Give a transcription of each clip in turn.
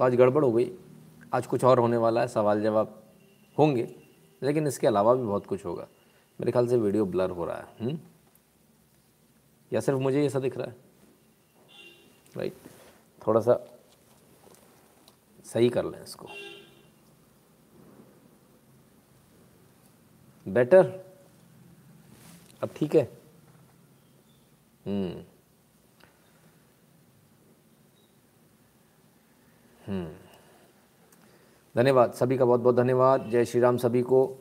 तो आज गड़बड़ हो गई। आज कुछ और होने वाला है, सवाल जवाब होंगे, लेकिन इसके अलावा भी बहुत कुछ होगा। मेरे ख्याल से वीडियो ब्लर हो रहा है हुँ? हम्म? या सिर्फ़ मुझे ऐसा दिख रहा है? राइट थोड़ा सा सही कर लें इसको। बेटर अब ठीक है। हम्म। धन्यवाद, सभी का बहुत बहुत धन्यवाद। जय श्री राम सभी को।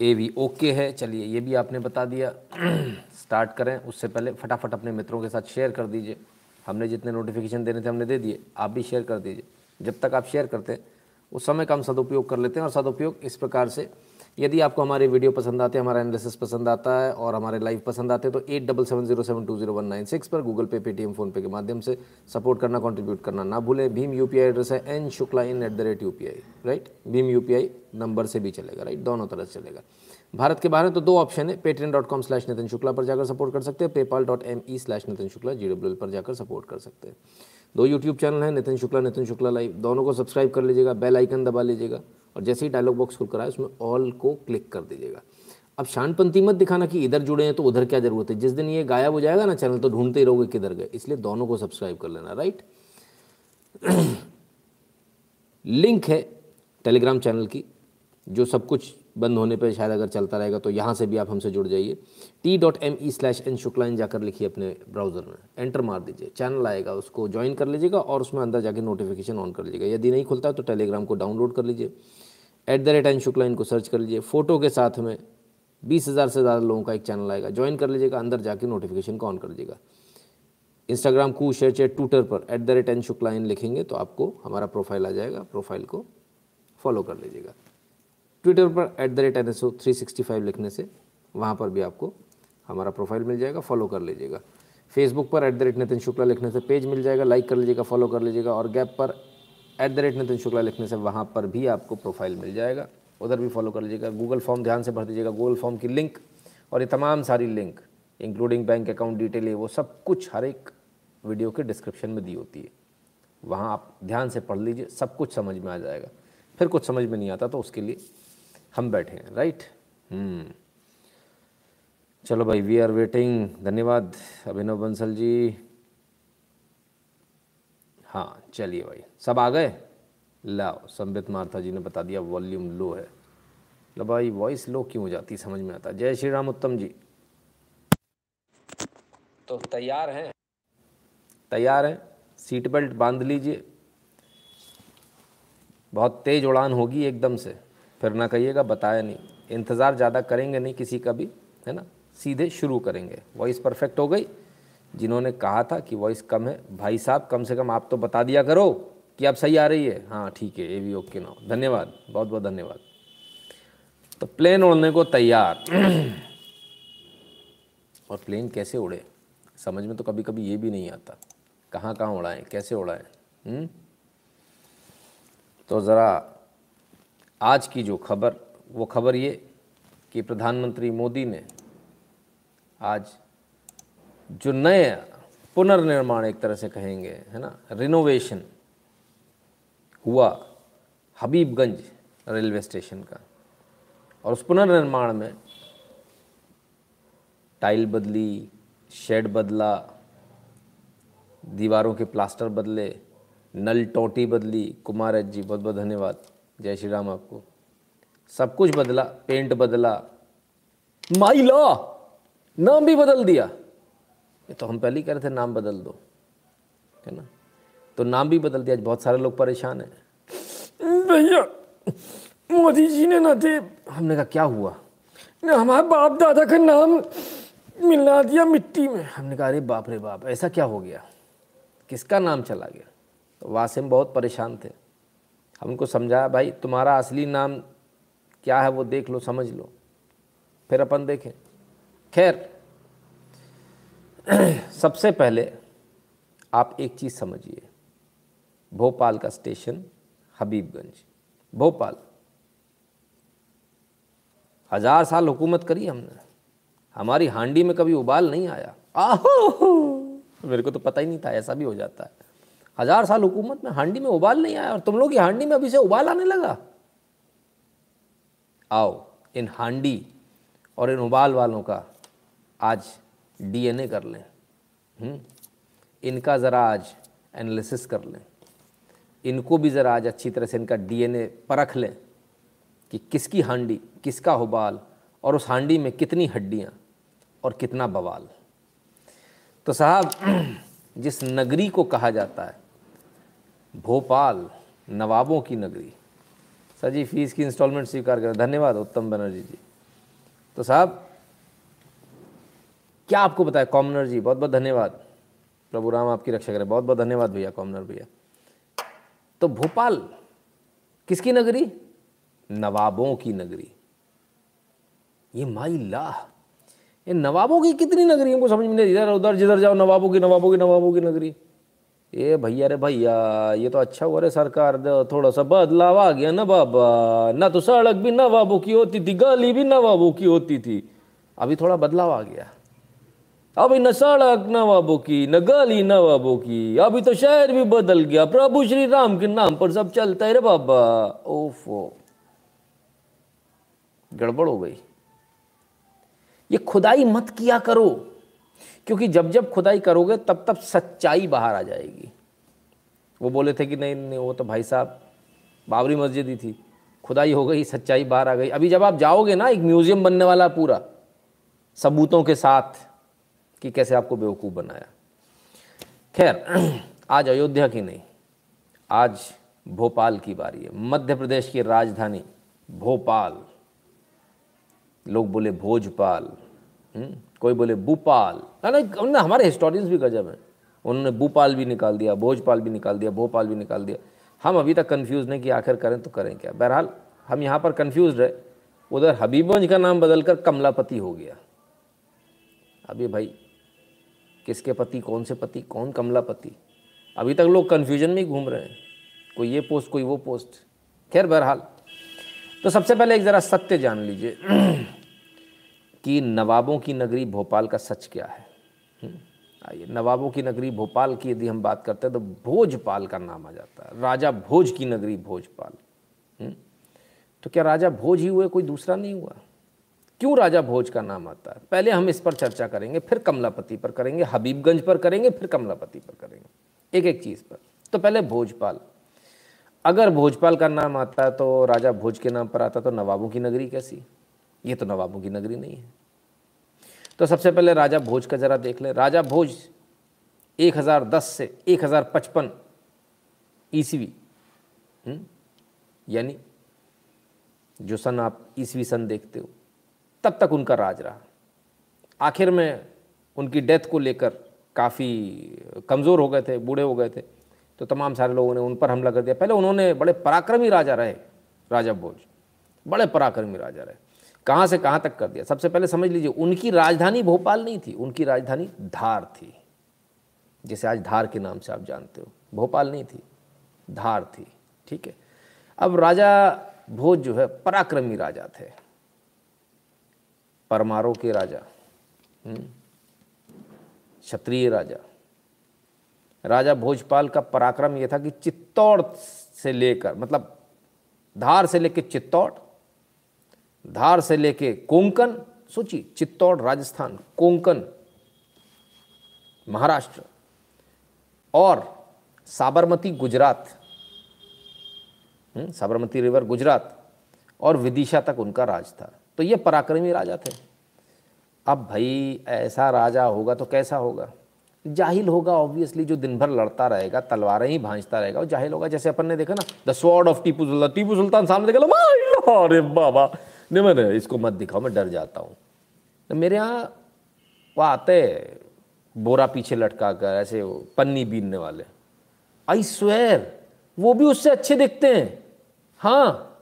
ए वी ओके है, चलिए ये भी आपने बता दिया। स्टार्ट करें, उससे पहले फटाफट अपने मित्रों के साथ शेयर कर दीजिए। हमने जितने नोटिफिकेशन देने थे, हमने दे दिए। आप भी शेयर कर दीजिए। जब तक आप शेयर करते हैं, उस समय का हम सदुपयोग कर लेते हैं और सदुपयोग इस प्रकार से यदि आपको हमारे वीडियो पसंद आते हैं, हमारा एनालिसिस पसंद आता है और हमारे लाइव पसंद आते हैं तो eight double seven zero seven two zero one nine six पर गूगल पे पेटीएम फ़ोनपे के माध्यम से सपोर्ट करना कॉन्ट्रीब्यूट करना ना भूलें। भीम यूपीआई एड्रेस है N Shukla in at the rate U right Bhim UPI number से भी चलेगा राइट दोनों तरह से चलेगा। भारत के बाहर तो दो ऑप्शन है Paytm dot com slash Nitin Shukla पर जाकर सपोर्ट कर सकते हैं PayPal dot M E slash Nitin Shukla G W पर जाकर सपोर्ट कर सकते हैं। दो यूट्यूब चैनल हैं नितिन शुक्ला नितिन शुक्ला लाइव दोनों को सब्सक्राइब कर लीजिएगा बेल आइकन दबा लीजिएगा। और जैसे ही डायलॉग बॉक्स खुल कर उसमें ऑल को क्लिक कर दीजिएगा। अब शानपंथी मत दिखाना कि इधर जुड़े हैं तो उधर क्या ज़रूरत है। जिस दिन ये गायब हो जाएगा ना चैनल तो ढूंढते ही रहोगे किधर गए। इसलिए दोनों को सब्सक्राइब कर लेना राइट लिंक है टेलीग्राम चैनल की, जो सब कुछ बंद होने पर शायद अगर चलता रहेगा तो यहाँ से भी आप हमसे जुड़ जाइए। T dot M E slash N Shukla in जाकर लिखिए अपने ब्राउज़र में। एंटर मार दीजिए। चैनल आएगा, उसको ज्वाइन कर लीजिएगा और उसमें अंदर जाके नोटिफिकेशन ऑन कर लीजिएगा। यदि नहीं खुलता तो टेलीग्राम को डाउनलोड कर लीजिए। At the rate N Shukla इनको सर्च कर लीजिए। फ़ोटो के साथ में बीस हज़ार से ज़्यादा लोगों का एक चैनल आएगा। ज्वाइन कर लीजिएगा, अंदर जाके नोटिफिकेशन को ऑन कर लीजिएगा Instagram Koo ShareChat Twitter पर at the rate N Shukla in लिखेंगे तो आपको हमारा प्रोफ़ाइल आ जाएगा। प्रोफ़ाइल को फॉलो कर लीजिएगा। ट्विटर पर at the rate N S O three sixty five लिखने से वहाँ पर भी आपको हमारा प्रोफ़ाइल मिल जाएगा। फॉलो कर लीजिएगा। फेसबुक पर at the rate Nitin Shukla लिखने से पेज मिल जाएगा। लाइक कर लीजिएगा फॉलो कर लीजिएगा और गैप पर at the rate Nitin Shukla लिखने से वहाँ पर भी आपको प्रोफ़ाइल मिल जाएगा। उधर भी फॉलो कर लीजिएगा। गूगल फॉर्म ध्यान से भर दीजिएगा। गूगल फॉर्म की लिंक और ये तमाम सारी link including bank account detail है वो सब कुछ हर एक वीडियो के डिस्क्रिप्शन में दी होती है। वहाँ आप ध्यान से पढ़ लीजिए, सब कुछ समझ में आ जाएगा। फिर कुछ समझ में नहीं आता तो उसके लिए हम बैठे हैं राइट हम्म। चलो भाई वी आर वेटिंग धन्यवाद, अभिनव बंसल जी। हाँ चलिए भाई। सब आ गए? लाओ संबित मार्था जी ने बता दिया वॉल्यूम लो है। लो भाई वॉइस लो क्यों हो जाती समझ में आता? जय श्री राम उत्तम जी। तो तैयार हैं? तैयार हैं? सीट बेल्ट बाँध लीजिए। बहुत तेज़ उड़ान होगी एकदम से। फिर ना कहिएगा बताया नहीं। इंतज़ार ज़्यादा करेंगे नहीं किसी का भी है ना? सीधे शुरू करेंगे। वॉइस परफेक्ट हो गई। जिन्होंने कहा था कि वॉइस कम है। भाई साहब, कम से कम आप तो बता दिया करो कि आप सही आ रही है। हाँ ठीक है, ये भी ओके ना। धन्यवाद बहुत बहुत धन्यवाद। तो प्लेन उड़ने को तैयार। और प्लेन कैसे उड़े समझ में तो कभी कभी ये भी नहीं आता। कहाँ कहाँ उड़ाएँ कैसे उड़ाएँ हम्म? तो ज़रा आज की जो खबर, वो खबर ये कि प्रधानमंत्री मोदी ने आज जो नए पुनर्निर्माण एक तरह से कहेंगे, है ना? रिनोवेशन हुआ हबीबगंज रेलवे स्टेशन का। और उस पुनर्निर्माण में टाइल बदली, शेड बदला, दीवारों के प्लास्टर बदले, नल टोटी बदली, कुमार जी, बहुत बहुत धन्यवाद। जय श्री राम आपको। सब कुछ बदला पेंट बदला माई लॉ नाम भी बदल दिया। ये तो हम पहले ही कह रहे थे नाम बदल दो है ना? तो नाम भी बदल दिया आज बहुत सारे लोग परेशान हैं। भैया मोदी जी ने ना थे हमने कहा क्या हुआ? ना हमारे बाप दादा का नाम मिला दिया मिट्टी में। हमने कहा अरे बाप रे बाप ऐसा क्या हो गया? किसका नाम चला गया? तो वासिम बहुत परेशान थे। हम उनको समझाया भाई तुम्हारा असली नाम क्या है वो देख लो समझ लो। फिर अपन देखें। खैर सबसे पहले आप एक चीज़ समझिए। भोपाल का स्टेशन हबीबगंज। भोपाल। हज़ार साल हुकूमत करी हमने। हमारी हांडी में कभी उबाल नहीं आया। आहो! मेरे को तो पता ही नहीं था, ऐसा भी हो जाता है। हज़ार साल हुकूमत में हांडी में उबाल नहीं आया और तुम लोग की हांडी में अभी से उबाल आने लगा। आओ, इन हांडी और इन उबाल वालों का आज डीएनए कर लें हम्म? इनका ज़रा आज एनालिसिस कर लें। इनको भी ज़रा आज अच्छी तरह से इनका डीएनए परख लें कि किसकी हांडी, किसका होबाल और उस हांडी में कितनी हड्डियाँ और कितना बवाल। तो साहब, जिस नगरी को कहा जाता है, भोपाल, नवाबों की नगरी, सर जी, फ़ीस की इंस्टॉलमेंट स्वीकार करें। धन्यवाद, उत्तम बनर्जी जी। तो साहब क्या आपको बताया? कॉमनर जी बहुत बहुत धन्यवाद। प्रभु राम आपकी रक्षा करें। बहुत बहुत धन्यवाद भैया, कॉमनर भैया। तो भोपाल किसकी नगरी? नवाबों की नगरी। ये माई लाह ये नवाबों की कितनी नगरी हमको समझ में नहीं इधर उधर, जिधर जाओ, नवाबों की नवाबों की नवाबों की नगरी। ए भैया, रे भैया, ये तो अच्छा हुआ रे सरकार। थोड़ा सा बदलाव आ गया ना बाबा। ना तो सड़क भी नवाबों की होती थी, गली भी नवाबों की होती थी। अभी थोड़ा बदलाव आ गया। अभी न सड़क न नवाबों की न गली नवाबों की अभी तो शहर भी बदल गया। प्रभु श्री राम के नाम पर सब चलता है रे बाबा। ओफो। गड़बड़ हो गई। ये खुदाई मत किया करो, क्योंकि जब जब खुदाई करोगे, तब तब सच्चाई बाहर आ जाएगी। वो बोले थे कि नहीं नहीं, वो तो भाई साहब, बाबरी मस्जिद ही थी। खुदाई हो गई, सच्चाई बाहर आ गई। अभी जब आप जाओगे ना, एक म्यूज़ियम बनने वाला पूरा, सबूतों के साथ कि कैसे आपको बेवकूफ़ बनाया। खैर आज अयोध्या की नहीं आज भोपाल की बारी है। मध्य प्रदेश की राजधानी भोपाल। लोग बोले भोजपाल हम्म, कोई बोले भूपाल। ना हमारे हिस्टोरियंस भी गजब हैं। उन्होंने भूपाल भी निकाल दिया भोजपाल भी निकाल दिया भोपाल भी निकाल दिया। हम अभी तक कन्फ्यूज़ नहीं कि आखिर करें तो करें क्या। बहरहाल हम यहाँ पर कंफ्यूज रहे उधर हबीबगंज का नाम बदलकर कमलापति हो गया। अभी भाई किसके पति कौन से पति कौन कमला पति। अभी तक लोग कन्फ्यूज़न में ही घूम रहे हैं। कोई ये पोस्ट कोई वो पोस्ट खैर बहरहाल। तो सबसे पहले एक ज़रा सत्य जान लीजिए कि नवाबों की नगरी भोपाल का सच क्या है। हम्म, आइए। नवाबों की नगरी भोपाल की यदि हम बात करते हैं तो भोजपाल का नाम आ जाता है। राजा भोज की नगरी भोजपाल। हम्म, तो क्या राजा भोज ही हुए कोई दूसरा नहीं हुआ? क्यों राजा भोज का नाम आता है? पहले हम इस पर चर्चा करेंगे फिर कमलापति पर करेंगे हबीबगंज पर करेंगे फिर कमलापति पर करेंगे। एक एक चीज़ पर। तो पहले भोजपाल। अगर भोजपाल का नाम आता तो राजा भोज के नाम पर आता तो नवाबों की नगरी कैसी? ये तो नवाबों की नगरी नहीं है। तो सबसे पहले राजा भोज का ज़रा देख लें। राजा भोज 1010 से 1055 ईस्वी हम्म, यानी जो सन आप ईस्वी सन देखते हो तब तक उनका राज रहा। आखिर में उनकी डेथ को लेकर काफ़ी कमज़ोर हो गए थे, बूढ़े हो गए थे। तो तमाम सारे लोगों ने उन पर हमला कर दिया। पहले उन्होंने बड़े पराक्रमी राजा रहे, राजा भोज। बड़े पराक्रमी राजा रहे। कहाँ से कहाँ तक कर दिया? सबसे पहले समझ लीजिए, उनकी राजधानी भोपाल नहीं थी, उनकी राजधानी धार थी। जैसे आज धार के नाम से आप जानते हो। भोपाल नहीं थी, धार थी। ठीक है? अब राजा भोज जो है, पराक्रमी राजा थे। परमारों के राजा। हम्म, क्षत्रिय राजा। राजा भोजपाल का पराक्रम यह था कि चित्तौड़ से लेकर मतलब धार से लेकर चित्तौड़ धार से लेके कोंकण सोचिए चित्तौड़ राजस्थान कोंकण महाराष्ट्र और साबरमती गुजरात। हम्म, साबरमती रिवर गुजरात और विदिशा तक उनका राज था। तो ये पराक्रमी राजा थे। अब भाई, ऐसा राजा होगा तो कैसा होगा? जाहिल होगा ऑब्वियसली जो दिन भर लड़ता रहेगा, तलवारें ही भांजता रहेगा वो जाहिल होगा। जैसे अपन ने देखा ना the sword of Tipu Sultan Tipu Sultan सामने देखा अरे बाबा! नहीं मैंने इसको मत दिखाओ, मैं डर जाता हूँ। तो मेरे यहाँ वो आते बोरा पीछे लटका कर, ऐसे पन्नी बीनने वाले। आई स्वेर वो भी उससे अच्छे दिखते हैं। हाँ।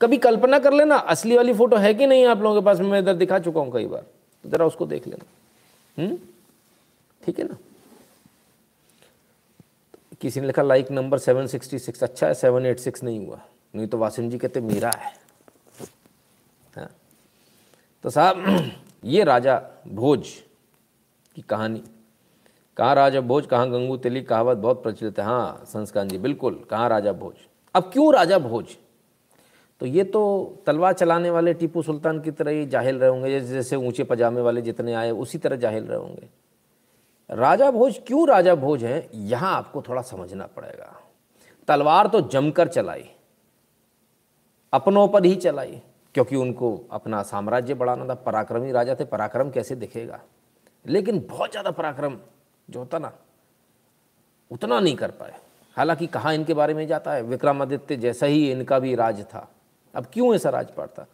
कभी कल्पना कर लेना, असली वाली फ़ोटो है कि नहीं आप लोगों के पास? मैं इधर दिखा चुका हूँ कई बार। तो जरा उसको देख लेना। हम्म? ठीक है ना? किसी ने लिखा like number seven sixty six अच्छा है सेवन एट सिक्स नहीं हुआ। नहीं तो वासिम जी कहते, मेरा है। हाँ। तो साहब, ये राजा भोज की कहानी। कहाँ राजा भोज, कहाँ गंगू तेली, कहावत बहुत प्रचलित है। हाँ संस्कार जी, बिल्कुल, कहाँ राजा भोज? अब क्यों राजा भोज? तो ये तो तलवार चलाने वाले टीपू सुल्तान की तरह ही जाहिल रहे होंगे, जैसे ऊँचे पजामे वाले जितने आए, उसी तरह जाहिल रहे होंगे। राजा भोज, क्यों राजा भोज हैं? यहाँ आपको थोड़ा समझना पड़ेगा। तलवार तो जमकर चलाई अपनों पर ही चलाई, क्योंकि उनको अपना साम्राज्य बढ़ाना था। पराक्रमी राजा थे, पराक्रम कैसे दिखेगा? लेकिन बहुत ज़्यादा पराक्रम जो होता ना, उतना नहीं कर पाए। हालाँकि कहाँ इनके बारे में जाता है? विक्रमादित्य जैसा ही इनका भी राज था। अब क्यों ऐसा राजपाट था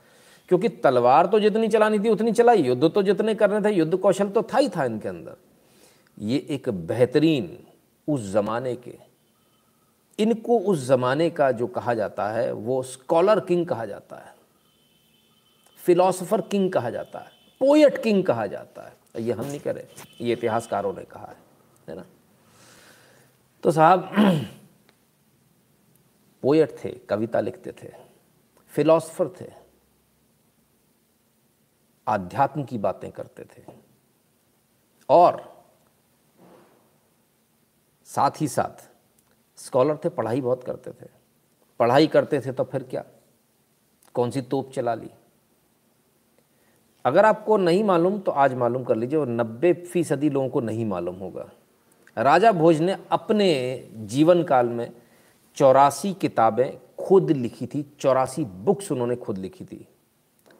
क्योंकि तलवार तो जितनी चलानी थी उतनी चलाई, युद्ध तो जितने करने थे, युद्ध कौशल तो था ही था इनके अंदर। ये एक बेहतरीन उस ज़माने के, इनको उस ज़माने का जो कहा जाता है, वो स्कॉलर किंग कहा जाता है फिलोसोफर किंग कहा जाता है पोएट किंग कहा जाता है। ये हम नहीं करें ये इतिहासकारों ने कहा है है ना? तो साहब पोएट थे, कविता लिखते थे। फिलोसफर थे, आध्यात्म की बातें करते थे। और साथ ही साथ स्कॉलर थे, पढ़ाई बहुत करते थे। पढ़ाई करते थे तो फिर क्या? कौन सी तोप चला ली? अगर आपको नहीं मालूम तो आज मालूम कर लीजिए, और नब्बे फ़ीसदी लोगों को नहीं मालूम होगा। राजा भोज ने अपने जीवन काल में चौरासी किताबें खुद लिखी थी, चौरासी बुक्स उन्होंने खुद लिखी थी।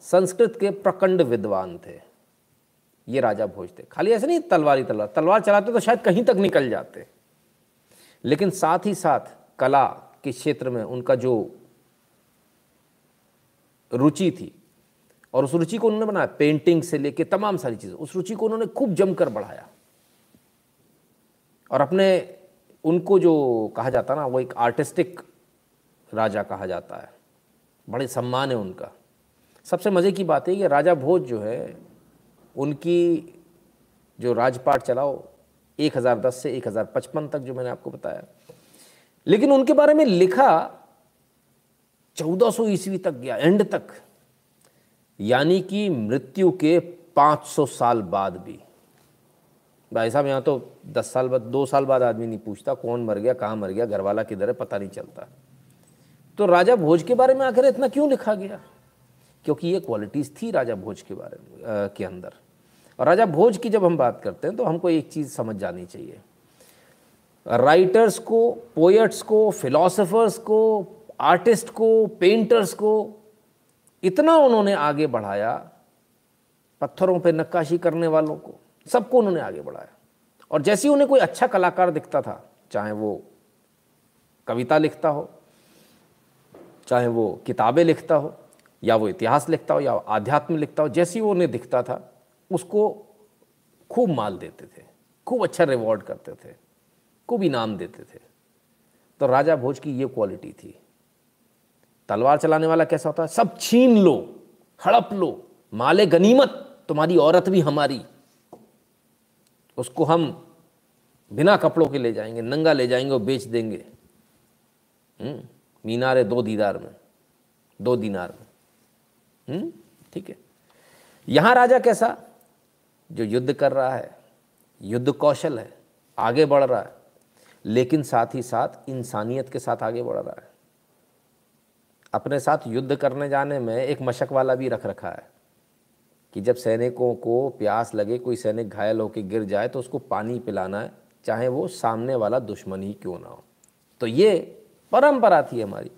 संस्कृत के प्रकंड विद्वान थे। ये राजा भोज थे। खाली ऐसे नहीं, तलवारी तलवार। तलवार चलाते तो शायद कहीं तक निकल जाते। लेकिन साथ ही साथ कला के क्षेत्र में उनका जो रुचि थी, और उस रुचि को उन्होंने बनाया, पेंटिंग से लेके तमाम सारी चीज़ें, उस रुचि को उन्होंने खूब जमकर बढ़ाया। और अपने, उनको जो कहा जाता ना, वो एक आर्टिस्टिक राजा कहा जाता है। बड़े सम्मान है उनका। सबसे मज़े की बात है कि राजा भोज जो है, उनकी जो राजपाट चलाओ 1010 से 1055 तक जो मैंने आपको बताया। लेकिन उनके बारे में लिखा 1400 सौ ईस्वी तक गया एंड तक, यानी कि मृत्यु के 500 साल बाद भी। भाई साहब, यहाँ तो 10 साल बाद, दो साल बाद आदमी नहीं पूछता, कौन मर गया, कहाँ मर गया घर वाला किधर है, पता नहीं चलता। तो राजा भोज के बारे में आखिर इतना क्यों लिखा गया? क्योंकि ये क्वालिटीज़ थी राजा भोज के बारे में के अंदर। और राजा भोज की जब हम बात करते हैं तो हमको एक चीज़ समझ जानी चाहिए। राइटर्स को पोएट्स को फिलोसफर्स को आर्टिस्ट को पेंटर्स को, इतना उन्होंने आगे बढ़ाया, पत्थरों पे नक्काशी करने वालों को, सबको उन्होंने आगे बढ़ाया। और जैसे ही उन्हें कोई अच्छा कलाकार दिखता था, चाहे वो कविता लिखता हो चाहे वो किताबें लिखता हो या वो इतिहास लिखता हो या आध्यात्म लिखता हो जैसी वो उन्हें दिखता था उसको खूब माल देते थे खूब अच्छा रिवॉर्ड करते थे खूब इनाम देते थे। तो राजा भोज की ये क्वालिटी थी। तलवार चलाने वाला कैसा होता? है सब छीन लो हड़प लो माले गनीमत तुम्हारी औरत भी हमारी। उसको हम बिना कपड़ों के ले जाएँगे नंगा ले जाएँगे और बेच देंगे। हम्म, मीनार है दो दीदार में दो दीनार में। हम्म, ठीक है। यहाँ राजा कैसा? जो युद्ध कर रहा है युद्ध कौशल है आगे बढ़ रहा है लेकिन साथ ही साथ इंसानियत के साथ आगे बढ़ रहा है। अपने साथ युद्ध करने जाने में एक मशक वाला भी रख रखा है कि जब सैनिकों को प्यास लगे कोई सैनिक घायल होकर गिर जाए तो उसको पानी पिलाना है चाहे वो सामने वाला दुश्मन ही क्यों ना हो। तो ये परंपरा थी हमारी।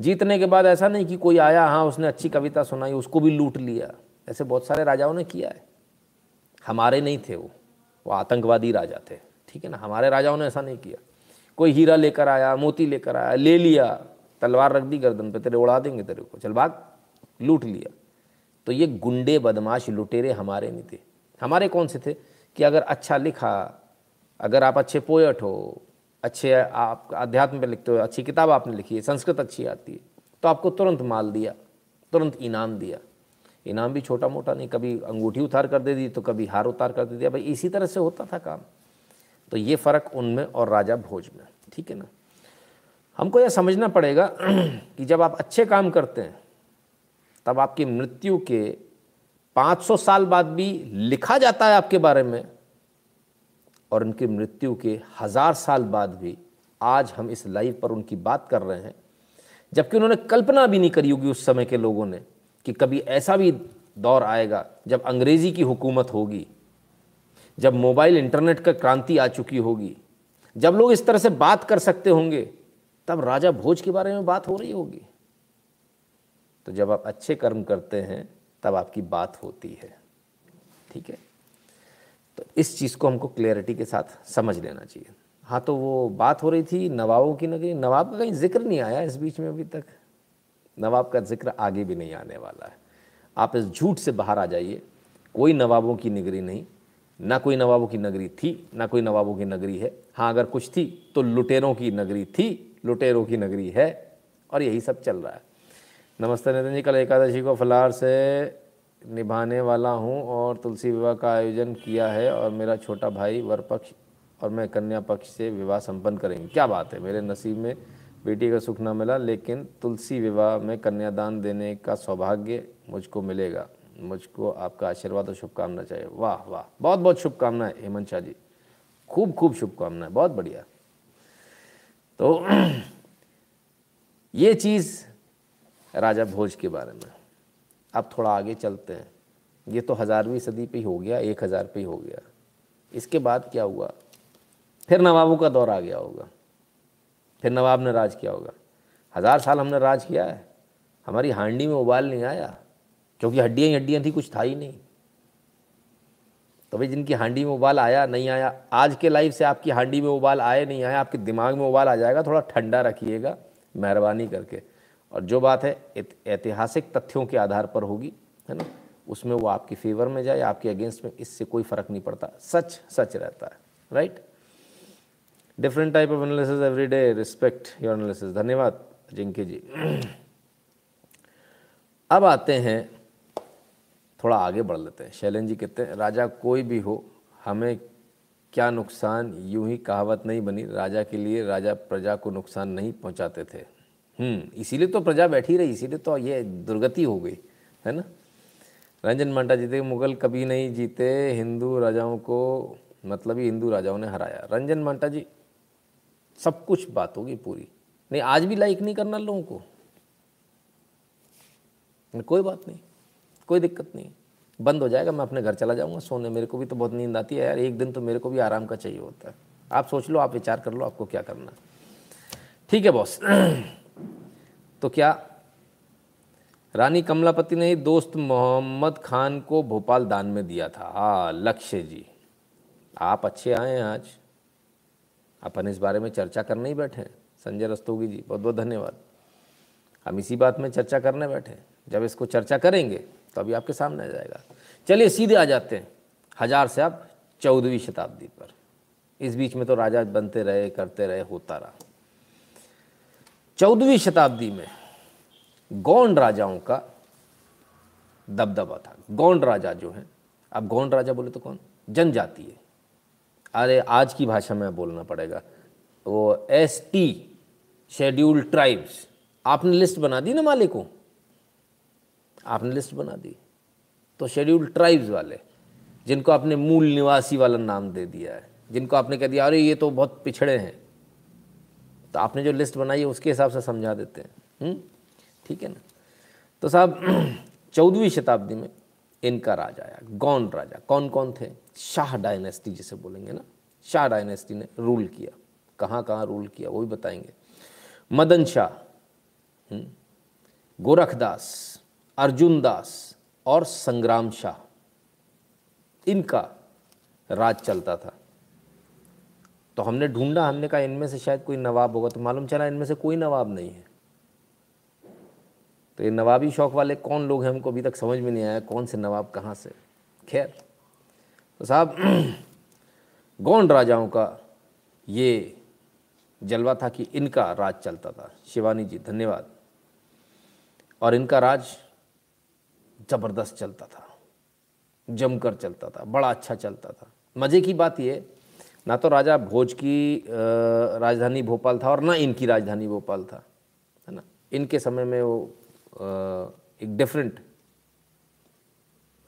जीतने के बाद ऐसा नहीं कि कोई आया हाँ उसने अच्छी कविता सुनाई, उसको भी लूट लिया। ऐसे बहुत सारे राजाओं ने किया है। हमारे नहीं थे वो। वो आतंकवादी राजा थे। ठीक है ना? हमारे राजाओं ने ऐसा नहीं किया। कोई हीरा लेकर आया, मोती लेकर आया, ले लिया, तलवार रख दी गर्दन पे, तेरे उड़ा देंगे तेरे को, चल भाग, लूट लिया। तो ये गुंडे, बदमाश, लुटेरे हमारे नहीं थे। हमारे कौन से थे? कि अगर अच्छा लिखा, अगर आप अच्छे पोएट हो अच्छे आप अध्यात्म पे लिखते हो, अच्छी किताब आपने लिखी है, संस्कृत अच्छी आती है तो आपको तुरंत माल दिया, तुरंत इनाम दिया। इनाम भी छोटा मोटा नहीं, कभी अंगूठी उतार कर दे दी तो कभी हार उतार कर दे दिया, भाई इसी तरह से होता था काम। तो ये फ़र्क उनमें और राजा भोज में, ठीक है ना? हमको यह समझना पड़ेगा कि जब आप अच्छे काम करते हैं, तब आपकी मृत्यु के 500 साल बाद भी लिखा जाता है आपके बारे में और उनकी मृत्यु के हज़ार साल बाद भी आज हम इस लाइव पर उनकी बात कर रहे हैं। जबकि उन्होंने कल्पना भी नहीं करी होगी उस समय के लोगों ने कि कभी ऐसा भी दौर आएगा जब अंग्रेज़ी की हुकूमत होगी, जब मोबाइल इंटरनेट का क्रांति आ चुकी होगी, जब लोग इस तरह से बात कर सकते होंगे, तब राजा भोज के बारे में बात हो रही होगी। तो जब आप अच्छे कर्म करते हैं, तब आपकी बात होती है। ठीक है? तो इस चीज़ को हमको क्लियरिटी के साथ समझ लेना चाहिए। हाँ तो वो बात हो रही थी नवाबों की नगरी। नवाब का कहीं ज़िक्र नहीं आया इस बीच में अभी तक। नवाब का ज़िक्र आगे भी नहीं आने वाला है। आप इस झूठ से बाहर आ जाइए। कोई नवाबों की नगरी नहीं। ना कोई नवाबों की नगरी थी, ना कोई नवाबों की नगरी है। हाँ अगर कुछ थी तो लुटेरों की नगरी थी, लुटेरों की नगरी है और यही सब चल रहा है। नमस्ते नितिन जी, कल एकादशी को फलार से निभाने वाला हूँ और तुलसी विवाह का आयोजन किया है और मेरा छोटा भाई वर पक्ष और मैं कन्या पक्ष से विवाह संपन्न करेंगे। क्या बात है, मेरे नसीब में बेटी का सुख ना मिला, लेकिन तुलसी विवाह में कन्यादान देने का सौभाग्य मुझको मिलेगा। मुझको आपका आशीर्वाद और शुभकामना चाहिए। वाह वाह, बहुत बहुत शुभकामनाएँ हेमंत शाह जी। खूब खूब शुभकामनाएँ बहुत बढ़िया। तो ये चीज़ राजा भोज के बारे में। अब थोड़ा आगे चलते हैं। ये तो हज़ारवीं सदी पे ही हो गया, एक हज़ार पे ही हो गया। इसके बाद क्या हुआ? फिर नवाबों का दौर आ गया होगा। फिर नवाब ने राज किया होगा। हज़ार साल हमने राज किया है। हमारी हांडी में उबाल नहीं आया, क्योंकि हड्डियाँ ही हड्डियाँ थी, कुछ था ही नहीं। तो भाई जिनकी हांडी में उबाल आया, नहीं आया, आज के लाइफ से आपकी हांडी में उबाल आए, नहीं आया आपके दिमाग में उबाल आ जाएगा, थोड़ा ठंडा रखिएगा, मेहरबानी करके। और जो बात है ऐतिहासिक तथ्यों के आधार पर होगी, है ना? उसमें वो आपकी फेवर में जाए, आपके अगेंस्ट में, इससे कोई फ़र्क नहीं पड़ता। सच सच रहता है right different type of analysis every day respect your analysis धन्यवाद, जिंके जी। अब आते हैं, थोड़ा आगे बढ़ लेते हैं। शैलन जी कहते हैं, राजा कोई भी हो, हमें क्या नुकसान, यूँ ही कहावत नहीं बनी। राजा के लिए राजा प्रजा को नुकसान नहीं पहुंचाते थे। इसीलिए तो प्रजा बैठी रही, इसीलिए तो ये दुर्गति हो गई, है ना? रंजन मांटा जीते, मुगल कभी नहीं जीते, हिंदू राजाओं को मतलब ही हिंदू राजाओं ने हराया। रंजन मांटा जी, सब कुछ बात होगी पूरी। नहीं, आज भी लाइक नहीं करना लोगों को। कोई बात नहीं, कोई दिक्कत नहीं। बंद हो जाएगा, मैं अपने घर चला जाऊँगा, सोने। मेरे को भी तो बहुत नींद आती है यार, एक दिन तो मेरे को भी आराम का चाहिए होता है। आप सोच लो, आप विचार कर लो, आपको क्या करना ठीक है, बॉस। तो क्या? रानी कमलापति ने दोस्त मोहम्मद खान को भोपाल दान में दिया था। हाँ लक्ष्य जी। आप अच्छे आए हैं आज। अपन इस बारे में चर्चा करने ही बैठे संजय रस्तोगी जी, बहुत बहुत धन्यवाद। हम इसी बात में चर्चा करने बैठे जब इसको चर्चा करेंगे तो अभी आपके सामने आ जाएगा। चलिए, सीधे आ जाते हैं। हज़ार से आप चौदहवीं शताब्दी पर। इस बीच में तो राजा बनते रहे, करते रहे, होता रहा। चौदहवीं शताब्दी में गौंड राजाओं का दबदबा था। गौंड राजा जो हैं, अब गौंड राजा बोले तो कौन? जनजाति है। अरे, आज की भाषा में बोलना पड़ेगा। वो एस टी शेड्यूल ट्राइब्स आपने लिस्ट बना दी ना मालिकों आपने लिस्ट बना दी? तो शेड्यूल ट्राइब्स वाले, जिनको आपने मूल निवासी वाला नाम दे दिया है, जिनको आपने कह दिया, अरे, ये तो बहुत पिछड़े हैं। तो आपने जो लिस्ट बनाई है, उसके हिसाब से समझा देते हैं। हम्म? ठीक है ना? तो साहब, चौदहवीं शताब्दी में इनका राजा आया। गौन राजा? कौन कौन थे? शाह डायनेस्टी जिसे बोलेंगे ना? शाह डायनेस्टी ने रूल किया। कहाँ कहाँ रूल किया, वो भी बताएँगे। मदन शाह हम्म? गोरखदास, अर्जुन दास और संग्राम शाह। इनका राज चलता था। तो हमने ढूंढा, हमने कहा इनमें से शायद कोई नवाब होगा तो मालूम चला इनमें से कोई नवाब नहीं है। तो ये नवाबी शौक वाले कौन लोग हैं हमको अभी तक समझ में नहीं आया, कौन से नवाब, कहाँ से? खैर तो साहब गौंड राजाओं का ये जलवा था कि इनका राज चलता था। शिवानी जी, धन्यवाद। और इनका राज ज़बरदस्त चलता था, जमकर चलता था, बड़ा अच्छा चलता था। मज़े की बात ये ना तो राजा भोज की राजधानी भोपाल था और ना इनकी राजधानी भोपाल था, है ना? इनके समय में वो एक डिफरेंट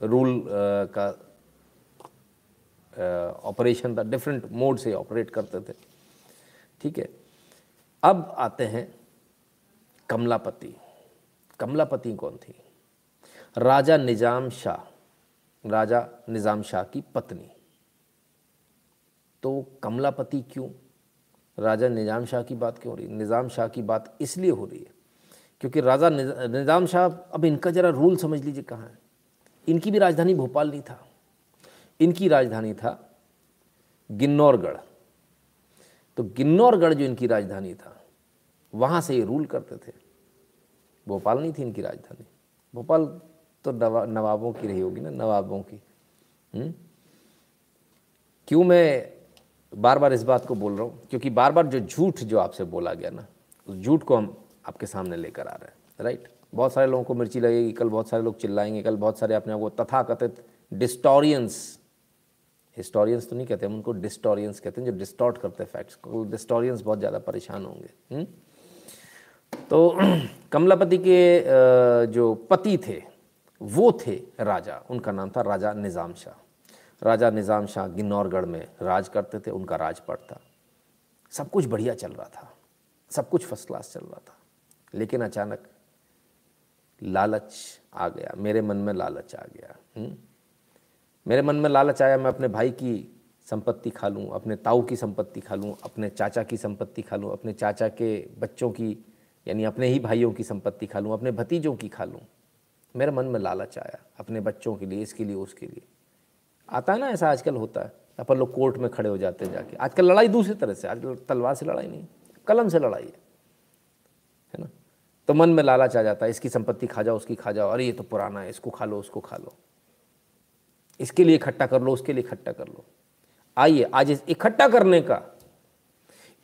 रूल का ऑपरेशन था डिफरेंट मोड से ऑपरेट करते थे। ठीक है? अब आते हैं कमलापति। कमलापति कौन थी? राजा निज़ाम शाह, राजा निज़ाम शाह की पत्नी। तो कमलापति क्यों? राजा निज़ाम शाह की बात क्यों हो रही है? निज़ाम शाह की बात इसलिए हो रही है क्योंकि राजा निज़ाम शाह, अब इनका ज़रा रूल समझ लीजिए कहाँ है। इनकी भी राजधानी भोपाल नहीं था। इनकी राजधानी था गिन्नौरगढ़। तो गिन्नौरगढ़ जो इनकी राजधानी था, वहाँ से ये रूल करते थे। भोपाल नहीं थी इनकी राजधानी। भोपाल तो नवाबों की रही होगी ना, नवाबों की। हुँ? हम्म? क्यों मैं बार बार इस बात को बोल रहा हूँ, क्योंकि बार बार जो झूठ जो आपसे बोला गया ना, उस झूठ को हम आपके सामने लेकर आ रहे हैं राइट बहुत सारे लोगों को मिर्ची लगेगी, कल बहुत सारे लोग चिल्लाएँगे, कल बहुत सारे अपने आप को तथाकथित डिस्टोरियंस हिस्टोरियंस तो नहीं कहते हम उनको डिस्टोरियंस कहते हैं जो डिस्टॉर्ट करते हैं फैक्ट्स को डिस्टोरियंस बहुत ज़्यादा परेशान होंगे? हम्म? तो कमलापति के जो पति थे, वो थे राजा, उनका नाम था राजा निज़ाम शाह राजा निज़ाम शाह गिन्नौरगढ़ में राज करते थे, उनका राजपट था सब कुछ बढ़िया चल रहा था, सब कुछ फ़र्स्ट क्लास चल रहा था लेकिन अचानक लालच आ गया, मेरे मन में लालच आ गया? हम्म? मेरे मन में लालच आया, मैं अपने भाई की संपत्ति खा लूँ, अपने ताऊ की संपत्ति खा लूँ, अपने चाचा की संपत्ति खा लूँ, अपने चाचा के बच्चों की, यानी अपने ही भाइयों की संपत्ति खा लूँ, अपने भतीजों की खा लूँ मेरे मन में लालच आया, अपने बच्चों के लिए, इसके लिए, उसके लिए आता है ना, ऐसा आजकल होता है। अपन लोग कोर्ट में खड़े हो जाते हैं जाके। आजकल लड़ाई दूसरी तरह से आजकल तलवार से लड़ाई नहीं। कलम से लड़ाई है। है ना? तो मन में लालच आ जाता है, इसकी संपत्ति खा जाओ, उसकी खा जाओ। अरे, ये तो पुराना है, इसको खा लो, उसको खा लो। इसके लिए इकट्ठा कर लो, उसके लिए इकट्ठा कर लो। आइए, आज इस इकट्ठा करने का,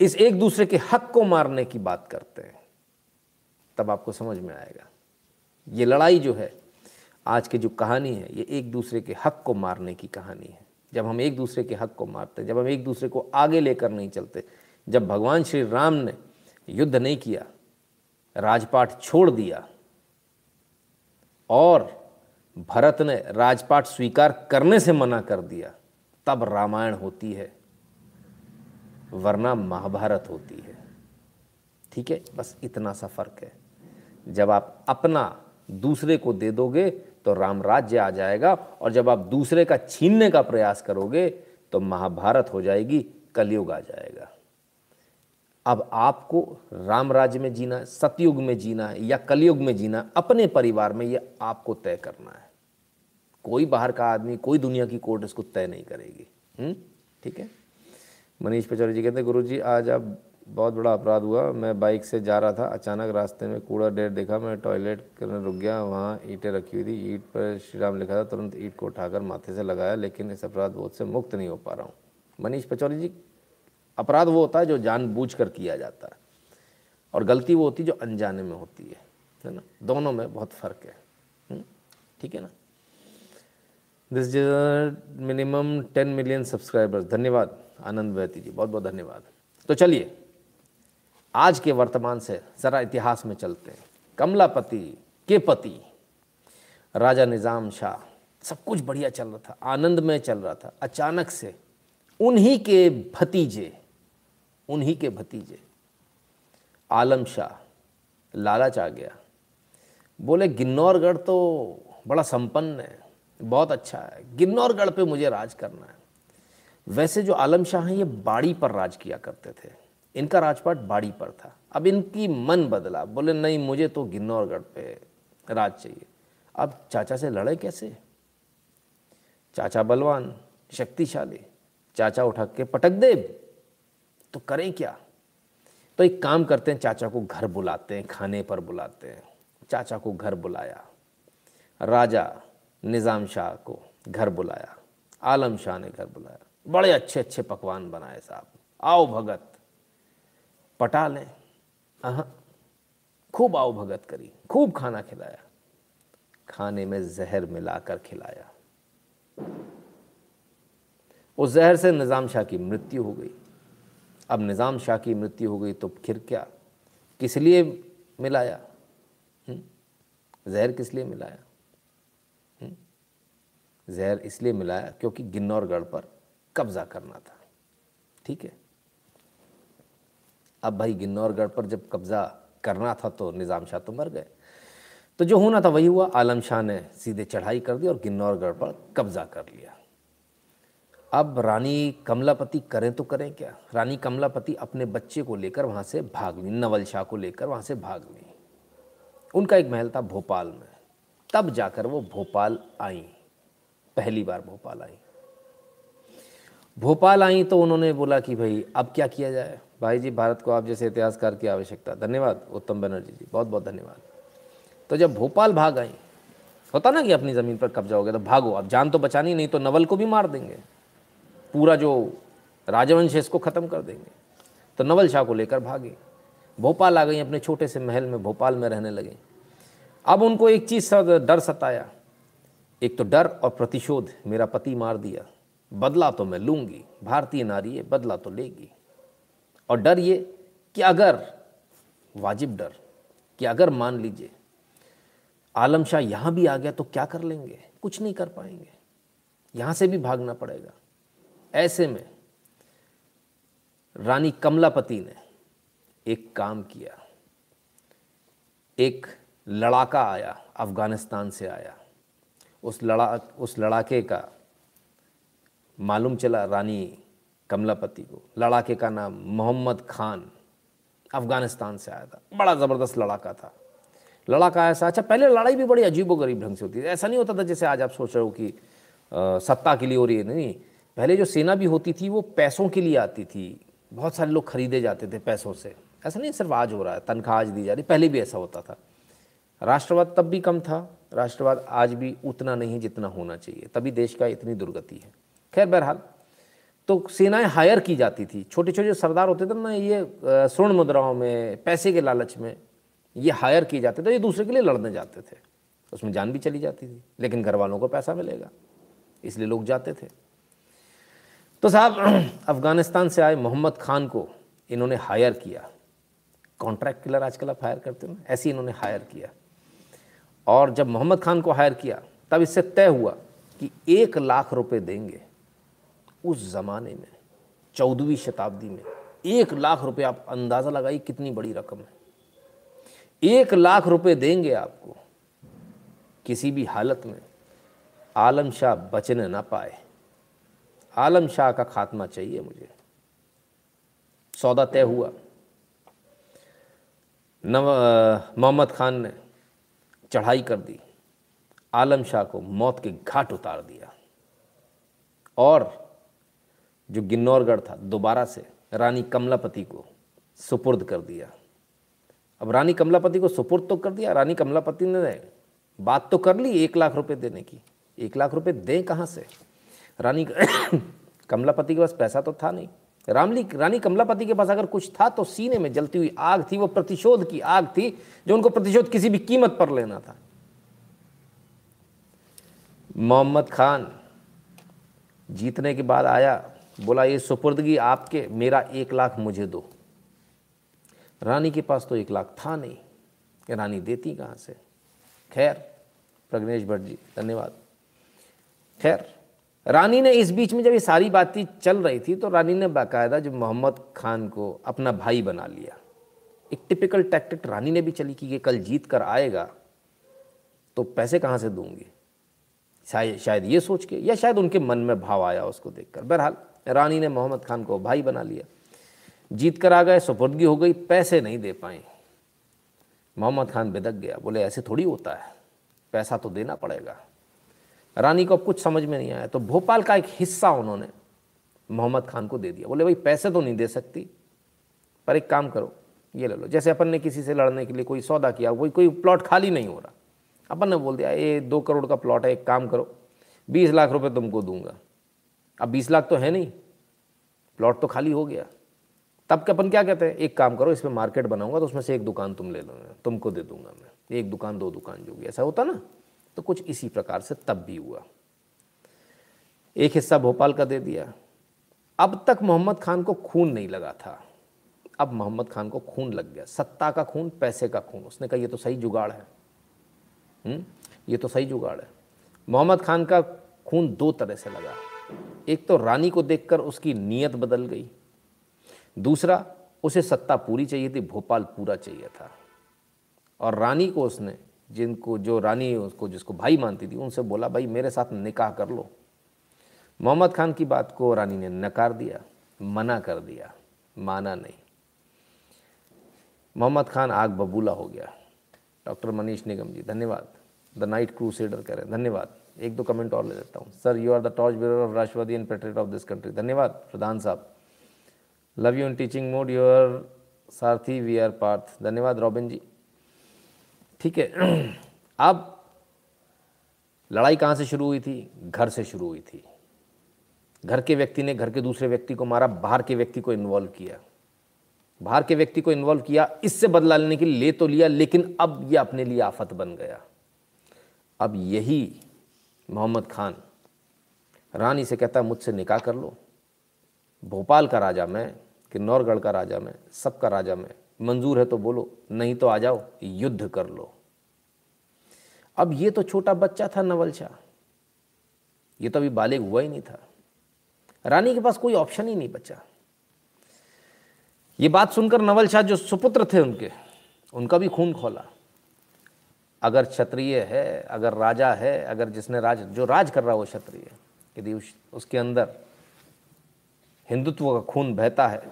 इस एक दूसरे के हक को मारने की बात करते हैं। तब आपको समझ में आएगा। ये लड़ाई जो है आज की जो कहानी है, ये एक दूसरे के हक को मारने की कहानी है। जब हम एक दूसरे के हक को मारते, जब हम एक दूसरे को आगे लेकर नहीं चलते, जब भगवान श्री राम ने युद्ध नहीं किया, राजपाट छोड़ दिया, और भरत ने राजपाट स्वीकार करने से मना कर दिया, तब रामायण होती है, वरना महाभारत होती है। ठीक है? बस इतना सा फ़र्क है। जब आप अपना दूसरे को दे दोगे तो राम राज्य आ जाएगा और जब आप दूसरे का छीनने का प्रयास करोगे तो महाभारत हो जाएगी, कलयुग आ जाएगा। अब आपको राम राज्य में जीना, सतयुग में जीना या कलयुग में जीना, अपने परिवार में ये आपको तय करना है। कोई बाहर का आदमी, कोई दुनिया की कोर्ट इसको तय नहीं करेगी। हम्म? ठीक है? मनीष पचौरी जी कहते हैं गुरु जी आज आप बहुत बड़ा अपराध हुआ। मैं बाइक से जा रहा था। अचानक रास्ते में कूड़ा डेर देखा। मैं टॉयलेट करने रुक गया। वहाँ ईंटें रखी हुई थी। ईंट पर श्री राम लिखा था, तुरंत ईंट को उठाकर माथे से लगाया, लेकिन इस अपराध बोध से मुक्त नहीं हो पा रहा हूँ। मनीष पचौरी जी, अपराध वो होता है जो जानबूझ कर किया जाता है, और गलती वो होती है जो अनजाने में होती है है ना? दोनों में बहुत फ़र्क है। हम्म? ठीक है ना? This minimum ten million subscribers धन्यवाद। आनंद बहती जी बहुत बहुत धन्यवाद। तो चलिए आज के वर्तमान से ज़रा इतिहास में चलते हैं। कमलापति के पति राजा निज़ाम शाह, सब कुछ बढ़िया चल रहा था आनंद में चल रहा था। अचानक से उन्हीं के भतीजे, उन्हीं के भतीजे, आलम शाह, लालच आ गया। बोले, गिन्नौरगढ़ तो बड़ा संपन्न है, बहुत अच्छा है। गिन्नौरगढ़ पे मुझे राज करना है। वैसे जो आलम शाह हैं, ये बाड़ी पर राज किया करते थे। इनका राजपाट बाड़ी पर था। अब इनकी मन बदला। बोले, नहीं, मुझे तो गिन्नौरगढ़ पे राज चाहिए। अब चाचा से लड़े कैसे? चाचा बलवान, शक्तिशाली। चाचा उठा के पटक दे। तो करें क्या? तो एक काम करते हैं, चाचा को घर बुलाते हैं, खाने पर बुलाते हैं। चाचा को घर बुलाया। राजा निज़ाम शाह को घर बुलाया। आलम शाह ने घर बुलाया। बड़े अच्छे अच्छे पकवान बनाए साहब। आओ भगत पटा लें खूब आओ भगत करी खूब खाना खिलाया। खाने में जहर मिलाकर खिलाया। उस जहर से निज़ाम शाह की मृत्यु हो गई। अब निज़ाम शाह की मृत्यु हो गई तो फिर क्या? किस लिए मिलाया? जहर किस लिए मिलाया? जहर इसलिए मिलाया क्योंकि गिन्नौरगढ़ पर कब्जा करना था। ठीक है? अब भाई गिन्नौरगढ़ पर जब कब्जा करना था तो निज़ाम शाह तो मर गए। तो जो होना था वही हुआ, आलम शाह ने सीधे चढ़ाई कर दी और गिन्नौरगढ़ पर कब्जा कर लिया। अब रानी कमलापति करें तो करें क्या? रानी कमलापति अपने बच्चे को लेकर वहाँ से भाग ली, नवल शाह को लेकर वहाँ से भाग ली। उनका एक महल था भोपाल में। तब जाकर वो भोपाल आई। पहली बार भोपाल आई। भोपाल आई तो उन्होंने बोला कि भाई अब क्या किया जाए? भाई जी, भारत को आप जैसे इतिहासकार की आवश्यकता। धन्यवाद, उत्तम बनर्जी जी, बहुत बहुत धन्यवाद। तो जब भोपाल भाग आई, होता ना कि अपनी ज़मीन पर कब्जा हो गया तो भागो आप जान तो बचानी, नहीं तो नवल को भी मार देंगे। पूरा जो राजवंश है इसको ख़त्म कर देंगे। तो नवल शाह को लेकर भागे। भोपाल आ गई, अपने छोटे से महल में, भोपाल में रहने लगे। अब उनको एक चीज़ सा डर सताया। एक तो डर और प्रतिशोध, मेरा पति मार दिया। बदला तो मैं लूँगी, भारतीय नारी है, बदला तो लेगी। और डर ये कि अगर, वाजिब डर कि अगर मान लीजिए, आलम शाह यहाँ भी आ गया तो क्या कर लेंगे? कुछ नहीं कर पाएँगे। यहाँ से भी भागना पड़ेगा। ऐसे में रानी कमलापति ने एक काम किया। एक लड़ाका आया, अफ़गानिस्तान से आया। उस लड़ा, उस लड़ाके का मालूम चला रानी कमलापति को लड़ाके का नाम मोहम्मद खान अफ़गानिस्तान से आया था। बड़ा ज़बरदस्त लड़ाका था। लड़ाका ऐसा अच्छा पहले लड़ाई भी बड़ी अजीबो गरीब ढंग से होती थी। ऐसा नहीं होता था जैसे आज आप सोच रहे हो कि आ, सत्ता के लिए हो रही है। नहीं पहले जो सेना भी होती थी वो पैसों के लिए आती थी। बहुत सारे लोग खरीदे जाते थे पैसों से। ऐसा नहीं सिर्फ़ आज हो रहा है तनख्वाह आज दी जा रही पहले भी ऐसा होता था। राष्ट्रवाद तब भी कम था राष्ट्रवाद आज भी उतना नहीं जितना होना चाहिए तभी देश का इतनी दुर्गति है। खैर बहरहाल तो सेनाएँ हायर की जाती थी। छोटे छोटे सरदार होते थे ना, ये स्वर्ण मुद्राओं में, पैसे के लालच में, ये हायर किए जाते थे, ये दूसरे के लिए लड़ने जाते थे। उसमें जान भी चली जाती थी, लेकिन घर वालों को पैसा मिलेगा, इसलिए लोग जाते थे। तो साहब, अफ़गानिस्तान से आए मोहम्मद खान को इन्होंने हायर किया। कॉन्ट्रैक्ट किलर आजकल आप हायर करते हो ऐसे इन्होंने हायर किया। और जब मोहम्मद खान को हायर किया, तब इससे तय हुआ कि एक लाख रुपए देंगे। उस ज़माने में, चौदहवीं शताब्दी में, एक लाख रुपए आप अंदाज़ा लगाइए कितनी बड़ी रकम है। एक लाख रुपए देंगे आपको, किसी भी हालत में आलम शाह बचने ना पाए। आलम शाह का खात्मा चाहिए मुझे। सौदा तय हुआ। नव मोहम्मद खान ने चढ़ाई कर दी। आलम शाह को मौत के घाट उतार दिया। और जो गिन्नौरगढ़ था, दोबारा से रानी कमलापति को सुपुर्द कर दिया। अब रानी कमलापति को सुपुर्द तो कर दिया, रानी कमलापति ने बात तो कर ली, एक लाख रुपए देने की। एक लाख रुपए दें कहाँ से? रानी कमलापति के पास पैसा तो था नहीं। रामली, रानी कमलापति के पास अगर कुछ था तो सीने में जलती हुई आग थी, वो प्रतिशोध की आग थी, जो उनको प्रतिशोध किसी भी कीमत पर लेना था। मोहम्मद खान जीतने के बाद आया बोला, ये सुपुर्दगी आपके, मेरा एक लाख मुझे दो। रानी के पास तो एक लाख था नहीं। रानी देती कहाँ से? खैर, प्रग्नेश भट्ट जी, धन्यवाद। खैर, रानी ने इस बीच में जब ये सारी बातें चल रही थी तो रानी ने बाकायदा जो मोहम्मद खान को अपना भाई बना लिया। एक टिपिकल टैक्टिक रानी ने भी चली कि ये कल जीत कर आएगा तो पैसे कहाँ से दूँगी? शायद शायद ये सोच के, या शायद उनके मन में भाव आया उसको देखकर। बहरहाल रानी ने मोहम्मद खान को भाई बना लिया। जीत कर आ गए, सुपुर्दगी हो गई, पैसे नहीं दे पाए। मोहम्मद खान बेदक गया, बोले, ऐसे थोड़ी होता है, पैसा तो देना पड़ेगा। रानी को अब कुछ समझ में नहीं आया तो भोपाल का एक हिस्सा उन्होंने मोहम्मद खान को दे दिया। बोले, भाई, पैसे तो नहीं दे सकती, पर एक काम करो, ये ले लो। जैसे अपन ने किसी से लड़ने के लिए कोई सौदा किया कोई कोई प्लॉट खाली नहीं हो रहा। अपन ने बोल दिया ये दो करोड़ का प्लॉट है, एक काम करो, बीस लाख रुपए तुमको दूँगा। अब बीस लाख तो है नहीं। प्लॉट तो खाली हो गया। तब के अपन क्या कहते हैं? एक काम करो इसमें मार्केट बनाऊँगा तो उसमें से एक दुकान तुम ले लो तुमको दे दूँगा मैं। एक दुकान दो दुकान जो भी ऐसा होता ना? तो कुछ इसी प्रकार से तब भी हुआ। एक हिस्सा भोपाल का दे दिया। अब तक मोहम्मद खान को खून नहीं लगा था। अब मोहम्मद खान को खून लग गया। सत्ता का खून पैसे का खून। उसने कहा ये तो सही जुगाड़ है हुँ? हम्म, ये तो सही जुगाड़ है। मोहम्मद खान का खून दो तरह से लगा। एक तो रानी को देखकर उसकी नीयत बदल गई। दूसरा, उसे सत्ता पूरी चाहिए थी, भोपाल पूरा चाहिए था। और रानी को उसने, जिनको, जो रानी उसको, जिसको भाई मानती थी, उनसे बोला, भाई, मेरे साथ निकाह कर लो। मोहम्मद खान की बात को रानी ने नकार दिया, मना कर दिया, माना नहीं। मोहम्मद खान आग बबूला हो गया। डॉक्टर मनीष निगम जी, धन्यवाद। द नाइट क्रूसेडर हैं, धन्यवाद। एक दो कमेंट और ले लेता हूँ। Sir you are the torch bearer of Rashtravadi and patriot of this country धन्यवाद, प्रधान साहब। Love you in teaching mode your Sarathi we are Parth. धन्यवाद, रॉबिन जी। ठीक है, अब लड़ाई कहाँ से शुरू हुई थी? घर से शुरू हुई थी। घर के व्यक्ति ने घर के दूसरे व्यक्ति को मारा, बाहर के व्यक्ति को इन्वॉल्व किया। बाहर के व्यक्ति को इन्वॉल्व किया, इससे बदला लेने के लिए ले तो लिया, लेकिन अब यह अपने लिए आफत बन गया। अब यही मोहम्मद खान, रानी से कहता है, मुझसे निकाह कर लो। भोपाल का राजा मैं, किन्नौरगढ़ का राजा मैं, सबका राजा मैं। मंजूर है तो बोलो, नहीं तो आ जाओ, युद्ध कर लो। अब ये तो छोटा बच्चा था नवल शाह। ये तो अभी बालिग हुआ ही नहीं था। रानी के पास कोई ऑप्शन ही नहीं बचा। ये बात सुनकर नवल शाह जो सुपुत्र थे उनके, उनका भी खून खोला। अगर क्षत्रिय है अगर राजा है अगर जिसने राज जो राज कर रहा है वो क्षत्रिय यदि उस, उसके अंदर हिंदुत्व का खून बहता है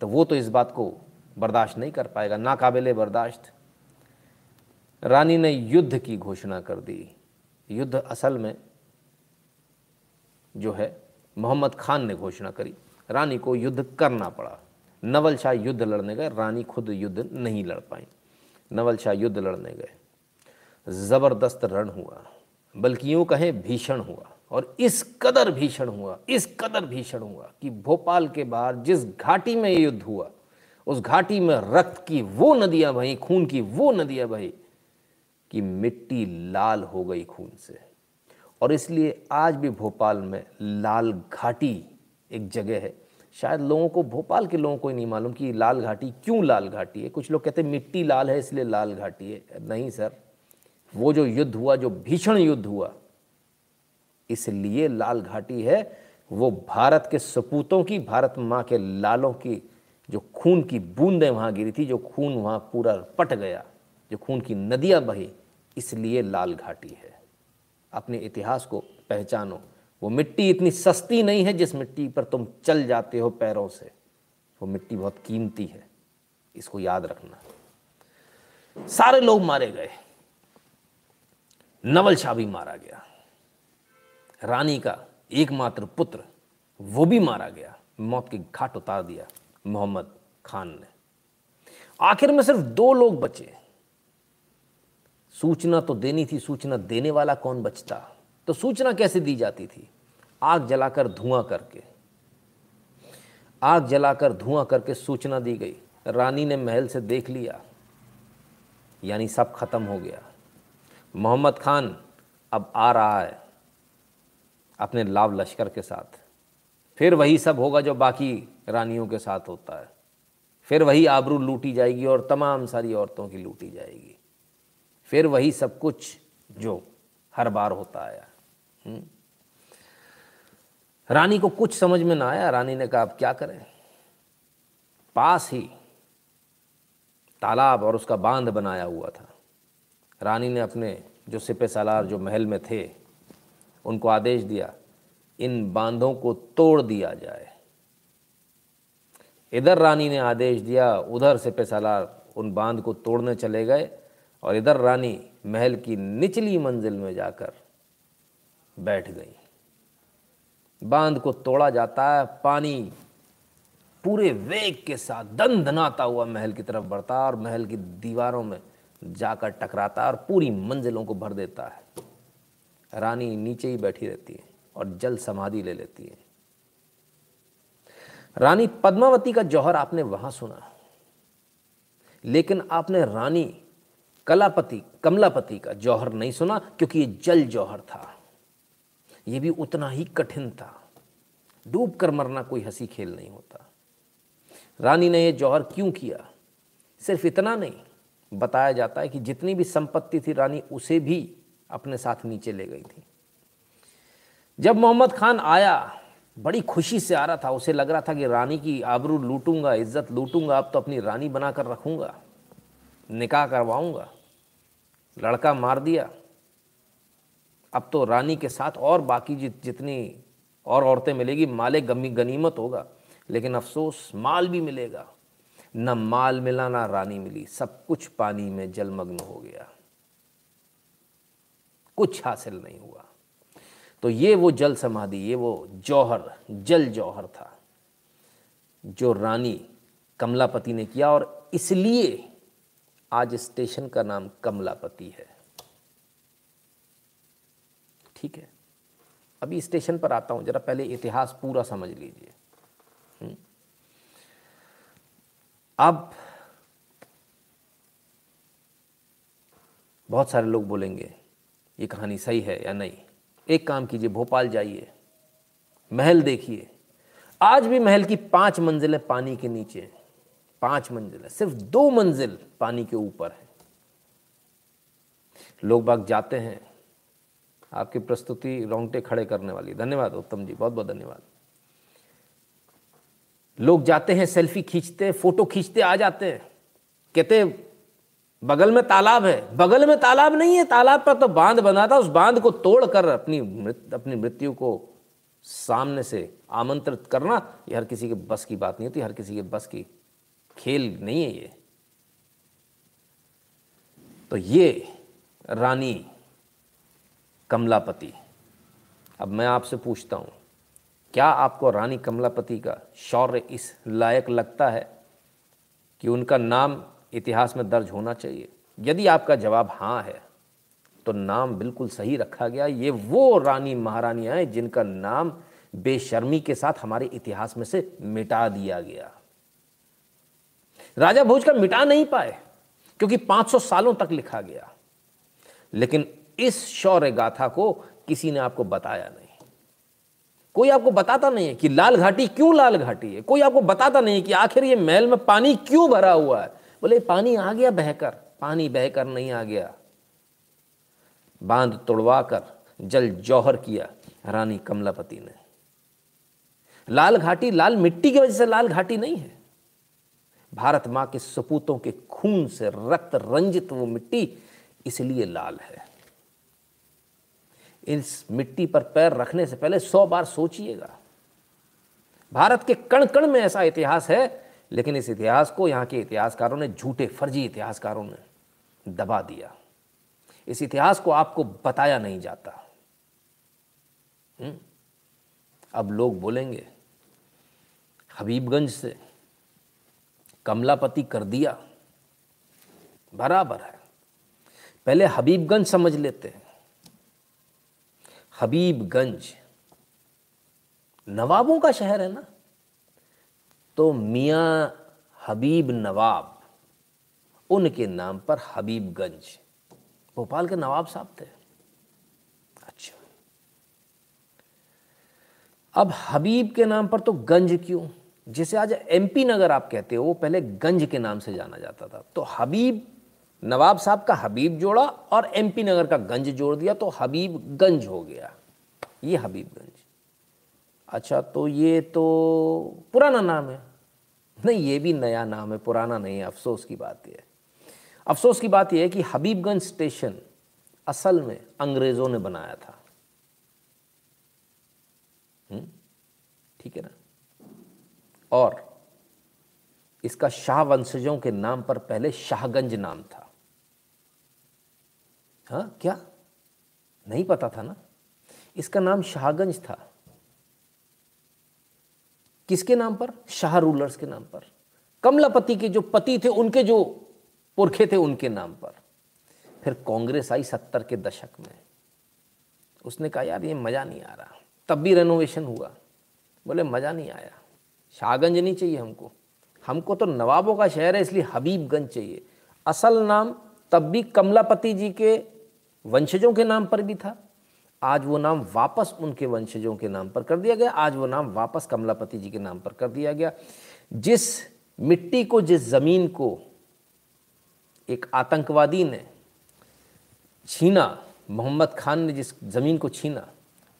तो वो तो इस बात को बर्दाश्त नहीं कर पाएगा। नाकाबिले बर्दाश्त। रानी ने युद्ध की घोषणा कर दी। युद्ध असल में जो है मोहम्मद खान ने घोषणा करी। रानी को युद्ध करना पड़ा। नवल शाह युद्ध लड़ने गए रानी खुद युद्ध नहीं लड़ पाई। नवल शाह युद्ध लड़ने गए। ज़बरदस्त रण हुआ, बल्कि यूँ कहें भीषण हुआ, और इस कदर भीषण हुआ, इस कदर भीषण हुआ कि भोपाल के बाहर जिस घाटी में ये युद्ध हुआ, उस घाटी में रक्त की वो नदियाँ बही, खून की वो नदियाँ बही, कि मिट्टी लाल हो गई खून से। और इसलिए आज भी भोपाल में लाल घाटी एक जगह है। शायद लोगों को, भोपाल के लोगों को ही नहीं मालूम कि लाल घाटी क्यों लाल घाटी है। कुछ लोग कहते हैं मिट्टी लाल है, इसलिए लाल घाटी है। नहीं सर, वो जो युद्ध हुआ, जो भीषण युद्ध हुआ, इसलिए लाल घाटी है। वो भारत के सपूतों की, भारत माँ के लालों की, जो खून की बूंदें वहाँ गिरी थी, जो खून वहाँ पूरा पट गया, जो खून की नदियाँ बही, इसलिए लाल घाटी है। अपने इतिहास को पहचानो। वो मिट्टी इतनी सस्ती नहीं है जिस मिट्टी पर तुम चल जाते हो पैरों से। वो मिट्टी बहुत कीमती है, इसको याद रखना। सारे लोग मारे गए। नवल शाह भी मारा गया। रानी का एकमात्र पुत्र, वो भी मारा गया। मौत के घाट उतार दिया मोहम्मद खान ने। आखिर में सिर्फ़ दो लोग बचे। सूचना तो देनी थी, सूचना देने वाला कौन बचता? तो सूचना कैसे दी जाती थी? आग जलाकर धुआँ करके। आग जलाकर धुआँ करके सूचना दी गई। रानी ने महल से देख लिया। यानी सब खत्म हो गया। मोहम्मद खान अब आ रहा है अपने लाभ लश्कर के साथ। फिर वही सब होगा जो बाकी रानियों के साथ होता है। फिर वही आबरू लूटी जाएगी और तमाम सारी औरतों की लूटी जाएगी। फिर वही सब कुछ जो हर बार होता आया। रानी को कुछ समझ में ना आया, रानी ने कहा अब क्या करें? पास ही तालाब और उसका बाँध बनाया हुआ था। रानी ने अपने जो सिपे सालार जो महल में थे, उनको आदेश दिया, इन बांधों को तोड़ दिया जाए। इधर रानी ने आदेश दिया, उधर सिपे सालार उन बाँध को तोड़ने चले गए, और इधर रानी महल की निचली मंजिल में जाकर बैठ गई। बाँध को तोड़ा जाता है, पानी पूरे वेग के साथ दन धनाता हुआ महल की तरफ़ बढ़ता और महल की दीवारों में जाकर टकराता है और पूरी मंजिलों को भर देता है। रानी नीचे ही बैठी रहती है और जल समाधि ले लेती है। रानी पद्मावती का जौहर आपने वहाँ सुना। लेकिन आपने रानी कलापति, कमलापति का जौहर नहीं सुना, क्योंकि ये जल जौहर था। ये भी उतना ही कठिन था। डूब कर मरना कोई हँसी खेल नहीं होता। रानी ने यह जौहर क्यों किया? सिर्फ़ इतना नहीं, बताया जाता है कि जितनी भी संपत्ति थी रानी उसे भी अपने साथ नीचे ले गई थी। जब मोहम्मद खान आया, बड़ी खुशी से आ रहा था। उसे लग रहा था कि रानी की आबरू लूटूँगा, इज़्ज़त लूटूँगा, अब तो अपनी रानी बनाकर रखूँगा, निकाह करवाऊँगा, लड़का मार दिया। अब तो रानी के साथ और बाकी जित, जितनी और औरतें मिलेगी, माले गमी, गनीमत होगा। लेकिन अफसोस, माल भी मिलेगा। न माल मिला, ना रानी मिली। सब कुछ पानी में जलमग्न हो गया। कुछ हासिल नहीं हुआ। तो ये वो जल समाधि, ये वो जौहर, जल जौहर था, जो रानी कमलापति ने किया। और इसलिए आज स्टेशन का नाम कमलापति है। ठीक है। अभी स्टेशन पर आता हूँ, जरा पहले इतिहास पूरा समझ लीजिए। हम्म। अब बहुत सारे लोग बोलेंगे, ये कहानी सही है या नहीं? एक काम कीजिए, भोपाल जाइए, महल देखिए। आज भी महल की पाँच मंजिलें पानी के नीचे पाँच मंजिलें सिर्फ़ दो मंजिल पानी के ऊपर है। लोग बाग जाते हैं आपकी प्रस्तुति रोंगटे खड़े करने वाली। धन्यवाद, उत्तम जी, बहुत बहुत धन्यवाद। लोग जाते हैं, सेल्फी खींचते फ़ोटो खींचते आ जाते हैं। कहते बगल में तालाब है। बगल में तालाब नहीं है, तालाब पर तो बाँध बना था, उस बाँध को तोड़कर अपनी मृत, अपनी मृत्यु को सामने से आमंत्रित करना, ये हर किसी के बस की बात नहीं होती, हर किसी के बस की खेल नहीं है ये। तो ये रानी कमलापति। अब मैं आपसे पूछता हूँ, क्या आपको रानी कमलापति का शौर्य इस लायक लगता है कि उनका नाम इतिहास में दर्ज होना चाहिए? यदि आपका जवाब हाँ है तो नाम बिल्कुल सही रखा गया। ये वो रानी महारानियाँ हैं जिनका नाम बेशर्मी के साथ हमारे इतिहास में से मिटा दिया गया। राजा भोज का मिटा नहीं पाए, क्योंकि 500 सालों तक लिखा गया। लेकिन इस शौर्य गाथा को किसी ने आपको बताया नहीं। कोई आपको बताता नहीं है कि लाल घाटी क्यों लाल घाटी है। कोई आपको बताता नहीं है कि आखिर ये महल में पानी क्यों भरा हुआ है। बोले, पानी आ गया बहकर, पानी बहकर नहीं आ गया। बाँध तोड़वा कर जल जौहर किया रानी कमलापति ने। लाल घाटी लाल मिट्टी की वजह से लाल घाटी नहीं है। भारत माँ के सपूतों के खून से रक्त रंजित वो मिट्टी इसलिए लाल है। इस मिट्टी पर पैर रखने से पहले सौ बार सोचिएगा। भारत के कण कण में ऐसा इतिहास है, लेकिन इस इतिहास को यहाँ के इतिहासकारों ने झूठे, फर्जी इतिहासकारों ने दबा दिया। इस इतिहास को आपको बताया नहीं जाता? हम्म? अब लोग बोलेंगे, हबीबगंज से कमलापति कर दिया। बराबर है। पहले हबीबगंज समझ लेते हैं। हबीबगंज। नवाबों का शहर है ना? तो मियाँ हबीब नवाब, उनके नाम पर हबीबगंज। भोपाल के नवाब साहब थे। अच्छा। अब हबीब के नाम पर तो गंज क्यों? जिसे आज एमपी नगर आप कहते हो, वो पहले गंज के नाम से जाना जाता था। तो हबीब नवाब साहब का हबीब जोड़ा और एमपी नगर का गंज जोड़ दिया तो हबीब गंज हो गया। ये हबीबगंज अच्छा तो ये तो पुराना नाम है। नहीं, ये भी नया नाम है, पुराना नहीं है। अफसोस की बात यह अफसोस की बात यह है कि हबीबगंज स्टेशन असल में अंग्रेज़ों ने बनाया था। हम्म? ठीक है ना? और इसका शाह वंशजों के नाम पर पहले शाहगंज नाम था। हाँ क्या? नहीं पता था ना? इसका नाम शाहगंज था। किसके नाम पर? शाह रूलर्स के नाम पर। कमलापति के जो पति थे, उनके जो पुरखे थे, उनके नाम पर। फिर कांग्रेस आई सत्तर के दशक में। उसने कहा, यार, ये मज़ा नहीं आ रहा। तब भी रेनोवेशन हुआ। बोले, मज़ा नहीं आया। शाहगंज नहीं चाहिए हमको। हमको तो नवाबों का शहर है, इसलिए हबीबगंज चाहिए। असल नाम तब भी कमलापति जी के वंशजों के नाम पर भी था। आज वो नाम वापस उनके वंशजों के नाम पर कर दिया गया। आज वो नाम वापस कमलापति जी के नाम पर कर दिया गया। जिस मिट्टी को, जिस ज़मीन को एक आतंकवादी ने छीना, मोहम्मद खान ने जिस ज़मीन को छीना,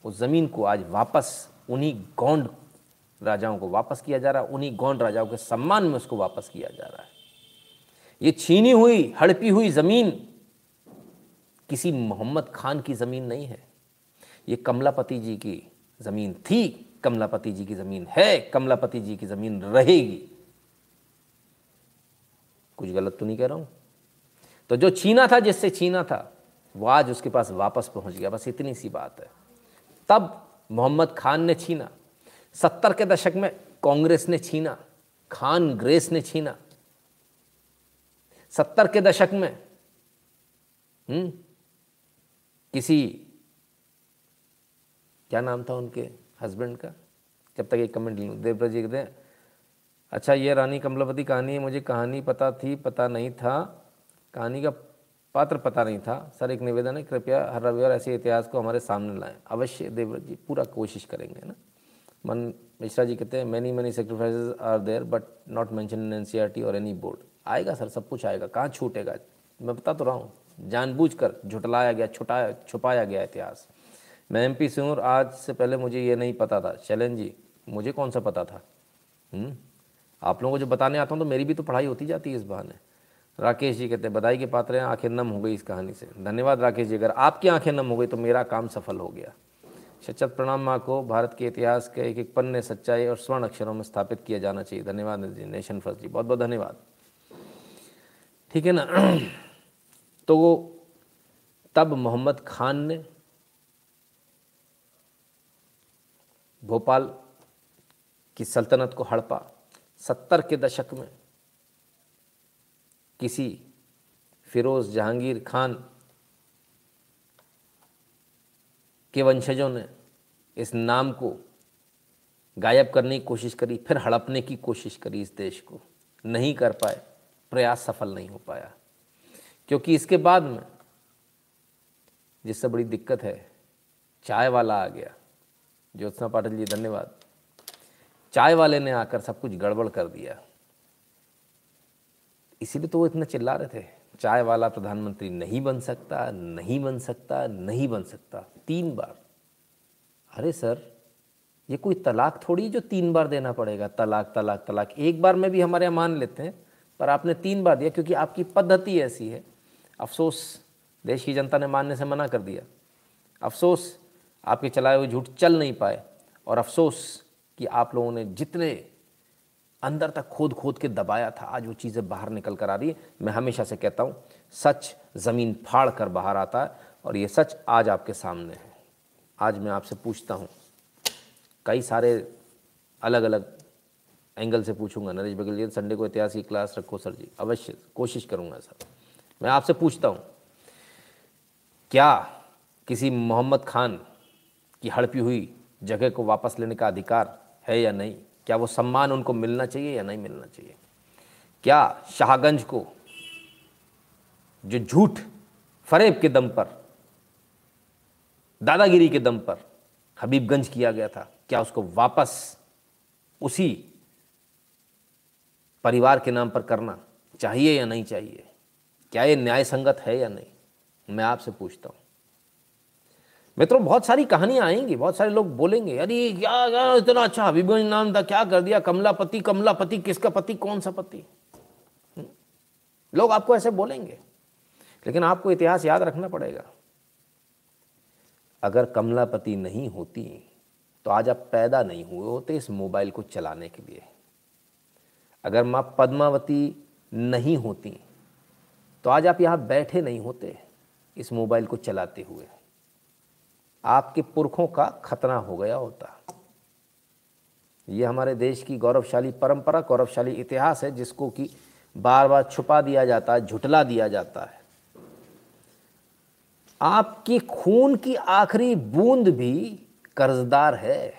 उस ज़मीन को आज वापस उन्हीं गौंड राजाओं को वापस किया जा रहा है। उन्हीं गौंड राजाओं के सम्मान में उसको वापस किया जा रहा है। ये छीनी हुई, हड़पी हुई ज़मीन किसी मोहम्मद खान की ज़मीन नहीं है। ये कमलापति जी की ज़मीन थी, कमलापति जी की ज़मीन है, कमलापति जी की ज़मीन रहेगी। कुछ गलत तो नहीं कह रहा हूँ? तो जो छीना था, जिससे छीना था, वो आज उसके पास वापस पहुँच गया। बस इतनी सी बात है। तब मोहम्मद खान ने छीना। सत्तर के दशक में कांग्रेस ने छीना। खान ग्रेस ने छीना। सत्तर के दशक में हम्म किसी, क्या नाम था उनके हस्बैंड का? जब तक एक कमेंट लूँ। देवव्रत जी कहते हैं अच्छा ये रानी कमलापति कहानी है, मुझे कहानी पता थी, पता नहीं था। कहानी का पात्र पता नहीं था। सर, एक निवेदन है, कृपया हर रविवार ऐसे इतिहास को हमारे सामने लाएँ। अवश्य, देवव्रत जी, पूरा कोशिश करेंगे ना? मन, मिश्रा जी कहते हैं many many sacrifices are there but not mention in an or any board आएगा, सर, सब कुछ आएगा। कहाँ छूटेगा? मैं बता तो रहा हूँ। जानबूझकर झुटलाया गया छुटाया छुपाया गया इतिहास। मैं एम पी हूँ आज से पहले मुझे ये नहीं पता था। शैलन जी, मुझे कौन सा पता था? हुँ? हम्म? आप लोगों को जो बताने आता हूँ तो मेरी भी तो पढ़ाई होती जाती है इस बहाने। राकेश जी कहते हैं, बधाई के पात्र हैं, आँखें नम हो गई इस कहानी से। धन्यवाद राकेश जी, अगर आपकी आँखें नम हो गई तो मेरा काम सफल हो गया। सचत प्रणाम माँ को, भारत के इतिहास के एक एक पन्ने सच्चाई और स्वर्ण अक्षरों में स्थापित किया जाना चाहिए। धन्यवाद जी, नेशन फ़र्स्ट जी बहुत बहुत धन्यवाद। ठीक है ना? तो तब मोहम्मद खान ने भोपाल की सल्तनत को हड़पा। सत्तर के दशक में किसी फिरोज जहांगीर खान के वंशजों ने इस नाम को गायब करने की कोशिश करी, फिर हड़पने की कोशिश करी इस देश को। नहीं कर पाए, प्रयास सफल नहीं हो पाया। क्योंकि इसके बाद में जिससे बड़ी दिक्कत है, चाय वाला आ गया। ज्योत्सना पाटिल जी, धन्यवाद। चाय वाले ने आकर सब कुछ गड़बड़ कर दिया। इसीलिए तो वो इतना चिल्ला रहे थे। चाय वाला प्रधानमंत्री नहीं बन सकता, नहीं बन सकता, नहीं बन सकता। तीन बार। अरे सर, ये कोई तलाक थोड़ी जो तीन बार देना पड़ेगा? तलाक तलाक तलाक। एक बार में भी हमारे यहाँ मान लेते हैं, पर आपने तीन बार दिया क्योंकि आपकी पद्धति ऐसी है। अफसोस, देश की जनता ने मानने से मना कर दिया। अफसोस, आपके चलाए हुए झूठ चल नहीं पाए। और अफसोस कि आप लोगों ने जितने अंदर तक खोद खोद के दबाया था, आज वो चीज़ें बाहर निकल कर आ रही है। मैं हमेशा से कहता हूँ, सच ज़मीन फाड़ कर बाहर आता है और ये सच आज आपके सामने है। आज मैं आपसे पूछता हूँ, कई सारे अलग अलग एंगल से पूछूँगा। नरेश बघेल जी, संडे को इतिहास की क्लास रखो, सर जी। अवश्य, कोशिश करूँगा, सर। मैं आपसे पूछता हूँ, क्या किसी मोहम्मद खान की हड़पी हुई जगह को वापस लेने का अधिकार है या नहीं? क्या वो सम्मान उनको मिलना चाहिए या नहीं मिलना चाहिए? क्या शाहगंज को जो झूठ फरेब के दम पर, दादागिरी के दम पर हबीबगंज किया गया था, क्या उसको वापस उसी परिवार के नाम पर करना चाहिए या नहीं चाहिए? क्या ये न्याय संगत है या नहीं? मैं आपसे पूछता हूँ। मित्रों, बहुत सारी कहानियाँ आएँगी, बहुत सारे लोग बोलेंगे, अरे, क्या क्या, इतना अच्छा हबीबगंज नाम था, क्या कर दिया? कमलापति कमलापति किसका पति, कौन सा पति? हम्म? लोग आपको ऐसे बोलेंगे, लेकिन आपको इतिहास याद रखना पड़ेगा। अगर कमलापति नहीं होती तो आज आप पैदा नहीं हुए होते इस मोबाइल को चलाने के लिए। अगर माँ पद्मावती नहीं होती तो आज आप यहाँ बैठे नहीं होते इस मोबाइल को चलाते हुए। आपके पुरखों का खतना हो गया होता। ये हमारे देश की गौरवशाली परंपरा, गौरवशाली इतिहास है, जिसको कि बार बार छुपा दिया जाता है झुटला दिया जाता है। आपकी खून की आखिरी बूंद भी कर्जदार है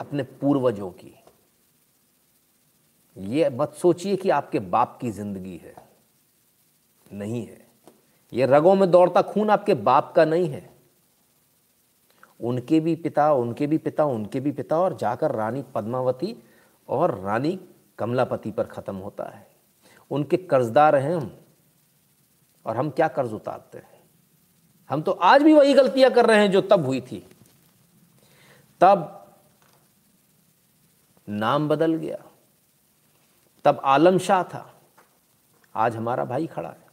अपने पूर्वजों की। ये मत सोचिए कि आपके बाप की ज़िंदगी है। नहीं है। ये रगों में दौड़ता खून आपके बाप का नहीं है। उनके भी पिता, उनके भी पिता, उनके भी पिता और जाकर रानी पद्मावती और रानी कमलापति पर ख़त्म होता है। उनके कर्जदार हैं हम और हम क्या कर्ज उतारते हैं? हम तो आज भी वही गलतियाँ कर रहे हैं जो तब हुई थी। तब नाम बदल गया। तब आलम शाह था। आज हमारा भाई खड़ा है।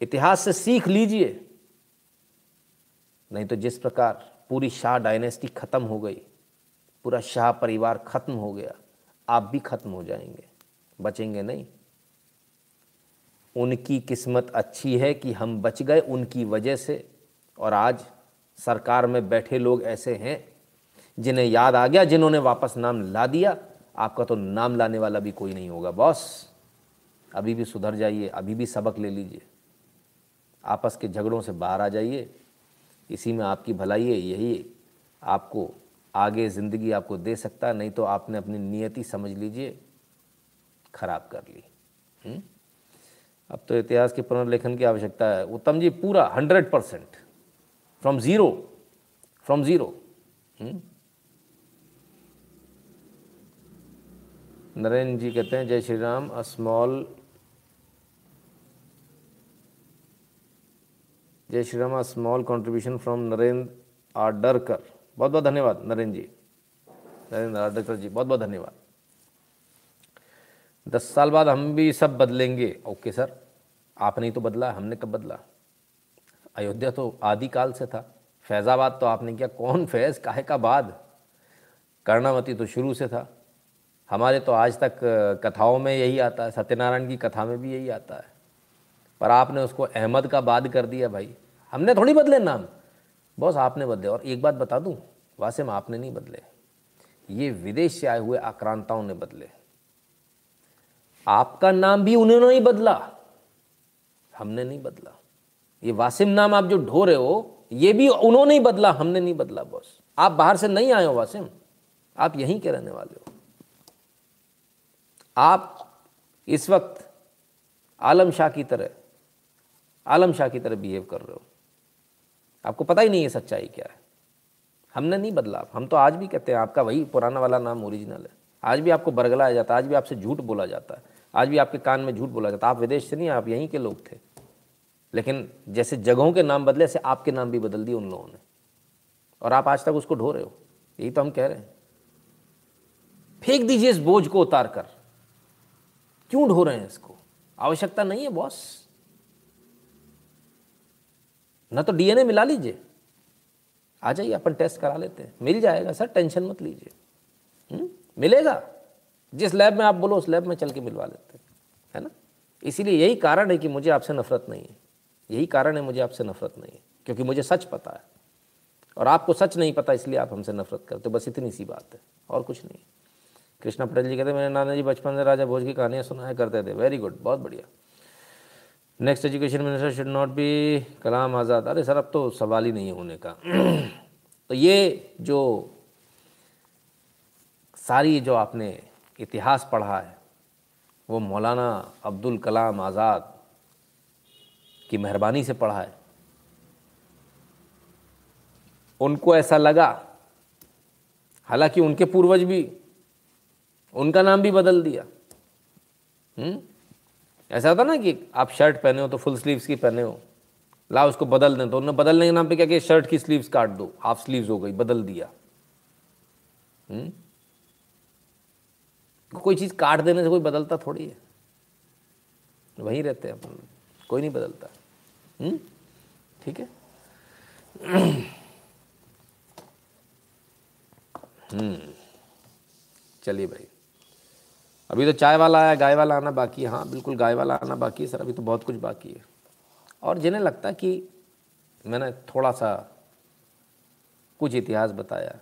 इतिहास से सीख लीजिए। नहीं तो जिस प्रकार पूरी शाह डायनेस्टी खत्म हो गई, पूरा शाह परिवार खत्म हो गया, आप भी खत्म हो जाएँगे, बचेंगे नहीं। उनकी किस्मत अच्छी है कि हम बच गए उनकी वजह से, और आज सरकार में बैठे लोग ऐसे हैं, जिन्हें याद आ गया, जिन्होंने वापस नाम ला दिया। आपका तो नाम लाने वाला भी कोई नहीं होगा, बॉस। अभी भी सुधर जाइए, अभी भी सबक ले लीजिए। आपस के झगड़ों से बाहर आ जाइए। इसी में आपकी भलाई है, यही है आपको आगे ज़िंदगी आपको दे सकता नहीं तो आपने अपनी नियति समझ लीजिए, खराब कर ली। हुँ? अब तो इतिहास के पुनर्लेखन की आवश्यकता है। उत्तम जी, पूरा hundred percent from zero from zero Narendra ji कहते हैं, Jai Shri Ram a small Jai Shri Ram small contribution from Narendra Adarkar बहुत बहुत धन्यवाद नरेंद्र जी। नरेंद्र आडरकर जी, बहुत बहुत धन्यवाद। दस साल बाद हम भी सब बदलेंगे। ओके सर आपने ही तो बदला, हमने कब बदला? अयोध्या तो आदिकाल से था। फैज़ाबाद तो आपने किया। कौन फैज़? काहे का बाद? कर्णावती तो शुरू से था। हमारे तो आज तक कथाओं में यही आता है। सत्यनारायण की कथा में भी यही आता है। पर आपने उसको अहमद का बाद कर दिया भाई। हमने थोड़ी बदले नाम। बॉस, आपने बदले। और एक बात बता दूँ, वासिम, आपने नहीं बदले। ये विदेश से आए हुए आक्रांताओं ने बदले। आपका नाम भी उन्होंने ही बदला। हमने नहीं बदला। ये वासिम नाम आप जो ढो रहे हो, ये भी उन्होंने ही बदला। हमने नहीं बदला, बॉस। आप बाहर से नहीं आए हो, वासिम। आप यहीं के रहने वाले हो। आप इस वक्त आलम शाह की तरह आलम शाह की तरह बिहेव कर रहे हो। आपको पता ही नहीं है सच्चाई क्या है। हमने नहीं बदला। हम तो आज भी कहते हैं, आपका वही पुराना वाला नाम ओरिजिनल है। आज भी आपको बरगलाया जाता है, आज भी आपसे झूठ बोला जाता है। आज भी आपके कान में झूठ बोला जाता है। आप विदेश से नहीं, आप यहीं के लोग थे। लेकिन जैसे जगहों के नाम बदले, ऐसे आपके नाम भी बदल दिए उन लोगों ने। और आप आज तक उसको ढो रहे हो। यही तो हम कह रहे हैं। फेंक दीजिए इस बोझ को उतार कर। क्यों ढो रहे हैं इसको? आवश्यकता नहीं है, बॉस। ना तो डीएनए मिला लीजिए। आ जाइए, अपन टेस्ट करा लेते हैं। मिल जाएगा, सर, टेंशन मत लीजिए। हम्म? मिलेगा। जिस लैब में आप बोलो, उस लैब में चल के मिलवा लेते हैं, है ना? इसीलिए यही कारण है कि मुझे आपसे नफरत नहीं है। यही कारण है मुझे आपसे नफरत नहीं है, क्योंकि मुझे सच पता है। और आपको सच नहीं पता, इसलिए आप हमसे नफरत करते बस इतनी सी बात है, और कुछ नहीं। कृष्णा पटेल जी कहते मेरे नाना जी, बचपन से राजा भोज की कहानियाँ सुनाया करते थे। वेरी गुड बहुत बढ़िया। Next education minister should not be Kalam Azad. अरे सर, अब तो सवाल ही नहीं होने का। तो ये जो सारी जो आपने इतिहास पढ़ा है, वो मौलाना अब्दुल कलाम आज़ाद की मेहरबानी से पढ़ा है। उनको ऐसा लगा, हालाँकि उनके पूर्वज भी, उनका नाम भी बदल दिया। हुँ? ऐसा होता ना कि आप शर्ट पहने हो तो फुल स्लीव्स की पहने हो। ला उसको बदल दें तो उन्होंने बदलने के नाम पे क्या कि शर्ट की स्लीव्स काट दो। हाफ़ स्लीव्स हो गई, बदल दिया। हुँ? कोई चीज़ काट देने से कोई बदलता थोड़ी है। वहीं रहते हैं अपन। कोई नहीं बदलता। ठीक है? चलिए भाई। अभी तो चाय वाला आया, गाय वाला आना बाकी है। हाँ बिल्कुल गाय वाला आना बाकी है, सर। अभी तो बहुत कुछ बाकी है। और जिन्हें लगता कि मैंने थोड़ा सा कुछ इतिहास बताया।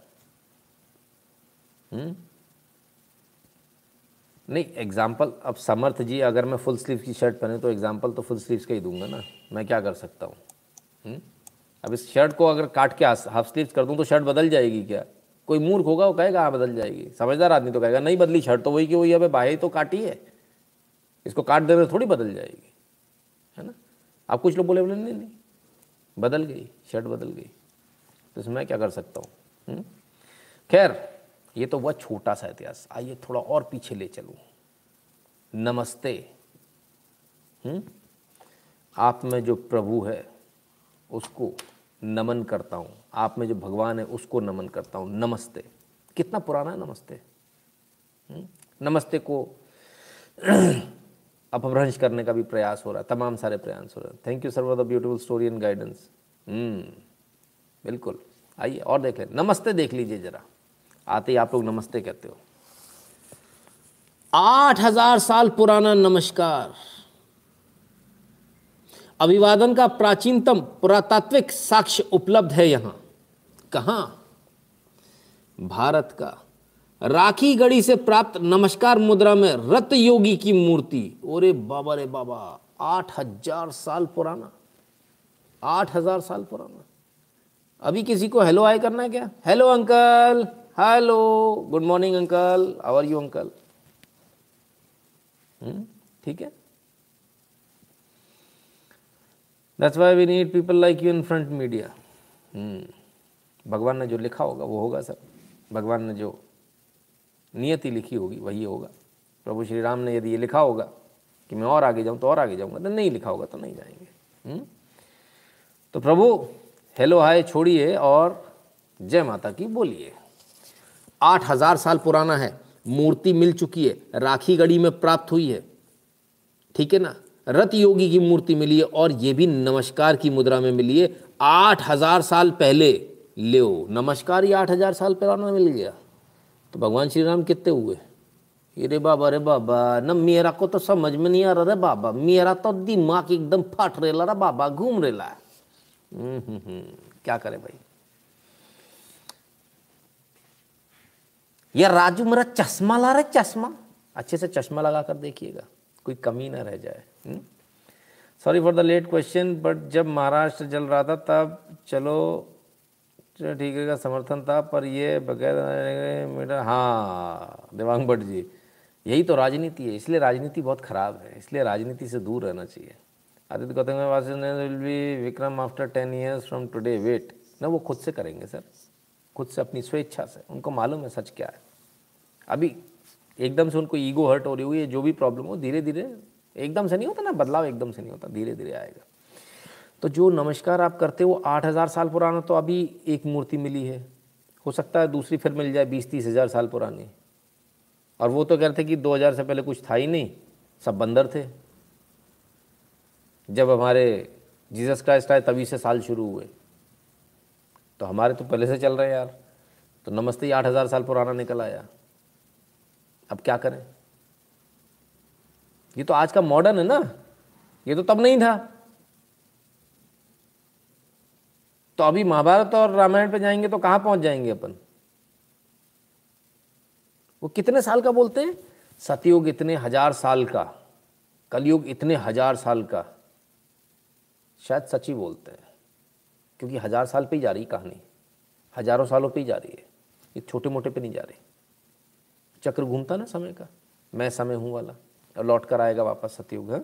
हुँ? नहीं एग्ज़ाम्पल अब समर्थ जी, अगर मैं फुल स्लीव की शर्ट पहने तो एग्ज़ाम्पल तो फुल स्लीव्स का ही दूँगा ना। मैं क्या कर सकता हूँ? अब इस शर्ट को अगर काट के हाफ़ स्लीव्स कर दूँ तो शर्ट बदल जाएगी क्या? कोई मूर्ख होगा, वो कहेगा हाँ बदल जाएगी। समझदार आदमी तो कहेगा, नहीं, बदली शर्ट तो वही की वही अब बाहे तो काटी है। इसको काट देने थोड़ी बदल जाएगी। है ना? आप कुछ लोग बोले बोले नहीं नहीं, बदल गई शर्ट बदल गई। तो इसमें मैं क्या कर सकता हूँ? खैर, ये तो वह छोटा सा इतिहास। आइए थोड़ा और पीछे ले चलूँ। नमस्ते। हुँ? आप में जो प्रभु है, उसको नमन करता हूँ। आप में जो भगवान है, उसको नमन करता हूँ। नमस्ते। कितना पुराना है नमस्ते? हम्म? नमस्ते को अपभ्रंश करने का भी प्रयास हो रहा है। तमाम सारे प्रयास हो रहे हैं। Thank you sir for the beautiful story and guidance बिल्कुल। आइए, और देख लें। नमस्ते देख लीजिए जरा। आते ही आप लोग नमस्ते कहते हो। आठ हज़ार साल पुराना नमस्कार। अभिवादन का प्राचीनतम पुरातात्विक साक्ष्य उपलब्ध है यहाँ। कहा? भारत का। राखी गढ़ी से प्राप्त नमस्कार मुद्रा में रत योगी की मूर्ति। ओरे बाबा रे बाबा, आठ हज़ार साल पुराना। आठ हज़ार साल पुराना। अभी किसी को हेलो हाय करना है क्या? Hello uncle, hello. Good morning uncle how are you uncle? ठीक है? That's why we need people like you in front media भगवान ने जो लिखा होगा, वो होगा सर भगवान ने जो नियति लिखी होगी, वही होगा। प्रभु श्री राम ने यदि ये लिखा होगा कि मैं और आगे जाऊँ तो और आगे जाऊँगा। तो नहीं लिखा होगा तो नहीं जाएँगे। हुँ? हम्म? तो प्रभु, हेलो, हाय, छोड़िए और जय माता की बोलिए। आठ हज़ार साल पुराना है, मूर्ति मिल चुकी है, राखी गढ़ी में प्राप्त हुई है। ठीक है ना? रथ योगी की मूर्ति मिली है और ये भी नमस्कार की मुद्रा में मिली है। आठ हज़ार साल पहले ले नमस्कार ही आठ हज़ार साल पुराना मिल गया। तो भगवान श्री राम कितने हुए? अरे बाबा अरे बाबा न मेरा को तो समझ में नहीं आ रहा रे बाबा। मेरा तो दिमाग एकदम फट रेला रे बाबा घूम रेला हम्म, हम्म, हम्म, क्या करे भाई? यार राजू मेरा चश्मा ला रहा चश्मा? अच्छे से चश्मा लगा कर देखिएगा कोई कमी ना रह जाए। Sorry for the late question but जब महाराष्ट्र जल रहा था तब चलो ठीक है का समर्थन था, पर ये बगैर, मेरा हाँ देवांग भट्ट जी, यही तो राजनीति है, इसलिए राजनीति बहुत ख़राब है, इसलिए राजनीति से दूर रहना चाहिए। Aditya Gautam will be Vikram after ten years from today wait ना वो खुद से करेंगे सर, खुद से अपनी स्वेच्छा से, उनको मालूम है सच क्या है। अभी एकदम से उनको ईगो हर्ट हो रही हुई है जो भी प्रॉब्लम हो धीरे धीरे एकदम से नहीं होता ना, बदलाव एकदम से नहीं होता धीरे धीरे आएगा। तो जो नमस्कार आप करते हो, आठ हज़ार साल पुराना तो अभी एक मूर्ति मिली है। हो सकता है दूसरी फिर मिल जाए बीस तीस हज़ार साल पुरानी। और वो तो कहते कि दो हज़ार से पहले कुछ था ही नहीं, सब बंदर थे। जब हमारे जीसस क्राइस्ट आए, तभी से साल शुरू हुए। तो हमारे तो पहले से चल रहे यार। तो नमस्ते, आठ हज़ार साल पुराना निकल आया। अब क्या करें? ये तो आज का मॉडर्न है ना। ये तो तब नहीं था। तो अभी महाभारत और रामायण पे जाएँगे तो कहाँ पहुँच जाएँगे अपन? वो कितने साल का बोलते हैं? सतयुग इतने हज़ार साल का, कलयुग इतने हज़ार साल का। शायद सच ही बोलते हैं, क्योंकि हज़ार साल पे ही जा रही कहानी। हज़ारों सालों पे ही जा रही है। ये छोटे मोटे पे नहीं जा रही। चक्र घूमता ना समय का, मैं समय हूँ वाला। लौट कर आएगा वापस सतयुग, है?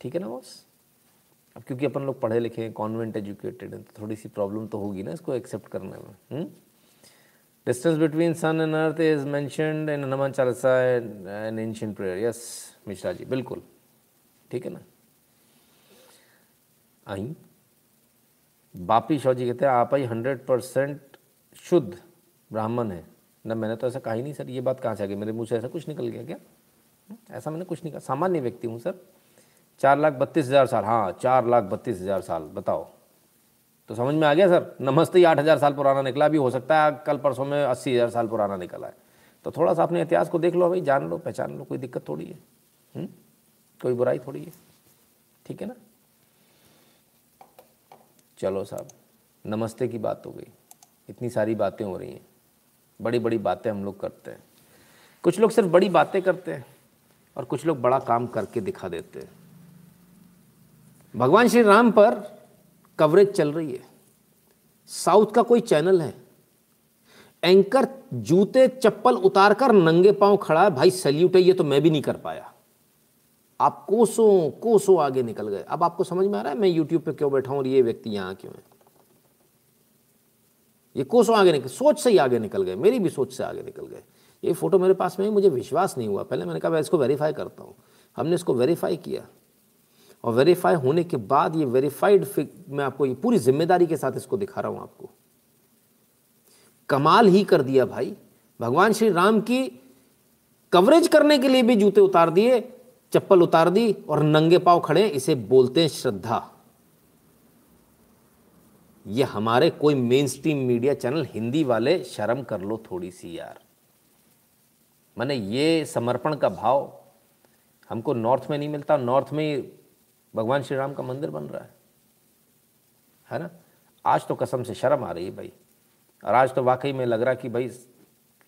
ठीक है ना बॉस अब क्योंकि अपन लोग पढ़े लिखे हैं कॉन्वेंट एजुकेटेड हैं तो थोड़ी सी प्रॉब्लम तो होगी ना इसको एक्सेप्ट करने में distance between sun and earth is mentioned in Hanuman Chalisa and ancient prayer yes Mishra ji बिल्कुल। ठीक है ना? आई बापी शौ जी कहते हैं, आप ही हंड्रेड परसेंट शुद्ध ब्राह्मण है। ना, मैंने तो ऐसा कहा ही नहीं, सर, ये बात कहाँ से आ गई? मेरे मुँह से ऐसा कुछ निकल गया क्या? ऐसा मैंने कुछ नहीं कहा। सामान्य व्यक्ति हूँ, सर। चार लाख बत्तीस हज़ार साल। हाँ चार लाख बत्तीस हज़ार साल। बताओ। तो समझ में आ गया, सर? नमस्ते ही आठ हज़ार साल पुराना निकला। भी हो सकता है कल परसों में अस्सी हज़ार साल पुराना निकला है। तो थोड़ा सा अपने इतिहास को देख लो, भाई। जान लो, पहचान लो। कोई दिक्कत थोड़ी है। हुँ? हम्म? कोई बुराई थोड़ी है। ठीक है ना? चलो, साहब। नमस्ते की बात हो गई। इतनी सारी बातें हो रही हैं। बड़ी बड़ी बातें हम लोग करते हैं। कुछ लोग सिर्फ़ बड़ी बातें करते हैं। और कुछ लोग बड़ा काम करके दिखा देते हैं। भगवान श्री राम पर कवरेज चल रही है। साउथ का कोई चैनल है? एंकर जूते चप्पल उतारकर नंगे पाँव खड़ा है, भाई सैल्यूट है, ये तो मैं भी नहीं कर पाया। आप कोसों कोसों आगे निकल गए। अब आपको समझ में आ रहा है, मैं यूट्यूब पे क्यों बैठा हूँ और ये व्यक्ति यहाँ क्यों है? ये कोसों आगे निकल, सोच से ही आगे निकल गए, मेरी भी सोच से आगे निकल गए। ये फ़ोटो मेरे पास में ही, मुझे विश्वास नहीं हुआ। पहले मैंने कहा, मैं इसको वेरीफाई करता हूँ। हमने इसको वेरीफाई किया। और वेरीफाई होने के बाद ये वेरीफाइड मैं आपको ये पूरी ज़िम्मेदारी के साथ इसको दिखा रहा हूँ आपको। कमाल ही कर दिया भाई। भगवान श्री राम की कवरेज करने के लिए भी जूते उतार दिए, चप्पल उतार दी और नंगे पाव खड़े, इसे बोलते हैं श्रद्धा। ये हमारे कोई mainstream media channel Hindi वाले शर्म कर लो थोड़ी सी यार। मैंने ये समर्पण का भाव हमको नॉर्थ में नहीं मिलता, नॉर्थ में ही भगवान श्री राम का मंदिर बन रहा है। है ना? आज तो कसम से शर्म आ रही है भाई। और आज तो वाकई में लग रहा कि भाई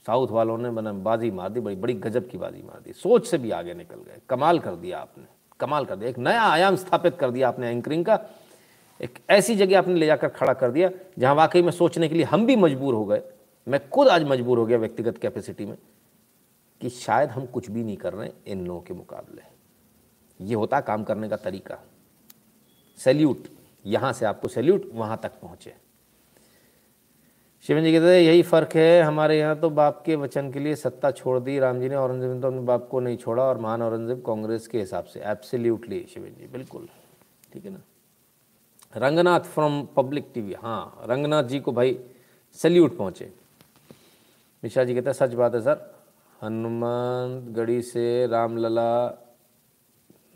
साउथ वालों ने मैंने बाजी मार दी, बड़ी बड़ी गजब की बाजी मार दी। सोच से भी आगे निकल गए। कमाल कर दिया आपने। कमाल कर दिया। एक नया आयाम स्थापित कर दिया आपने एंकरिंग का। एक ऐसी जगह आपने ले जाकर खड़ा कर दिया, जहाँ वाकई में सोचने के लिए हम भी मजबूर हो गए। मैं खुद आज मजबूर हो गया व्यक्तिगत कैपेसिटी में। कि शायद हम कुछ भी नहीं कर रहे इन लोगों के मुकाबले। ये होता काम करने का तरीका। सैल्यूट, यहाँ से आपको सैल्यूट वहाँ तक पहुँचे। शिवन जी कहते हैं, यही फ़र्क है, हमारे यहाँ तो बाप के वचन के लिए सत्ता छोड़ दी। राम जी ने औरंगज़ेब ने तो अपने बाप को नहीं छोड़ा और महान औरंगज़ेब कांग्रेस के हिसाब से एब्सोल्युटली शिवन जी बिल्कुल। ठीक है ना? रंगनाथ फ्रॉम पब्लिक टीवी हाँ रंगनाथ जी को भाई सल्यूट पहुँचे। मिश्रा जी कहते हैं, सच बात है, सर। हनुमान गढ़ी से रामलला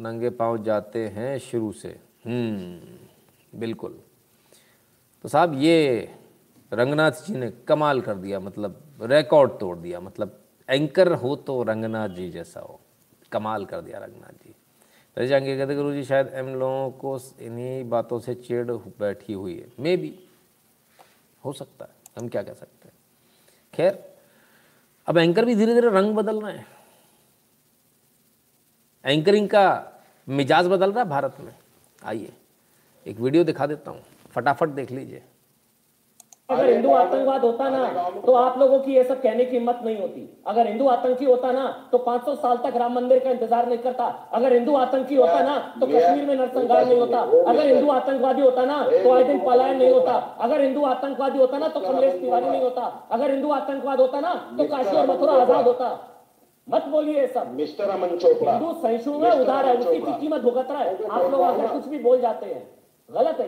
नंगे पाँव जाते हैं शुरू से। हम्म बिल्कुल। तो साहब, ये रंगनाथ जी ने कमाल कर दिया मतलब रिकॉर्ड तोड़ दिया मतलब एंकर हो तो रंगनाथ जी जैसा हो। कमाल कर दिया रंगनाथ जी। रह जाएँगे कहते गुरु जी, शायद इन लोगों को इन्हीं बातों से चिड़ बैठी हुई है। मे भी हो सकता है। हम क्या कह सकते हैं? खैर अब एंकर भी धीरे धीरे रंग बदल रहे हैं। एंकरिंग का मिजाज बदल रहा है भारत में। आइए, एक वीडियो दिखा देता हूँ। फटाफट देख लीजिए। अगर हिंदू आतंकवाद होता ना तो आप लोगों की ये सब कहने की हिम्मत नहीं होती। अगर हिंदू आतंकी होता ना तो 500 साल तक राम मंदिर का इंतज़ार नहीं करता। अगर हिंदू आतंकी होता ना तो कश्मीर में नरसंहार नहीं होता। अगर हिंदू आतंकवादी होता ना तो आए दिन पलायन नहीं होता। अगर हिंदू आतंकवादी होता ना तो कमलेश तिवारी नहीं होता। अगर हिंदू आतंकवाद होता ना तो काशी और मथुरा आज़ाद होता। मत बोलिए सब। मिस्टर अमन चोपड़ा। हिंदू सहिष्णु है उदार है उसकी कीमत भुगत रहा है। आप लोग आकर कुछ भी बोल जाते हैं। गलत है।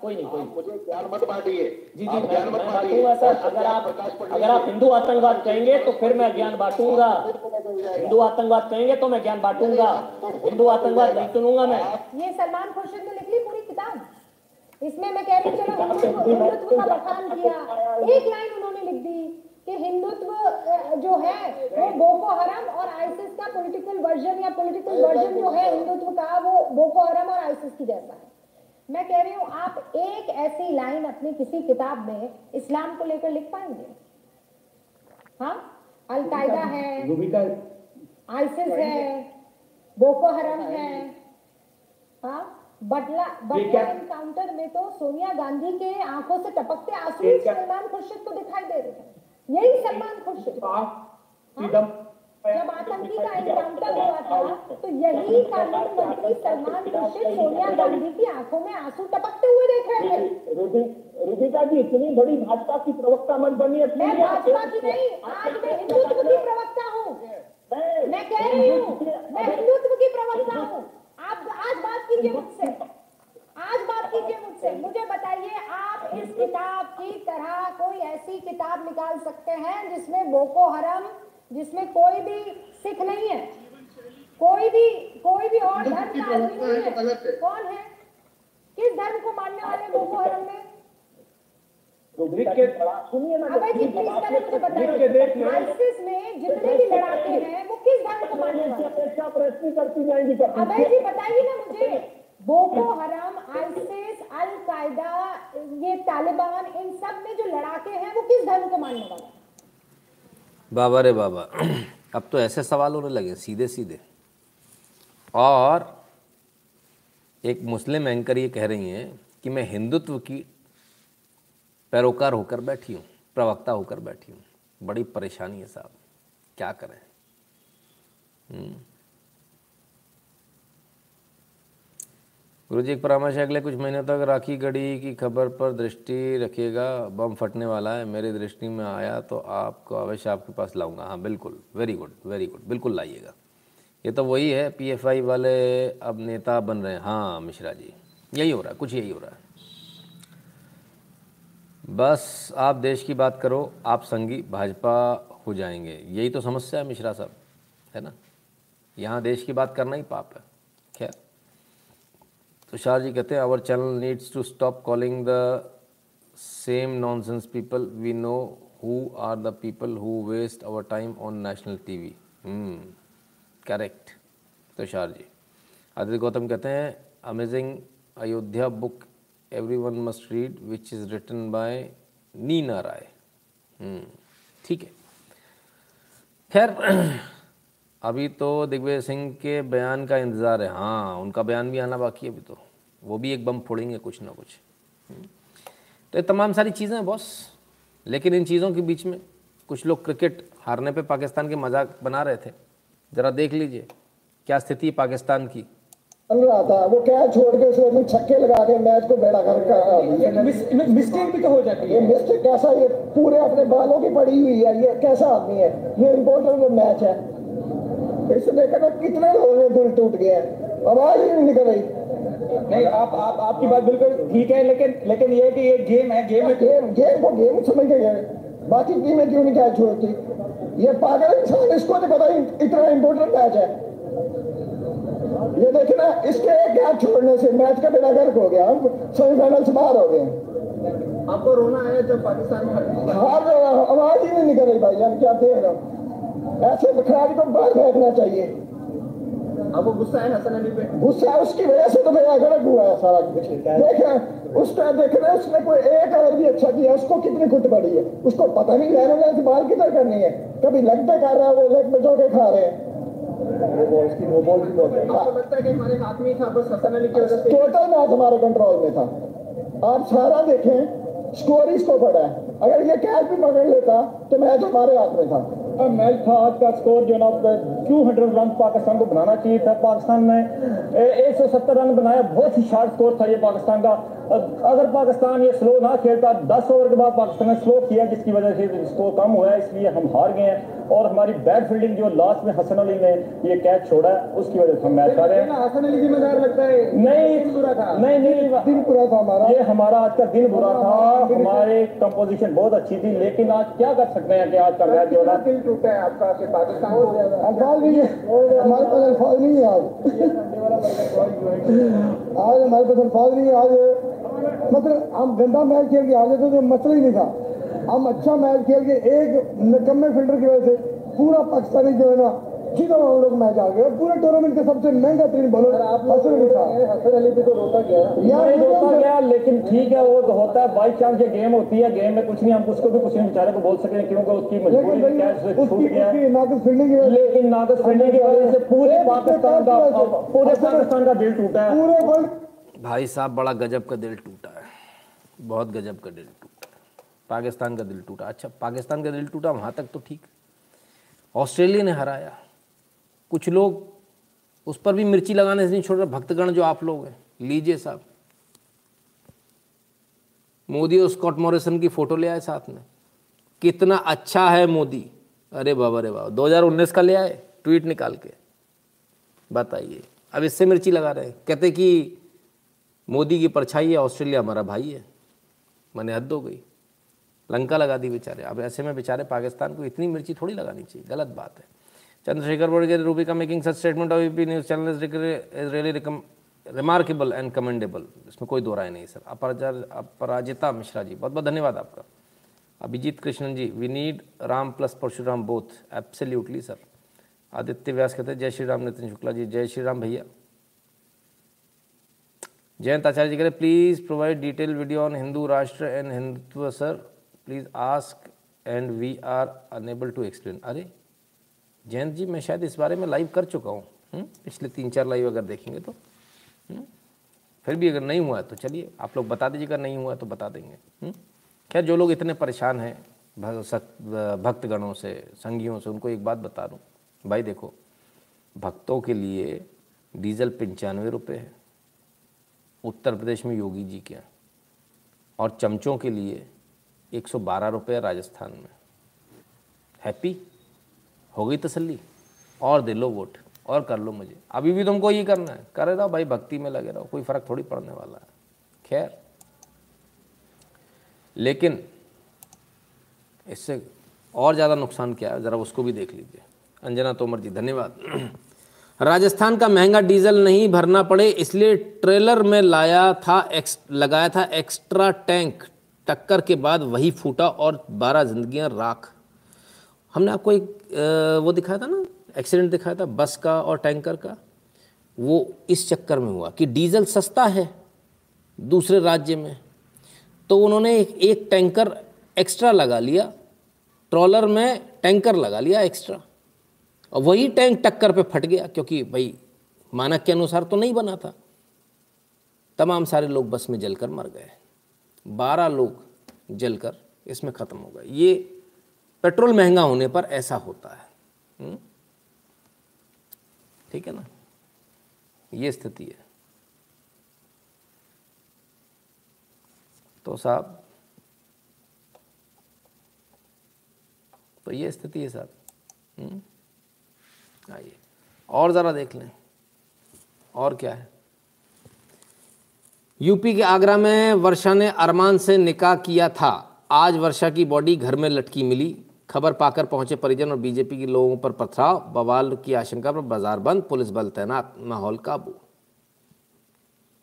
कोई नहीं कोई नहीं। मुझे ज्ञान मत बांटिए। जी जी मैं, ज्ञान मत बांटूँगा सर। अगर आप अगर आप हिंदू आतंकवाद कहेंगे तो फिर मैं ज्ञान बांटूँगा। हिंदू आतंकवाद कहेंगे तो मैं ज्ञान बांटूँगा। हिंदू आतंकवाद नहीं सुनूँगा मैं। ये सलमान खुर्शीद ने लिख ली पूरी किताब। इसमें मैं कह रही हूँ चलो हिंदुत्व हिंदुत्व का बखान किया। एक लाइन उन्होंने लिख दी कि हिंदुत्व जो है वो बोको हरम और आईसिस का पॉलिटिकल वर्जन या पॉलिटिकल वर्जन जो है हिंदुत्व का वो बोको हरम और आईसिस की जैसा है। मैं कह रही हूँ आप एक ऐसी लाइन अपनी किसी किताब में इस्लाम को लेकर लिख पाएँगे? हाँ? अलकायदा है। आईसिस है। बोको हरम है। हाँ। बटला बटला एनकाउंटर में तो सोनिया गांधी के आँखों से टपकते आँसू सलमान खुर्शीद को दिखाई दे रहे थे यही सलमान खुर्शीद। हाँ? जब आतंकी का एनकाउंटर हुआ था तो यही कानून मंत्री सलमान खुर्शीद सोनिया गांधी की आँखों में आँसू टपकते हुए देख रहे थे रुदिका जी इतनी बड़ी भाजपा की प्रवक्ता मत बनी मैं भाजपा की नहीं आज मैं हिंदुत्व की प्रवक्ता हूँ। मैं कह रही हूँ मैं हिंदुत्व की प्रवक्ता हूँ। आप आज बात कीजिए मुझसे। आज बात कीजिए मुझसे। मुझे बताइए आप इस किताब की तरह कोई ऐसी किताब निकाल सकते हैं जिसमें बोको हरम जिसमें कोई भी सिख नहीं है। कोई भी कोई भी और धर्म का आदमी नहीं है। कौन है? किस धर्म को मानने वाले बोको हरम में? बताइए आईसिस में जितने भी लड़ाके हैं वो किस धर्म को मानने वाले? करती जाएँगी कभी जी बताइए ना मुझे। बोको हराम आईसिस अल कायदा ये तालिबान इन सब में जो लड़ाके हैं वो किस धर्म को मानने वाले? बाबा रे बाबा, अब तो ऐसे सवाल होने लगे सीधे सीधे और एक मुस्लिम एंकर ये कह रही हैं कि मैं हिंदुत्व की पैरोकार होकर बैठी हूँ, प्रवक्ता होकर बैठी हूँ। बड़ी परेशानी है साहब, क्या करें? गुरु जी एक परामर्श है, अगले कुछ महीनों तक राखी गढ़ी की खबर पर दृष्टि रखिएगा। बम फटने वाला है, मेरी दृष्टि में आया तो आपको अवश्य आपके पास लाऊँगा। हाँ बिल्कुल वेरी गुड वेरी गुड बिल्कुल लाइएगा। ये तो वही है पीएफआई वाले अब नेता बन रहे हैं। हाँ मिश्रा जी, यही हो रहा है, कुछ यही हो रहा है। बस आप देश की बात करो, आप संगी, भाजपा हो जाएँगे। यही तो समस्या है मिश्रा साहब, है ना? यहाँ देश की बात करना ही पाप है। तुषार जी कहते हैं our channel needs to stop calling the same nonsense people we know who are the people who waste our time on national TV correct Tushar ji. Aditya Gautam कहते हैं amazing Ayodhya book everyone must read which is written by Neena Rai ठीक है। खैर अभी तो दिग्विजय सिंह के बयान का इंतज़ार है। हाँ उनका बयान भी आना बाकी है अभी तो। वो भी एक बम फोड़ेंगे कुछ ना कुछ। हम्म। तो ये तमाम सारी चीज़ें हैं बॉस। लेकिन इन चीज़ों के बीच में कुछ लोग क्रिकेट हारने पे पाकिस्तान के मज़ाक बना रहे थे। ज़रा देख लीजिए क्या स्थिति है पाकिस्तान की? चल रहा था वो क्या छोड़ के उसने छक्के लगा के मैच को बेड़ा कर कर मिस्टेक भी तो हो जाती ये मिस्टेक कैसा? ये पूरे अपने बालों की पड़ी हुई है। ये कैसा आदमी है? ये इम्पोर्टेंट मैच है। इसने कहा कितने लोगों के दिल टूट हैं? आवाज़ ही नहीं निकल रही। नहीं आप आप आपकी बात बिल्कुल ठीक है लेकिन लेकिन ये कि ये गेम है गेम है। गेम गेम को गेम समझ के गए बाकी टीमें क्यों नहीं कैच छोड़ती? ये पागल इंसान इसको नहीं पता इतना इम्पोर्टेंट मैच है। ये देखे ना इसके एक गैप छोड़ने से मैच का बेड़ा गर्क हो गया। हम सेमीफाइनल से बाहर हो गए। आपको रोना है जब पाकिस्तान में हार आवाज़ ही नहीं निकल रही भाई हम क्या देख रहे हो? ऐसे खिलाड़ी को बाहर फेंकना चाहिए। अब वो गुस्सा है हसन अली पे। गुस्सा उसकी वजह से तो मेरा गलत हुआ है। सारा कुछ देखें उसका देख रहे उसने कोई एक अगर भी अच्छा किया उसको कितनी कुट पड़ी है? उसको पता नहीं में से बाल किधर करनी है? कभी लेग पे कर रहा है वो लेग पे जोके खा रहे हैं। आपको लगता है कि हमारे हाथ में था बस हसन अली की वजह से। टोटल मैच हमारे कंट्रोल में था। आप सारा देखें स्कोर इसको पड़ा है। अगर ये कैच भी पकड़ लेता तो मैच हमारे हाथ में था। मैच था आज का स्कोर जो ना टू हंड्रेड रन पाकिस्तान को बनाना चाहिए था। पाकिस्तान ने एक सौ सत्तर रन बनाया बहुत ही शार्ट स्कोर था ये पाकिस्तान का। अगर पाकिस्तान ये स्लो ना खेलता दस ओवर के बाद पाकिस्तान ने स्लो किया जिसकी वजह से स्कोर कम हुआ है इसलिए हम हार गए हैं। और हमारी बैट फील्डिंग जो लास्ट में हसन अली ने ये कैच छोड़ा है उसकी वजह से हम मैच हारे। हैं हसन अली जिम्मेदार लगता है नहीं बुरा था। नहीं नहीं दिन पूरा था हमारा। ये हमारा आज का दिन बुरा था। हमारे कंपोजिशन बहुत अच्छी थी लेकिन आज क्या कर सकते हैं कि आज का मैच जो है है आपका कि पाकिस्तान। अल्फाज नहीं है हमारे पास अल्फाज नहीं है आज। आज हमारे पास अल्फाज नहीं है, आज मतलब हम गंदा मैच खेल के आज तो मसला ही नहीं था। हम अच्छा मैच खेल के एक निकम्मे फील्डर की वजह से पूरा पाकिस्तानी जो है ना सीधा हम लोग मैच आ गए पूरे टूर्नामेंट का सबसे महँगा तीन बॉलर हसन अली था हसन अली पे तो रोका गया। यार नहीं रोका गया लेकिन ठीक है वो तो होता है। बाई चांस ये गेम होती है गेम में कुछ नहीं हम उसको भी कुछ नहीं बेचारे को बोल सके क्योंकि उसकी मजबूरी है। नाकस फील्डिंग की वजह से लेकिन नागस फंडे की वजह से पूरे पाकिस्तान का पूरे पाकिस्तान का दिल टूटा है। पूरे वर्ल्ड भाई साहब बड़ा गजब का दिल टूटा है। बहुत गजब का दिल टूटा पाकिस्तान का दिल टूटा। अच्छा पाकिस्तान का दिल टूटा वहाँ तक तो ठीक। ऑस्ट्रेलिया ने हराया। कुछ लोग उस पर भी मिर्ची लगाने से नहीं छोड़ रहे, भक्तगण जो आप लोग हैं, लीजिए साहब। मोदी और स्कॉट मॉरिसन की फ़ोटो ले आए साथ में। कितना अच्छा है मोदी। अरे बाबा अरे बाबा 2019 का ले आए, ट्वीट निकाल के। बताइए, अब इससे मिर्ची लगा रहे हैं। कहते कि मोदी की परछाई है, ऑस्ट्रेलिया हमारा भाई है। मैंने हद हो गई। लंका लगा दी बेचारे। अब ऐसे में बेचारे पाकिस्तान को इतनी मिर्ची थोड़ी लगानी चाहिए, गलत बात है। Chandrashekhar Badger Rubika making such statement of UP news channel is really remarkable and commendable इसमें कोई दो राय नहीं, सर। अपराजा अपराजिता मिश्रा जी बहुत बहुत धन्यवाद आपका। Abhijit Krishnan ji we need Ram plus Parshuram both absolutely sir Aditya Vyas कहते हैं, जय श्री राम नितिन शुक्ला जी, जय श्री राम भैया। जयंत आचार्य जी कह रहे please provide detail video on Hindu Rashtra and Hindutva sir please ask and we are unable to explain अरे जयंत जी, मैं शायद इस बारे में लाइव कर चुका हूँ। हम्म? पिछले तीन चार लाइव अगर देखेंगे तो। हम्म? फिर भी अगर नहीं हुआ तो चलिए, आप लोग बता दीजिएगा नहीं हुआ तो बता देंगे। हम्म? खैर जो लोग इतने परेशान हैं भक्तगणों से संगियों से, उनको एक बात बता दूँ? भाई देखो, भक्तों के लिए डीजल पंचानवे रुपये है। उत्तर प्रदेश में योगी जी के और चमचों के लिए 112 रुपये राजस्थान में। हैप्पी? हो गई तसल्ली। और दे लो वोट, और कर लो मुझे। अभी भी तुमको ये करना है। करे रहो भाई, भक्ति में लगे रहो, कोई फ़र्क थोड़ी पड़ने वाला है। खैर। लेकिन इससे और ज़्यादा नुकसान क्या है? ज़रा उसको भी देख लीजिए। अंजना तोमर जी, धन्यवाद। राजस्थान का महँगा डीजल नहीं भरना पड़े, इसलिए ट्रेलर में लाया था एक्स, लगाया था एक्स्ट्रा टैंक। टक्कर के बाद वही फूटा और बारह जिंदगियाँ राख। हमने आपको एक वो दिखाया था ना एक्सीडेंट दिखाया था बस का और टैंकर का वो इस चक्कर में हुआ कि डीजल सस्ता है दूसरे राज्य में। तो उन्होंने एक, एक टैंकर एक्स्ट्रा लगा लिया ट्रॉलर में टैंकर लगा लिया एक्स्ट्रा और वही टैंक टक्कर पे फट गया क्योंकि भाई मानक के अनुसार तो नहीं बना था। तमाम सारे लोग बस में जलकर मर गए बारह लोग जलकर इसमें ख़त्म हो गए। ये पेट्रोल महँगा होने पर ऐसा होता है। हम्म? ठीक है ना? ये स्थिति है। तो साहब तो ये स्थिति है साहब। हम्म? आइए, और ज़रा देख लें, और क्या है? यूपी के आगरा में वर्षा ने अरमान से निकाह किया था। आज वर्षा की बॉडी घर में लटकी मिली। खबर पाकर पहुँचे परिजन और बीजेपी के लोगों पर पथराव, बवाल की आशंका पर बाज़ार बंद, पुलिस बल तैनात, माहौल काबू।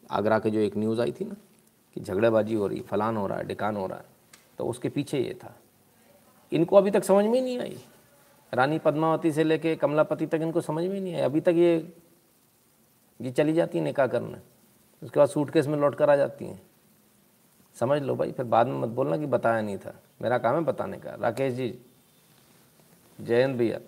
आगरा के जो एक न्यूज़ आई थी ना, कि झगड़ेबाजी हो रही, फलान हो रहा है, डिकान हो रहा है तो उसके पीछे ये था। इनको अभी तक समझ में नहीं आई। रानी पद्मावती से लेके कमलापति तक इनको समझ में नहीं आई। अभी तक ये ये चली जाती है निकाह करने। उसके बाद सूटकेस में लौट कर आ जाती हैं। समझ लो भाई, फिर बाद में मत बोलना कि बताया नहीं था। मेरा काम है बताने का। राकेश जी जयंत भैया।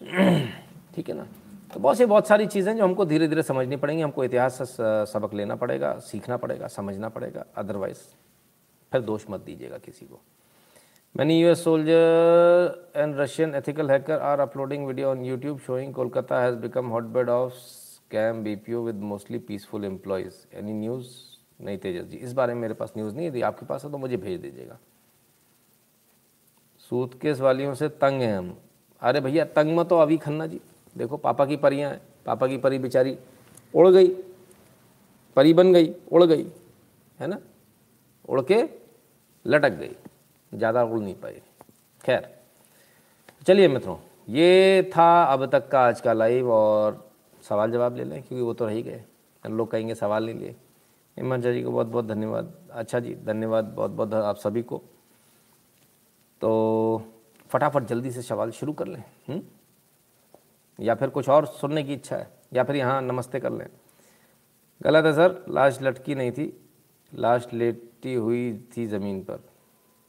ठीक है ना? तो बहुत सी, बहुत सारी चीज़ें जो हमको धीरे धीरे समझनी पड़ेंगी। हमको इतिहास से सबक लेना पड़ेगा, सीखना पड़ेगा, समझना पड़ेगा। अदरवाइज़ फिर दोष मत दीजिएगा किसी को। Many U S soldier and Russian ethical hacker are uploading video on YouTube showing Kolkata has become hot bed of scam B P O with mostly peaceful employees any news नहीं, तेजस जी, इस बारे में मेरे पास न्यूज़ नहीं यदि आपके पास है तो मुझे भेज दीजिएगा। सूटकेस वालियों से तंग हैं हम। अरे भैया, तंग मत तो अभी खन्ना जी। देखो, पापा की परियाँ हैं। पापा की परी बेचारी उड़ गई। परी बन गई, उड़ गई, है ना? उड़ के लटक गई। ज़्यादा उड़ नहीं पाई। खैर, चलिए मित्रों, ये था अब तक का आज का लाइव और सवाल जवाब ले लें, क्योंकि वो तो रह गए। लोग कहेंगे सवाल नहीं लिए। हिमांशा जी को बहुत बहुत धन्यवाद। अच्छा जी, धन्यवाद बहुत बहुत आप सभी को। तो फटाफट जल्दी से सवाल शुरू कर लें हुँ? या फिर कुछ और सुनने की इच्छा है, या फिर यहाँ नमस्ते कर लें। गलत है सर, लाश लटकी नहीं थी, लाश लेटी हुई थी ज़मीन पर।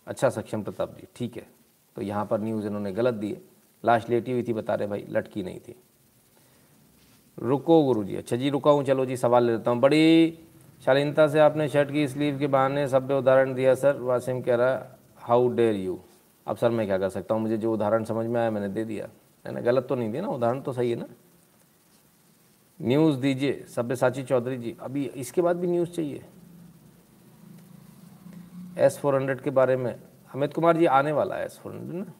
अच्छा सक्षम प्रताप जी, ठीक है तो यहाँ पर न्यूज़ इन्होंने गलत दी है। लाश लेटी हुई थी, बता रहे भाई, लटकी नहीं थी। रुको गुरु जी अच्छा जी रुका हूँ चलो जी, सवाल ले लेता हूँ। बड़ी शालीनता से आपने शर्ट की स्लीव के बहाने सभ्य उदाहरण दिया, सर। वासिम कह रहा हाउ डेयर यू अब सर मैं क्या कर सकता हूँ? मुझे जो उदाहरण समझ में आया मैंने दे दिया। है ना? गलत तो नहीं दिया ना? उदाहरण तो सही है ना? न्यूज़ दीजिए सभ्यसाची चौधरी जी। अभी इसके बाद भी न्यूज़ चाहिए। एस फोर हंड्रेड के बारे में। अमित कुमार जी आने वाला है एस फोर हंड्रेड ना?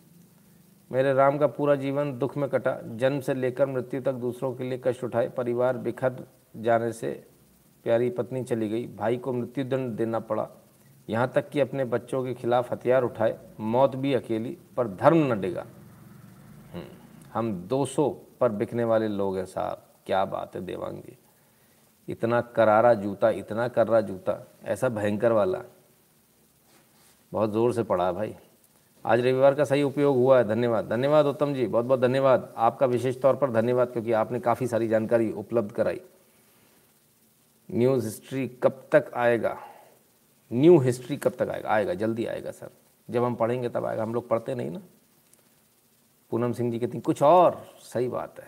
मेरे राम का पूरा जीवन दुख में कटा। जन्म से लेकर मृत्यु तक दूसरों के लिए कष्ट उठाए। परिवार बिखर जाने से प्यारी पत्नी चली गई। भाई को मृत्युदंड देना पड़ा। यहाँ तक कि अपने बच्चों के खिलाफ हथियार उठाए मौत भी अकेली पर धर्म न डिगा। हम्म, हम 200 पर बिकने वाले लोग हैं साहब क्या बात है देवांग। इतना करारा जूता इतना कर्रा जूता ऐसा भयंकर वाला। बहुत ज़ोर से पड़ा भाई। आज रविवार का सही उपयोग हुआ है धन्यवाद। धन्यवाद उत्तम जी बहुत बहुत धन्यवाद। आपका विशेष तौर पर धन्यवाद क्योंकि आपने काफ़ी सारी जानकारी उपलब्ध कराई। न्यूज़ हिस्ट्री कब तक आएगा? न्यू हिस्ट्री कब तक आएगा? आएगा जल्दी आएगा सर। जब हम पढ़ेंगे तब आएगा। हम लोग पढ़ते नहीं ना। पूनम सिंह जी कहती कुछ और सही बात है।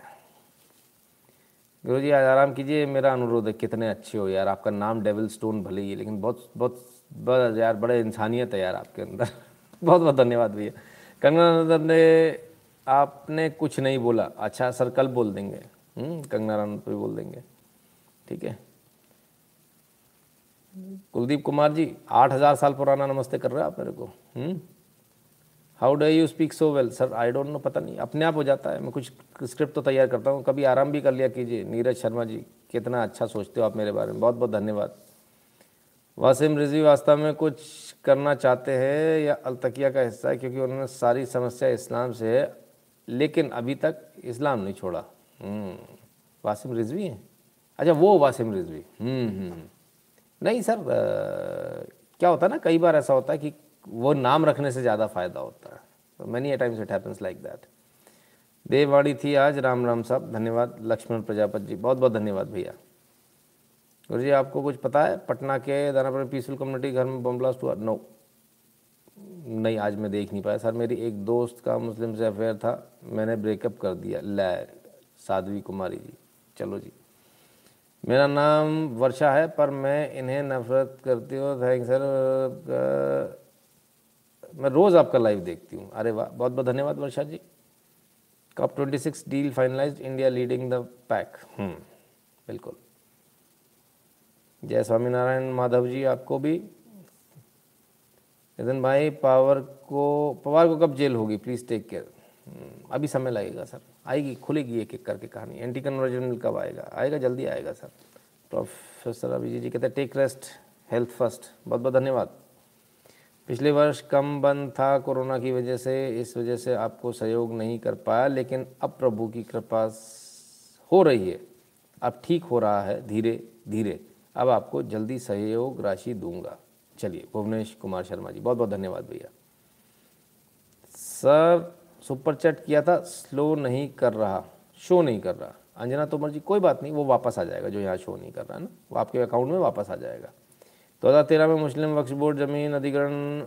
गुरु जी आज आराम कीजिए। मेरा अनुरोध है कितने अच्छे हो यार। आपका नाम डेविल स्टोन भले ही लेकिन बहुत बहुत बस यार बड़े इंसानियत है यार आपके अंदर। बहुत बहुत धन्यवाद भैया। कंगना रनौत ने आपने कुछ नहीं बोला। अच्छा सर कल बोल देंगे। हम्म, कंगना रनौत पे बोल देंगे। ठीक है? कुलदीप कुमार जी आठ हज़ार साल पुराना नमस्ते कर रहे हैं आप मेरे को how do you speak so well sir I don't know पता नहीं अपने आप हो जाता है। मैं कुछ स्क्रिप्ट तो तैयार करता हूँ कभी आराम भी कर लिया कीजिए। नीरज शर्मा जी कितना अच्छा सोचते हो आप मेरे बारे में बहुत बहुत धन्यवाद। वासिम रिजवी वास्तव में कुछ करना चाहते हैं या अलतकिया का हिस्सा है क्योंकि उन्होंने सारी समस्या इस्लाम से है लेकिन अभी तक इस्लाम नहीं छोड़ा। हम्म, वासिम रिजवी हैं? अच्छा वो वासिम रिजवी हम्म हम्म हम्म। नहीं सर अ, क्या होता है ना कई बार ऐसा होता है कि वो नाम रखने से ज़्यादा फ़ायदा होता है। Many times it happens like that देववाड़ी थी आज राम राम साहब धन्यवाद। लक्ष्मण प्रजापति जी बहुत बहुत धन्यवाद भैया। गुरु जी आपको कुछ पता है? पटना के दानापुर पीसफुल कम्युनिटी घर में बम ब्लास्ट हुआ? नो नहीं आज मैं देख नहीं पाया। सर मेरी एक दोस्त का मुस्लिम से अफेयर था। मैंने ब्रेकअप कर दिया। लै साध्वी कुमारी जी। चलो जी। मेरा नाम वर्षा है, पर मैं इन्हें नफरत करती हूँ। थैंक सर मैं रोज़ आपका लाइव देखती हूँ। अरे वाह, बहुत बहुत धन्यवाद Varsha ji. Cup twenty six deal finalise India leading the pack बिल्कुल। जय स्वामीनारायण माधव जी, आपको भी। नितिन भाई, पावर को, पवार को कब जेल होगी? प्लीज़ टेक केयर अभी समय लगेगा सर आएगी, खुलेगी एक एक करके कहानी। एंटी कन्वर्जन कब आएगा? आएगा, जल्दी आएगा सर। प्रोफेसर अभिजीत जी कहते हैं टेक रेस्ट हेल्थ फ़र्स्ट बहुत बहुत धन्यवाद। पिछले वर्ष कम बंद था कोरोना की वजह से, इस वजह से आपको सहयोग नहीं कर पाया, लेकिन अब प्रभु की कृपा हो रही है। अब ठीक हो रहा है, धीरे धीरे। अब आपको जल्दी सहयोग राशि दूँगा। चलिए, भुवनेश कुमार शर्मा जी बहुत बहुत धन्यवाद भैया। सर सुपर चैट किया था, स्लो नहीं कर रहा, शो नहीं कर रहा। अंजना तोमर जी, कोई बात नहीं, वो वापस आ जाएगा, जो यहाँ शो नहीं कर रहा है ना, वो आपके अकाउंट में वापस आ जाएगा। दो हज़ार तेरह में मुस्लिम वक्फ बोर्ड ज़मीन अधिग्रहण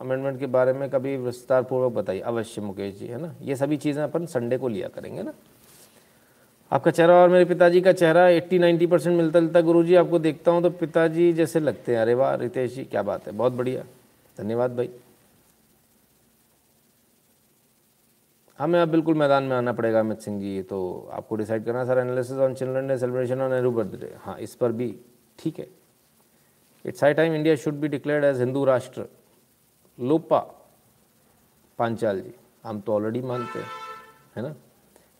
अमेंडमेंट के बारे में कभी विस्तार पूर्वक बताइए अवश्य, मुकेश जी, है ना? ये सभी चीज़ें अपन संडे को लिया करेंगे ना। आपका चेहरा और मेरे पिताजी का चेहरा 80 90 परसेंट मिलता जुलता गुरु जी आपको देखता हूँ तो पिताजी जैसे लगते हैं। अरे वाह, रितेश जी, क्या बात है, बहुत बढ़िया। धन्यवाद भाई। हमें अब बिल्कुल मैदान में आना पड़ेगा अमित सिंह जी तो आपको डिसाइड करना sir analysis on children day celebration on Nehru birthday हाँ इस पर भी ठीक है। It's high time India should be declared as Hindu Rashtra Lopa Panchal जी, हम तो ऑलरेडी मानते हैं, है ना?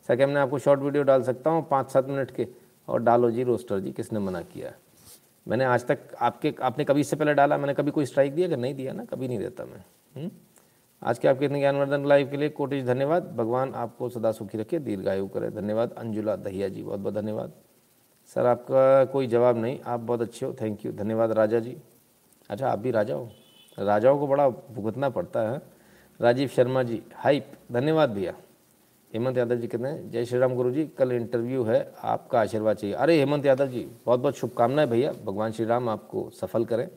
सर, क्या मैं आपको शॉर्ट वीडियो डाल सकता हूँ? पाँच सात मिनट के। और डालो जी रोस्टर जी, किसने मना किया है? मैंने आज तक आपके, आपने कभी इससे पहले डाला? मैंने कभी कोई स्ट्राइक दिया कि नहीं दिया ना? कभी नहीं देता मैं। हुँ? आज के आपके इतने ज्ञानवर्धन लाइव के लिए कोटिश धन्यवाद। भगवान आपको सदा सुखी रखे, दीर्घायु करे। धन्यवाद, अंजुला दहिया जी बहुत बहुत धन्यवाद। सर, आपका कोई जवाब नहीं, आप बहुत अच्छे हो थैंक यू धन्यवाद राजा जी। अच्छा आप भी राजा हो। राजाओं को बड़ा भुगतना पड़ता है। राजीव शर्मा जी हाइप धन्यवाद भैया। हेमंत यादव जी कहते हैं? जय श्री राम गुरु जी, कल इंटरव्यू है, आपका आशीर्वाद चाहिए। अरे, हेमंत यादव जी बहुत बहुत शुभकामनाएँ भैया। भगवान श्री राम आपको सफल करें।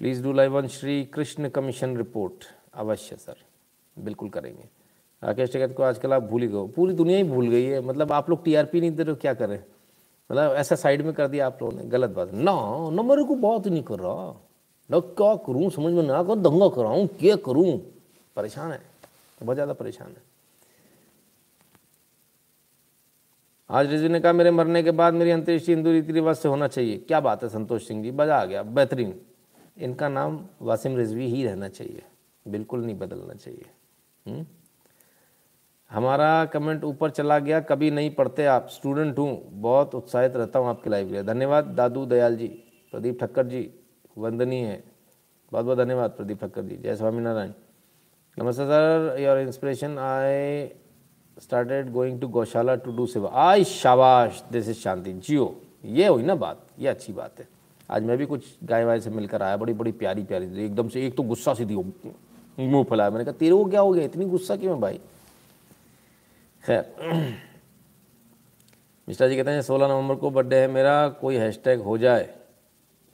Please do live on Shri Krishna commission report अवश्य सर बिल्कुल करेंगे। राकेश टिकैत को आजकल आप भूल ही गए पूरी दुनिया ही भूल गई है। मतलब आप लोग टीआरपी नहीं दे रहे हो, क्या करें? मतलब ऐसा साइड में कर दिया आप लोगों ने। गलत बात। ना ना मेरे को ही नहीं कर रहा। ना क्या करूँ, समझ में ना कर दंगा कराऊं क्या करूँ? परेशान है। बहुत ज़्यादा परेशान है। आज रिजवी ने कहा, मेरे मरने के बाद मेरी अंत्येष्टि हिंदू रीति रिवाज से होना चाहिए। क्या बात है, संतोष सिंह जी। मज़ा आ गया। बेहतरीन। इनका नाम वासिम रिजवी ही रहना चाहिए। बिल्कुल नहीं बदलना चाहिए। हुँ? हमारा कमेंट ऊपर चला गया, कभी नहीं पढ़ते आप। स्टूडेंट हूँ, बहुत उत्साहित रहता हूँ आपके लाइव के लिए धन्यवाद दादू दयाल जी, प्रदीप ठक्कर जी वंदनीय है। बहुत बहुत धन्यवाद प्रदीप ठक्कर जी। जय स्वामीनारायण। नमस्ते sir your inspiration I started going to gaushala to do seva I शाबाश दिस इज़ शांति। जियो, ये हुई ना बात, ये अच्छी बात है। आज मैं भी कुछ गाय वाय से मिलकर आया बड़ी बड़ी प्यारी प्यारी एकदम से एक तो गुस्सा सी थी वो, मुँह फैलाया मैंने कहा तेरे को क्या हो गया? इतनी गुस्सा क्यों है भाई? खैर मिश्रा जी कहते हैं सोलह नवंबर को बर्थडे है मेरा कोई हैशटैग हो जाए।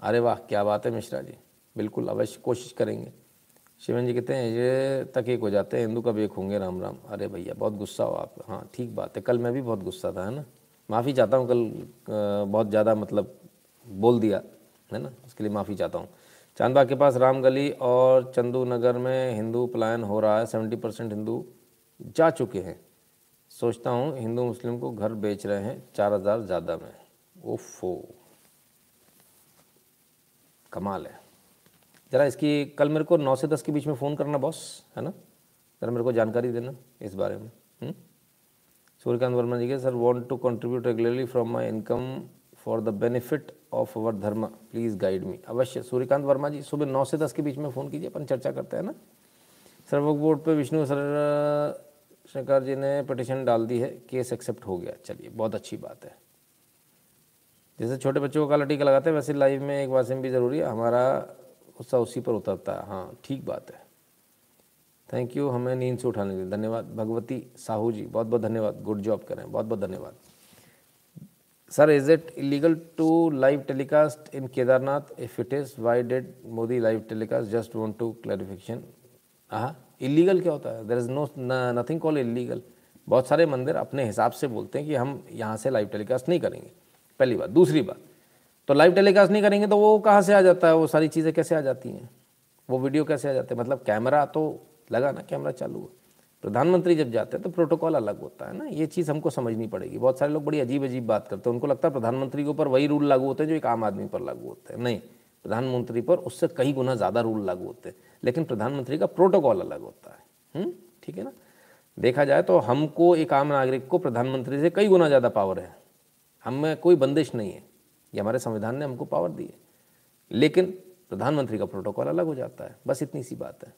अरे वाह क्या बात है मिश्रा जी बिल्कुल अवश्य कोशिश करेंगे। शिवन जी कहते हैं ये तक एक हो जाते हैं हिंदू कब एक होंगे? राम राम। अरे भैया बहुत गुस्सा हो आप हाँ ठीक बात है कल मैं भी बहुत गुस्सा था है ना? माफ़ी चाहता हूँ कल बहुत ज़्यादा मतलब बोल दिया। है ना? उसके लिए माफ़ी चाहता हूँ। चांदबाग के पास राम गली और चंदू नगर में हिंदू पलायन हो रहा है। सेवेंटी परसेंट हिंदू जा चुके हैं। सोचता हूँ हिंदू मुस्लिम को घर बेच रहे हैं। चार हज़ार ज़्यादा में। ओफो। कमाल है। जरा इसकी, कल मेरे को नौ से दस के बीच में फ़ोन करना बॉस, है ना? जरा मेरे को जानकारी देना इस बारे में। सूर्यकांत वर्मा जी के, sir want to contribute regularly from my income for the benefit of our dharma please guide मी अवश्य। सूर्यकांत वर्मा जी, सुबह नौ से दस के बीच में फ़ोन कीजिए, अपन चर्चा करते हैं ना। सर्वक बोर्ड पे विष्णु सर शंकर जी ने पिटिशन डाल दी है केस एक्सेप्ट हो गया। चलिए, बहुत अच्छी बात है। जैसे छोटे बच्चों को काला टीका लगाते हैं, वैसे लाइफ में एक वासिम भी ज़रूरी है, हमारा गुस्सा उसी पर उतरता है। हाँ ठीक बात है। थैंक यू हमें नींद से उठाने के लिए धन्यवाद। भगवती साहू जी बहुत बहुत धन्यवाद। गुड जॉब करें। बहुत बहुत धन्यवाद। Sir is it illegal to live telecast in Kedarnath if it is why did Modi live telecast just want to clarification हाँ इलीगल क्या होता है? There is no nothing call illegal बहुत सारे मंदिर अपने हिसाब से बोलते हैं कि हम यहाँ से लाइव टेलीकास्ट नहीं करेंगे। पहली बात। दूसरी बात। तो लाइव टेलीकास्ट नहीं करेंगे तो वो कहाँ से आ जाता है? वो सारी चीज़ें कैसे आ जाती हैं? वो वीडियो कैसे आ जाते हैं? मतलब कैमरा तो लगा ना कैमरा चालू है प्रधानमंत्री जब जाते हैं तो प्रोटोकॉल अलग होता है ना ये चीज़ हमको समझनी पड़ेगी। बहुत सारे लोग बड़ी अजीब अजीब बात करते हैं। उनको लगता है प्रधानमंत्री के ऊपर वही रूल लागू होते हैं जो एक आम आदमी पर लागू होते हैं। नहीं प्रधानमंत्री पर उससे कई गुना ज़्यादा रूल लागू होते हैं। लेकिन प्रधानमंत्री का प्रोटोकॉल अलग होता है। हम्म, ठीक है ना? देखा जाए तो हमको एक आम नागरिक को प्रधानमंत्री से कई गुना ज़्यादा पावर है। हमें कोई बंदिश नहीं है। ये हमारे संविधान ने हमको पावर दी है। लेकिन प्रधानमंत्री का प्रोटोकॉल अलग हो जाता है। बस इतनी सी बात है।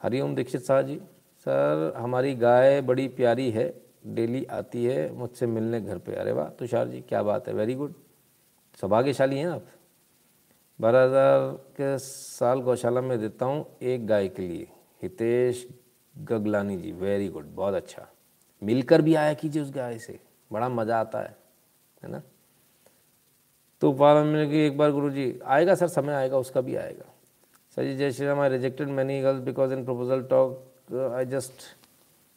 हरिओम दीक्षित शाह जी। सर, हमारी गाय बड़ी प्यारी है, डेली आती है, मुझसे मिलने घर पे। अरे वाह, तुषार जी, क्या बात है वेरी गुड सौभाग्यशाली हैं आप। बारह हज़ार के साल गौशाला में देता हूँ एक गाय के लिए, हितेश गगलानी जी वेरी गुड बहुत अच्छा। मिलकर भी आया कीजिए उस गाय से, बड़ा मज़ा आता है है ना? तो पालन मिल गई एक बार गुरु जी आएगा सर, समय आएगा, उसका भी आएगा। Sir ji, Jai Shri Ram I rejected many girls because in proposal talk I just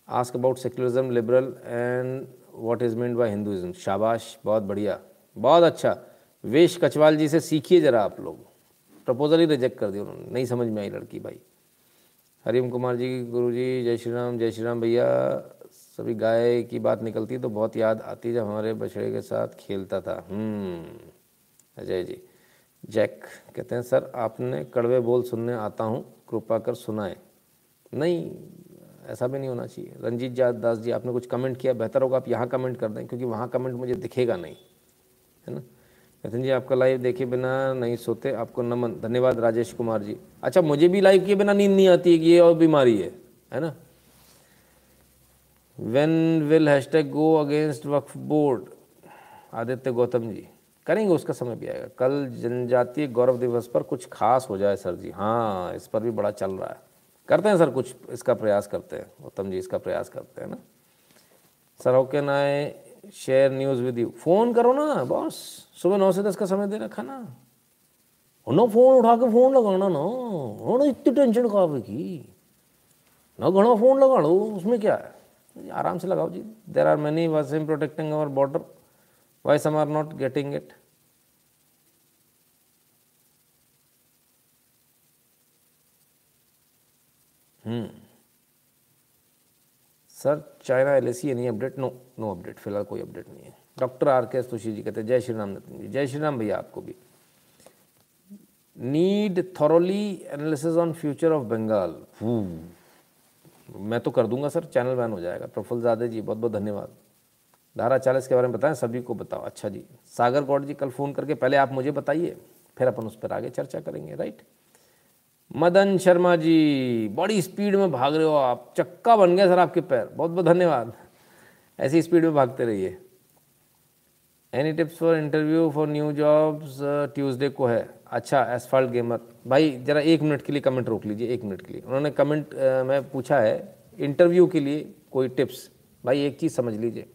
ask about secularism liberal and what is mean by Hinduism शाबाश बहुत बढ़िया बहुत अच्छा वेश कचवाल जी से सीखिए ज़रा आप लोग प्रपोजल ही रिजेक्ट कर दिया उन्होंने नहीं समझ में आई लड़की भाई हरिओम कुमार जी गुरु जी जय श्री राम जय श्री राम भैया सभी गाय की बात निकलती तो बहुत याद आती जब हमारे बछड़े के साथ खेलता था अजय जी जैक कहते हैं सर आपने कड़वे बोल सुनने आता हूँ कृपा कर सुनाए नहीं, ऐसा भी नहीं होना चाहिए। रंजीत जात दास जी, आपने कुछ कमेंट किया, बेहतर होगा आप यहाँ कमेंट कर दें, क्योंकि वहाँ कमेंट मुझे दिखेगा नहीं, है ना? नितिन जी, आपका लाइव देखे बिना नहीं सोते, आपको नमन। धन्यवाद, राजेश कुमार जी। अच्छा मुझे भी लाइव किए बिना नींद नहीं आती है ये और बीमारी है है ना? When will hashtag go against Waqf board Aditya Gautam ji, करेंगे, उसका समय भी आएगा। कल जनजातीय गौरव दिवस पर कुछ खास हो जाए, सर जी। हाँ इस पर भी बड़ा चल रहा है। करते हैं सर, कुछ इसका प्रयास करते हैं। उत्तम जी, इसका प्रयास करते हैं ना। सर ओके नाए share news with you phone करो ना बॉस सुबह नौ से दस का समय दे रखा ना। ना फ़ोन उठा के फ़ोन लगाना ना। ना, इतनी टेंशन कहाँ की? ना घना फ़ोन लगा लो, उसमें क्या है? आराम से लगाओ जी। There are many Wasim protecting our border why some are not getting it? Sir, China L any update? No no update फ़िलहाल कोई अपडेट नहीं है। डॉक्टर आर के तुषी जी कहते हैं, जय श्री राम नितिन जी। जय श्री राम भैया, आपको भी। Need thoroughly analysis on future of Bengal. मैं तो कर दूँगा सर, चैनल बैन हो जाएगा। प्रफुल्ल जादे जी बहुत बहुत धन्यवाद। धारा चालीस के बारे में बताएँ, सभी को बताओ। अच्छा जी, सागर गौड़ जी, कल फ़ोन करके पहले आप मुझे बताइए, फिर अपन उस पर आगे चर्चा करेंगे, राइट? मदन शर्मा जी, बड़ी स्पीड में भाग रहे हो आप। चक्का बन गया सर आपके पैर। बहुत बहुत धन्यवाद। ऐसी स्पीड में भागते रहिए। Any tips for interview for new jobs Tuesday को है। अच्छा एसफाल्ट गेमर भाई, ज़रा एक मिनट के लिए कमेंट रोक लीजिए, एक मिनट के लिए। उन्होंने कमेंट में पूछा है इंटरव्यू के लिए कोई टिप्स भाई, एक चीज़ समझ लीजिए।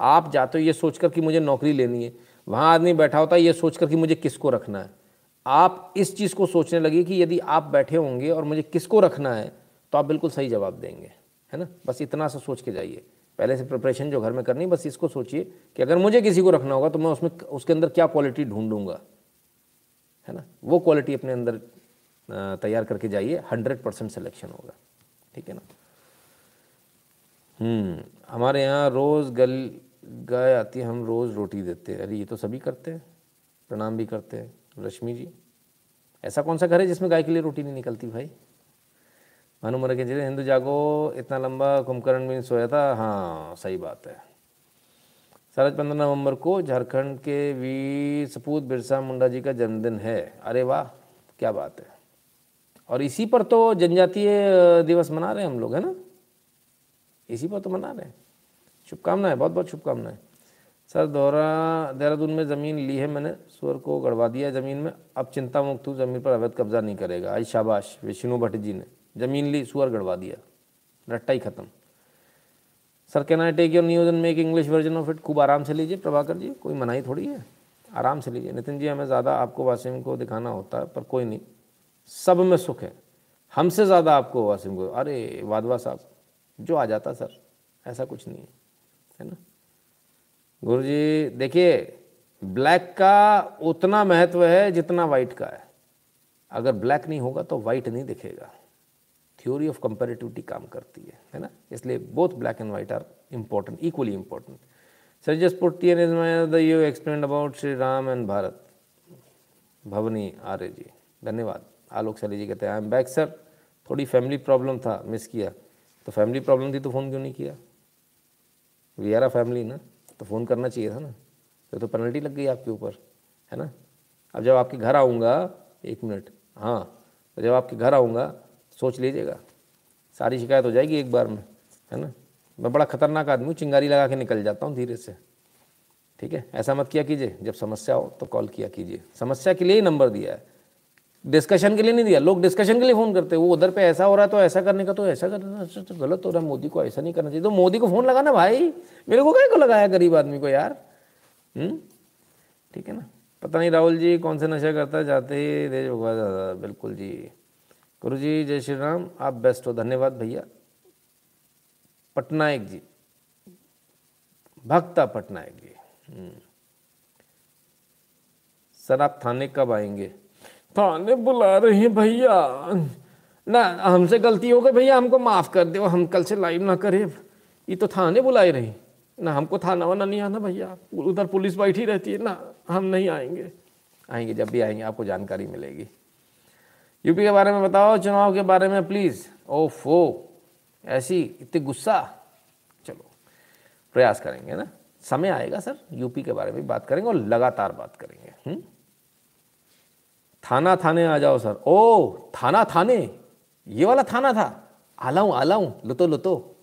आप जाते हो ये सोचकर कि मुझे नौकरी लेनी है। वहाँ आदमी बैठा होता है, ये सोचकर कि मुझे किसको रखना है? आप इस चीज़ को सोचने लगे कि यदि आप बैठे होंगे और मुझे किसको रखना है तो आप बिल्कुल सही जवाब देंगे है ना? बस इतना सा सोच के जाइए। पहले से प्रिपरेशन जो घर में करनी बस इसको सोचिए कि अगर मुझे किसी को रखना होगा तो मैं उसमें उसके अंदर क्या क्वालिटी ढूंढूँगा है ना? वो क्वालिटी अपने अंदर तैयार करके जाइए। हंड्रेड परसेंट सिलेक्शन होगा ठीक है ना? हम्म, हमारे यहाँ रोज़ गल गाय आती है हम रोज़ रोटी देते हैं। अरे ये तो सभी करते हैं प्रणाम भी करते हैं। रश्मि जी, ऐसा कौन सा घर है जिसमें गाय के लिए रोटी नहीं निकलती भाई? भानु मर के हिंदू जागो, इतना लंबा कुंभकर्ण नहीं सोया था। हाँ सही बात है। सरज पंद्रह नवंबर को झारखंड के वीर सपूत बिरसा मुंडा जी का जन्मदिन है। अरे वाह, क्या बात है। और इसी पर तो जनजातीय दिवस मना रहे हैं हम लोग, है ना? इसी पर तो मना रहे हैं। शुभकामनाएँ बहुत बहुत शुभकामनाएँ। सर दोहरा देहरादून में ज़मीन ली है मैंने, सुअर को गड़वा दिया ज़मीन में। अब चिंता मुक्त हूँ, ज़मीन पर अवैध कब्जा नहीं करेगा। आई शाबाश विष्णु भट्ट जी ने। ज़मीन ली, सुअर गड़वा दिया। रट्टा ही ख़त्म। Sir can I take your news and make English version of it खूब आराम से लीजिए, प्रभाकर जी, कोई मनाही थोड़ी है। आराम से लीजिए। नितिन जी, हमें ज़्यादा आपको वासिम को दिखाना होता है, पर कोई नहीं। सब में सुख है। हमसे ज़्यादा आपको वासिम को अरे वादवा साहब, जो आ जाता सर, ऐसा कुछ नहीं है है ना? गुरु जी देखिए ब्लैक का उतना महत्व है जितना वाइट का है। अगर ब्लैक नहीं होगा तो वाइट नहीं दिखेगा। थ्योरी ऑफ़ कंपेरेटिविटी काम करती है है ना? इसलिए both black and white are important equally important sir just put T N U explain about Shri Ram and Bharat Bhavani Arya ji धन्यवाद। आलोक सली जी कहते हैं आई एम बैक सर थोड़ी फैमिली प्रॉब्लम था मिस किया। तो फैमिली प्रॉब्लम थी तो phone क्यों नहीं किया? वी आर आ फैमिली ना? तो फ़ोन करना चाहिए था ना। तो तो पेनल्टी लग गई आपके ऊपर, है ना? अब जब आपके घर आऊँगा, एक मिनट हाँ तो जब आपके घर आऊँगा, सोच लीजिएगा। सारी शिकायत हो जाएगी एक बार में, है ना? मैं बड़ा खतरनाक आदमी हूँ, चिंगारी लगा के निकल जाता हूँ धीरे से। ठीक है? ऐसा मत किया कीजिए, जब समस्या हो तो कॉल किया कीजिए। समस्या के लिए ही नंबर दिया है। डिस्कशन के लिए नहीं दिया। लोग डिस्कशन के लिए फ़ोन करते वो उधर पे ऐसा हो रहा है तो ऐसा करने का तो ऐसा करना तो गलत हो रहा है। मोदी को ऐसा नहीं करना चाहिए। तो मोदी को फ़ोन लगाना भाई। मेरे को क्या को लगाया गरीब आदमी को यार? हम्म? ठीक है ना? पता नहीं राहुल जी कौन से नशा करता है, जाते देश भगवा बिल्कुल जी। गुरु जी, जय श्री राम। आप बेस्ट हो। धन्यवाद भैया। पटनायक जी। भक्ता पटनायक जी। हम्म। सर, आप थाने कब आएँगे? थाने बुला रही हैं भैया। ना, हमसे गलती हो गई भैया, हमको माफ़ कर दो, हम कल से लाइव ना करें। ये तो थाने बुलाई रही। ना, हमको थाना वाना नहीं आना भैया। उधर पुलिस बैठी रहती है। ना, हम नहीं आएँगे। आएँगे, जब भी आएँगे, आपको जानकारी मिलेगी। यूपी के बारे में बताओ, चुनाव के बारे में प्लीज़। ओफो, ऐसी इतनी गुस्सा। चलो, प्रयास करेंगे ना। समय आएगा सर, यूपी के बारे में बात करेंगे और लगातार बात करेंगे। हुँ? थाना थाने आ जाओ सर। ओ, थाना थाने? ये वाला थाना था। आलाऊं आलाऊं, लुतो लुतो।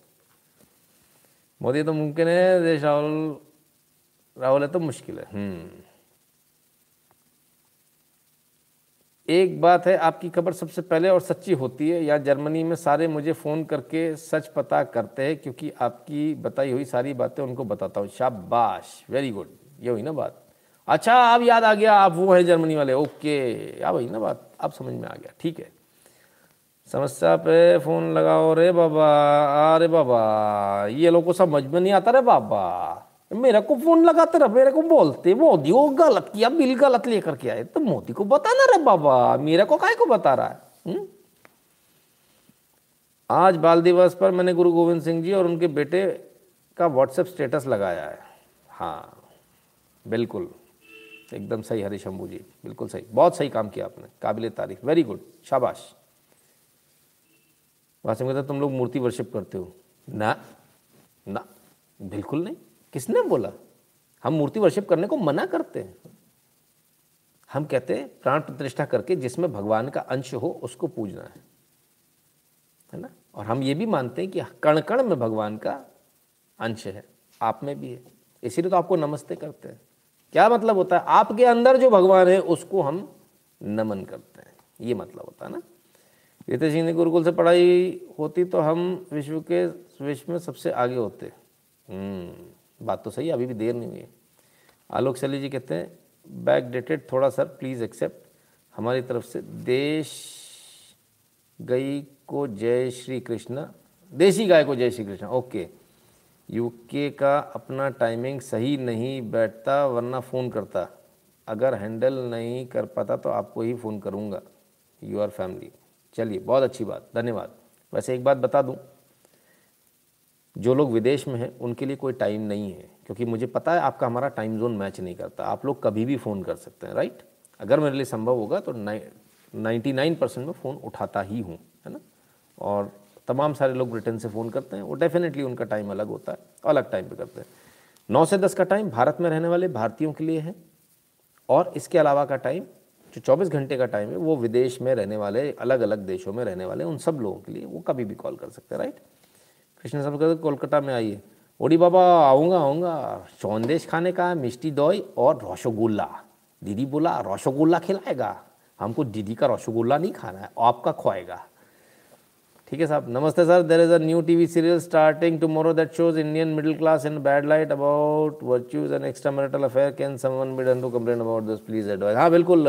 मोदी तो मुमकिन है, देश राहुल राहुल है तो मुश्किल है। हम्म। एक बात है, आपकी खबर सबसे पहले और सच्ची होती है। या जर्मनी में सारे मुझे फ़ोन करके सच पता करते हैं, क्योंकि आपकी बताई हुई सारी बातें उनको बताता हूँ। शाबाश वेरी गुड ये हुई ना बात? अच्छा अब याद आ गया, आप वो है जर्मनी वाले ओके अब वही ना बात, अब समझ में आ गया, ठीक है समस्या पे फ़ोन लगाओ रे बाबा अरे बाबा, ये लोग को समझ में नहीं आता रे बाबा मेरे को फ़ोन लगाते रहे, मेरे को बोलते, मोदी वो गलत किया, बिल गलत लेकर के आए तो मोदी को बताना रे बाबा, मेरे को काय को बता रहा है हुँ? हम्म? आज बाल दिवस पर मैंने गुरु गोविंद सिंह जी और उनके बेटे का व्हाट्सएप स्टेटस लगाया है हाँ बिल्कुल एकदम सही हरी शंभू जी, बिल्कुल सही। बहुत सही काम किया आपने, काबिल तारीफ़। वेरी गुड शाबाश। वासिम कहते तुम लोग मूर्ति वर्शिप करते हो। ना ना, बिल्कुल नहीं। किसने बोला? हम मूर्ति वर्शिप करने को मना करते हैं। हम कहते हैं, प्राण प्रतिष्ठा करके जिसमें भगवान का अंश हो, उसको पूजना है। है ना? और हम ये भी मानते हैं कि कण कण में भगवान का अंश है। आप में भी है। इसीलिए तो आपको नमस्ते करते हैं। क्या मतलब होता है? आपके अंदर जो भगवान है, उसको हम नमन करते हैं। ये मतलब होता है ना? रितेश सिंह गुरुकुल से पढ़ाई होती तो हम विश्व के विश्व में सबसे आगे होते। हम्म बात तो सही है, अभी भी देर नहीं हुई आलोक शैली जी कहते हैं बैक डेटेड थोड़ा सर प्लीज़ एक्सेप्ट हमारी तरफ़ से, देश गई को जय श्री कृष्ण देसी गाय को जय श्री कृष्ण। ओके यूके का अपना टाइमिंग सही नहीं बैठता, वरना फ़ोन करता। अगर हैंडल नहीं कर पाता तो आपको ही फ़ोन करूँगा। यू आर फैमिली चलिए, बहुत अच्छी बात, धन्यवाद। वैसे एक बात बता दूँ। जो लोग विदेश में हैं, उनके लिए कोई टाइम नहीं है। क्योंकि मुझे पता है आपका हमारा टाइम जोन मैच नहीं करता। आप लोग कभी भी फ़ोन कर सकते हैं राइट अगर मेरे लिए संभव होगा तो नाइ 99 परसेंट में फ़ोन उठाता ही हूँ, है ना? और तमाम सारे लोग ब्रिटेन से फ़ोन करते हैं, वो डेफिनेटली उनका टाइम अलग होता है, अलग टाइम पे करते हैं। नौ से दस का टाइम भारत में रहने वाले भारतीयों के लिए है, और इसके अलावा का टाइम जो 24 घंटे का टाइम है, वो विदेश में रहने वाले अलग अलग देशों में रहने वाले, उन सब लोगों के लिए वो कभी भी कॉल कर सकते हैं राइट कृष्ण साहब कहते कोलकाता में आइए। ओडी बाबा, आऊँगा आऊँगा। चौंदेश खाने का मिष्टी दही और रसोगुल्ला। दीदी बोला, रसोगुल्ला खिलाएगा? हमको दीदी का रसोगुल्ला नहीं खाना है, आपका खुआएगा। ठीक है साहब। नमस्ते sir there is a new TV serial starting tomorrow that shows Indian middle class in bad light about virtues and extra marital affair can someone be done to complain about this please advice हाँ बिल्कुल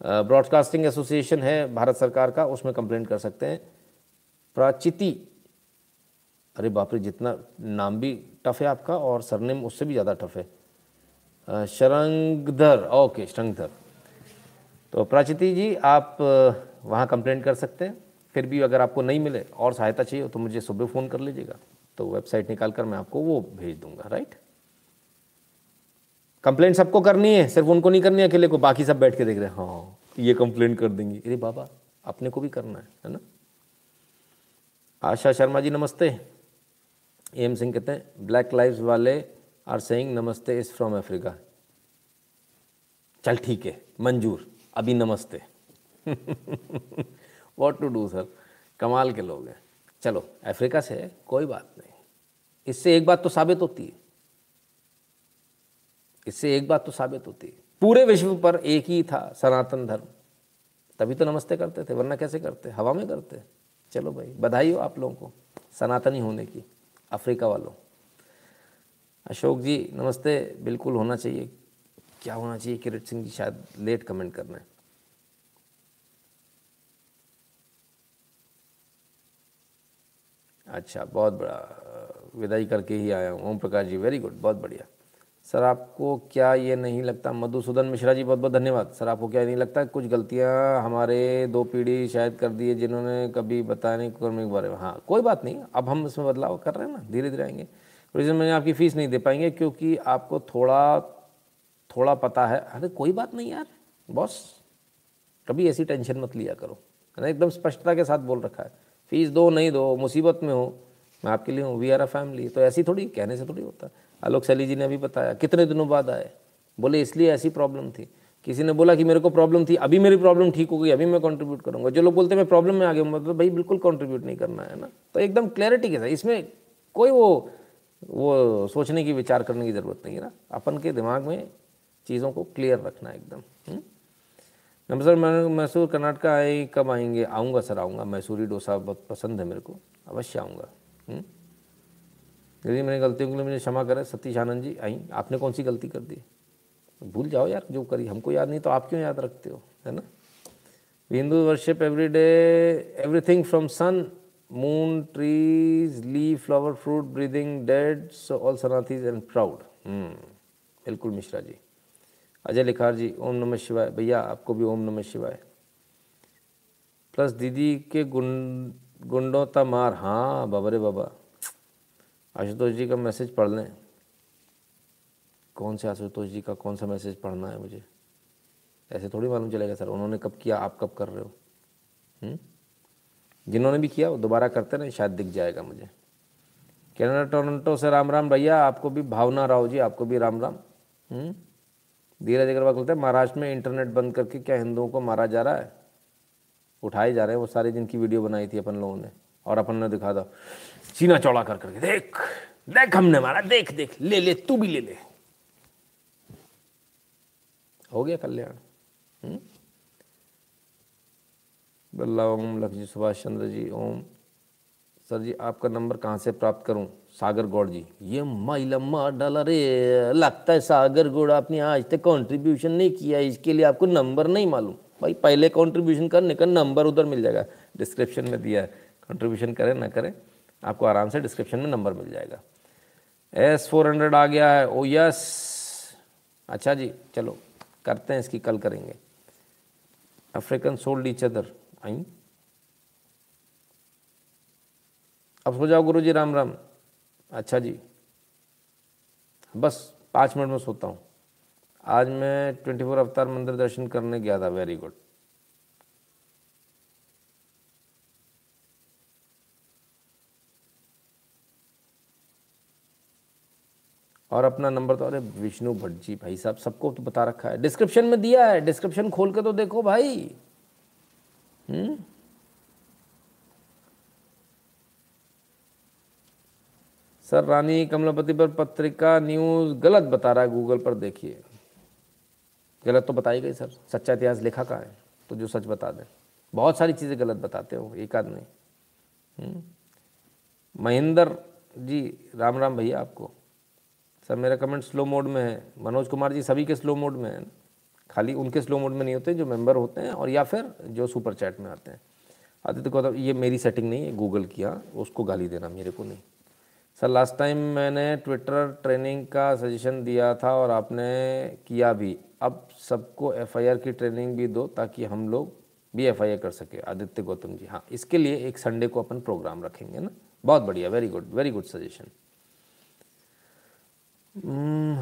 broadcasting association है भारत सरकार का, उसमें complaint कर सकते हैं। प्राचिति, अरे बाप रे, जितना नाम भी टफ है आपका और सरनेम उससे भी ज़्यादा टफ है। शरंगधर ओके शरंगधर। तो प्राचिति जी, आप वहाँ कंप्लेंट कर सकते हैं। फिर भी अगर आपको नहीं मिले और सहायता चाहिए तो मुझे सुबह फ़ोन कर लीजिएगा। तो वेबसाइट निकाल कर मैं आपको वो भेज दूँगा राइट कंप्लेंट सबको करनी है, सिर्फ़ उनको नहीं करनी है अकेले को, बाकी सब बैठ के देख रहे हैं। हाँ ये कंप्लेंट कर देंगे। अरे बाबा, अपने को भी करना है है ना? आशा शर्मा जी, नमस्ते। एम सिंह कहते हैं ब्लैक लाइव्स वाले are saying namaste is from Africa चल ठीक है, मंजूर। अभी नमस्ते। वॉट टू डू सर कमाल के लोग हैं। चलो, अफ्रीका से है कोई बात नहीं। इससे एक बात तो साबित होती है। इससे एक बात तो साबित होती है। पूरे विश्व पर एक ही था सनातन धर्म। तभी तो नमस्ते करते थे, वरना कैसे करते? हवा में करते। चलो भाई, बधाई हो आप लोगों को, सनातनी होने की, अफ्रीका वालों। अशोक जी, नमस्ते, बिल्कुल होना चाहिए। क्या होना चाहिए किरट सिंह जी शायद लेट कमेंट करना है? अच्छा बहुत बड़ा विदाई करके ही आया हूँ। ओम प्रकाश जी वेरी गुड बहुत बढ़िया। सर, आपको क्या ये नहीं लगता, मधुसूदन मिश्रा जी बहुत बहुत धन्यवाद। सर, आपको क्या नहीं लगता, कुछ गलतियाँ हमारे दो पीढ़ी शायद कर दी है, जिन्होंने कभी कर्म के बारे में? हाँ कोई बात नहीं, अब हम इसमें बदलाव कर रहे हैं ना धीरे धीरे आएँगे। रीज़न मैंने आपकी फ़ीस नहीं दे पाएँगे, क्योंकि आपको थोड़ा थोड़ा पता है। अरे, कोई बात नहीं यार, बॉस, कभी ऐसी टेंशन मत लिया करो। है ना, एकदम स्पष्टता के साथ बोल रखा है। फ़ीस दो नहीं दो मुसीबत में हो मैं आपके लिए हूँ वी आर अ फैमिली तो ऐसी थोड़ी कहने से थोड़ी होता। आलोक सैली जी ने अभी बताया कितने दिनों बाद आए? बोले इसलिए ऐसी प्रॉब्लम थी। किसी ने बोला कि मेरे को प्रॉब्लम थी अभी मेरी प्रॉब्लम ठीक हो गई अभी मैं कंट्रीब्यूट करूँगा। जो लोग बोलते हैं मैं प्रॉब्लम में आ गया हूँ, मतलब भाई बिल्कुल कंट्रीब्यूट नहीं करना है ना? तो एकदम क्लैरिटी के साथ इसमें कोई वो वो सोचने की विचार करने की ज़रूरत नहीं है ना। अपन के दिमाग में चीज़ों को क्लियर रखना है एकदम हम्म? नमस्ते सर मैसूर, कर्नाटक आए कब आएँगे? आऊँगा सर, आऊँगा। मैसूरी डोसा बहुत पसंद है मेरे को, अवश्य आऊँगा। हम्म? यदि मैंने गलतियों के लिए मुझे क्षमा करें, सतीश आनंद जी, आई। आपने कौन सी गलती कर दी? भूल जाओ यार, जो करी, हमको याद नहीं तो आप क्यों याद रखते हो, है ना? Hindu worship every day everything from sun moon trees leaf flower fruit breathing dead so all Sanatanis and proud बिल्कुल मिश्रा जी। अजय लिखार जी, ओम नमः शिवाय। भैया, आपको भी ओम नमः शिवाय। प्लस दीदी के गुंड गुंडों ता मार। हाँ बाबा रे बाबा। आशुतोष जी का मैसेज पढ़ लें। कौन से आशुतोष जी का कौन सा मैसेज पढ़ना है मुझे? ऐसे थोड़ी मालूम चलेगा सर, उन्होंने कब किया, आप कब कर रहे हो? हुँ? जिन्होंने भी किया, वो दोबारा करते ना, शायद दिख जाएगा मुझे। कैनेडा टोरंटो से राम राम, भैया, आपको भी भावना राव जी, आपको भी राम राम। हुँ? धीरज अग्रवाल बोलते हैं, महाराष्ट्र में इंटरनेट बंद करके क्या हिंदुओं को मारा जा रहा है? उठाए जा रहे हैं, वो सारी जिनकी वीडियो बनाई थी अपन लोगों ने, और अपन ने दिखा था। सीना चौड़ा कर करके, देख देख हमने मारा, देख देख, ले ले, तू भी ले ले। हो गया कल्याण? हम्म? बल्ला ओम लक्ष्मी सुभाष चंद्र जी, ओम। सर जी, आपका नंबर कहाँ से प्राप्त करूँ? सागर गौड़ जी। ये माइलम्मा डाला रे लगता है सागर गौड़ आपने आज तक कंट्रीब्यूशन नहीं किया इसके लिए आपको नंबर नहीं मालूम। भाई, पहले कंट्रीब्यूशन करने का नंबर उधर मिल जाएगा। डिस्क्रिप्शन में दिया है। कंट्रीब्यूशन करें, ना करें, आपको आराम से डिस्क्रिप्शन में नंबर मिल जाएगा। एस फोर हंड्रेड आ गया है। ओ यस अच्छा जी, चलो, करते हैं इसकी, कल करेंगे। African sold each other I. अब सो जाओ गुरु जी राम राम। अच्छा जी। बस पाँच मिनट में सोता हूँ। आज मैं ट्वेंटी फोर अवतार मंदिर दर्शन करने गया था वेरी गुड और अपना नंबर तो अरे विष्णु भट्ट जी भाई साहब, सबको तो बता रखा है। डिस्क्रिप्शन में दिया है, डिस्क्रिप्शन खोल के तो देखो भाई। हम्म? सर, रानी कमलापति पर पत्रिका न्यूज़ गलत बता रहा है, गूगल पर देखिए। गलत तो बताई गई, सर। सच्चा इतिहास लिखा कहाँ है? तो जो सच बता दें। बहुत सारी चीज़ें गलत बताते हो, एक आध नहीं। हम्म? महेंद्र जी, राम राम भैया आपको। सर, मेरा कमेंट स्लो मोड में है। मनोज कुमार जी सभी के स्लो मोड में है। खाली उनके स्लो मोड में नहीं होते, जो मेंबर होते हैं, और या फिर जो सुपर चैट में आते हैं। आदित्य गौतम ये मेरी सेटिंग नहीं है गूगल किया उसको गाली देना, मेरे को नहीं। सर लास्ट टाइम मैंने ट्विटर ट्रेनिंग का सजेशन दिया था और आपने किया भी। अब सबको एफआईआर की ट्रेनिंग भी दो ताकि हम लोग भी एफआईआर कर सके। आदित्य गौतम जी हाँ इसके लिए एक संडे को अपन प्रोग्राम रखेंगे ना। बहुत बढ़िया very good very good suggestion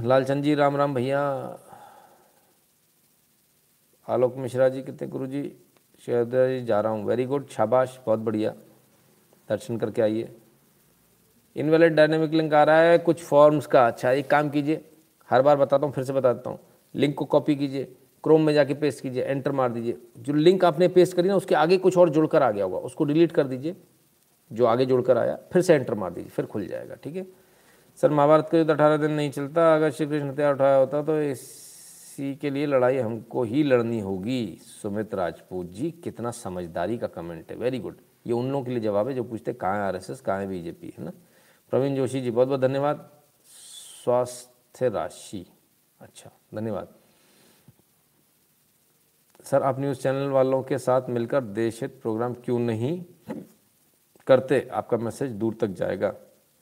Lalchand ji, Ram Ram भैया। आलोक मिश्रा जी, कितने गुरु जी शहदा जी, जा रहा हूँ। वेरी गुड शाबाश, बहुत बढ़िया। दर्शन करके आइए। इनवैलिड डायनेमिक लिंक आ रहा है, कुछ फॉर्म्स का। अच्छा एक काम कीजिए, हर बार बताता हूँ, फिर से बता देता हूँ। लिंक को कॉपी कीजिए, क्रोम में जाके पेस्ट कीजिए, एंटर मार दीजिए। जो लिंक आपने पेस्ट करी ना, उसके आगे कुछ और जुड़कर आ गया होगा, उसको डिलीट कर दीजिए, जो आगे जुड़कर आया, फिर से एंटर मार दीजिए, फिर खुल जाएगा, ठीक है? सर, महाभारत का युद्ध अठारह दिन नहीं चलता, अगर श्री कृष्ण हत्या उठाया होता तो इसी के लिए लड़ाई हमको ही लड़नी होगी। सुमित राजपूत जी, कितना समझदारी का कमेंट है वेरी गुड ये उन लोगों के लिए जवाब है जो पूछते कहाँ आर एस एस कहाँ बीजेपी है ना? प्रवीण जोशी जी बहुत बहुत धन्यवाद। स्वास्थ्य राशि। अच्छा धन्यवाद। सर आप न्यूज़ चैनल वालों के साथ मिलकर देशित प्रोग्राम क्यों नहीं करते? आपका मैसेज दूर तक जाएगा।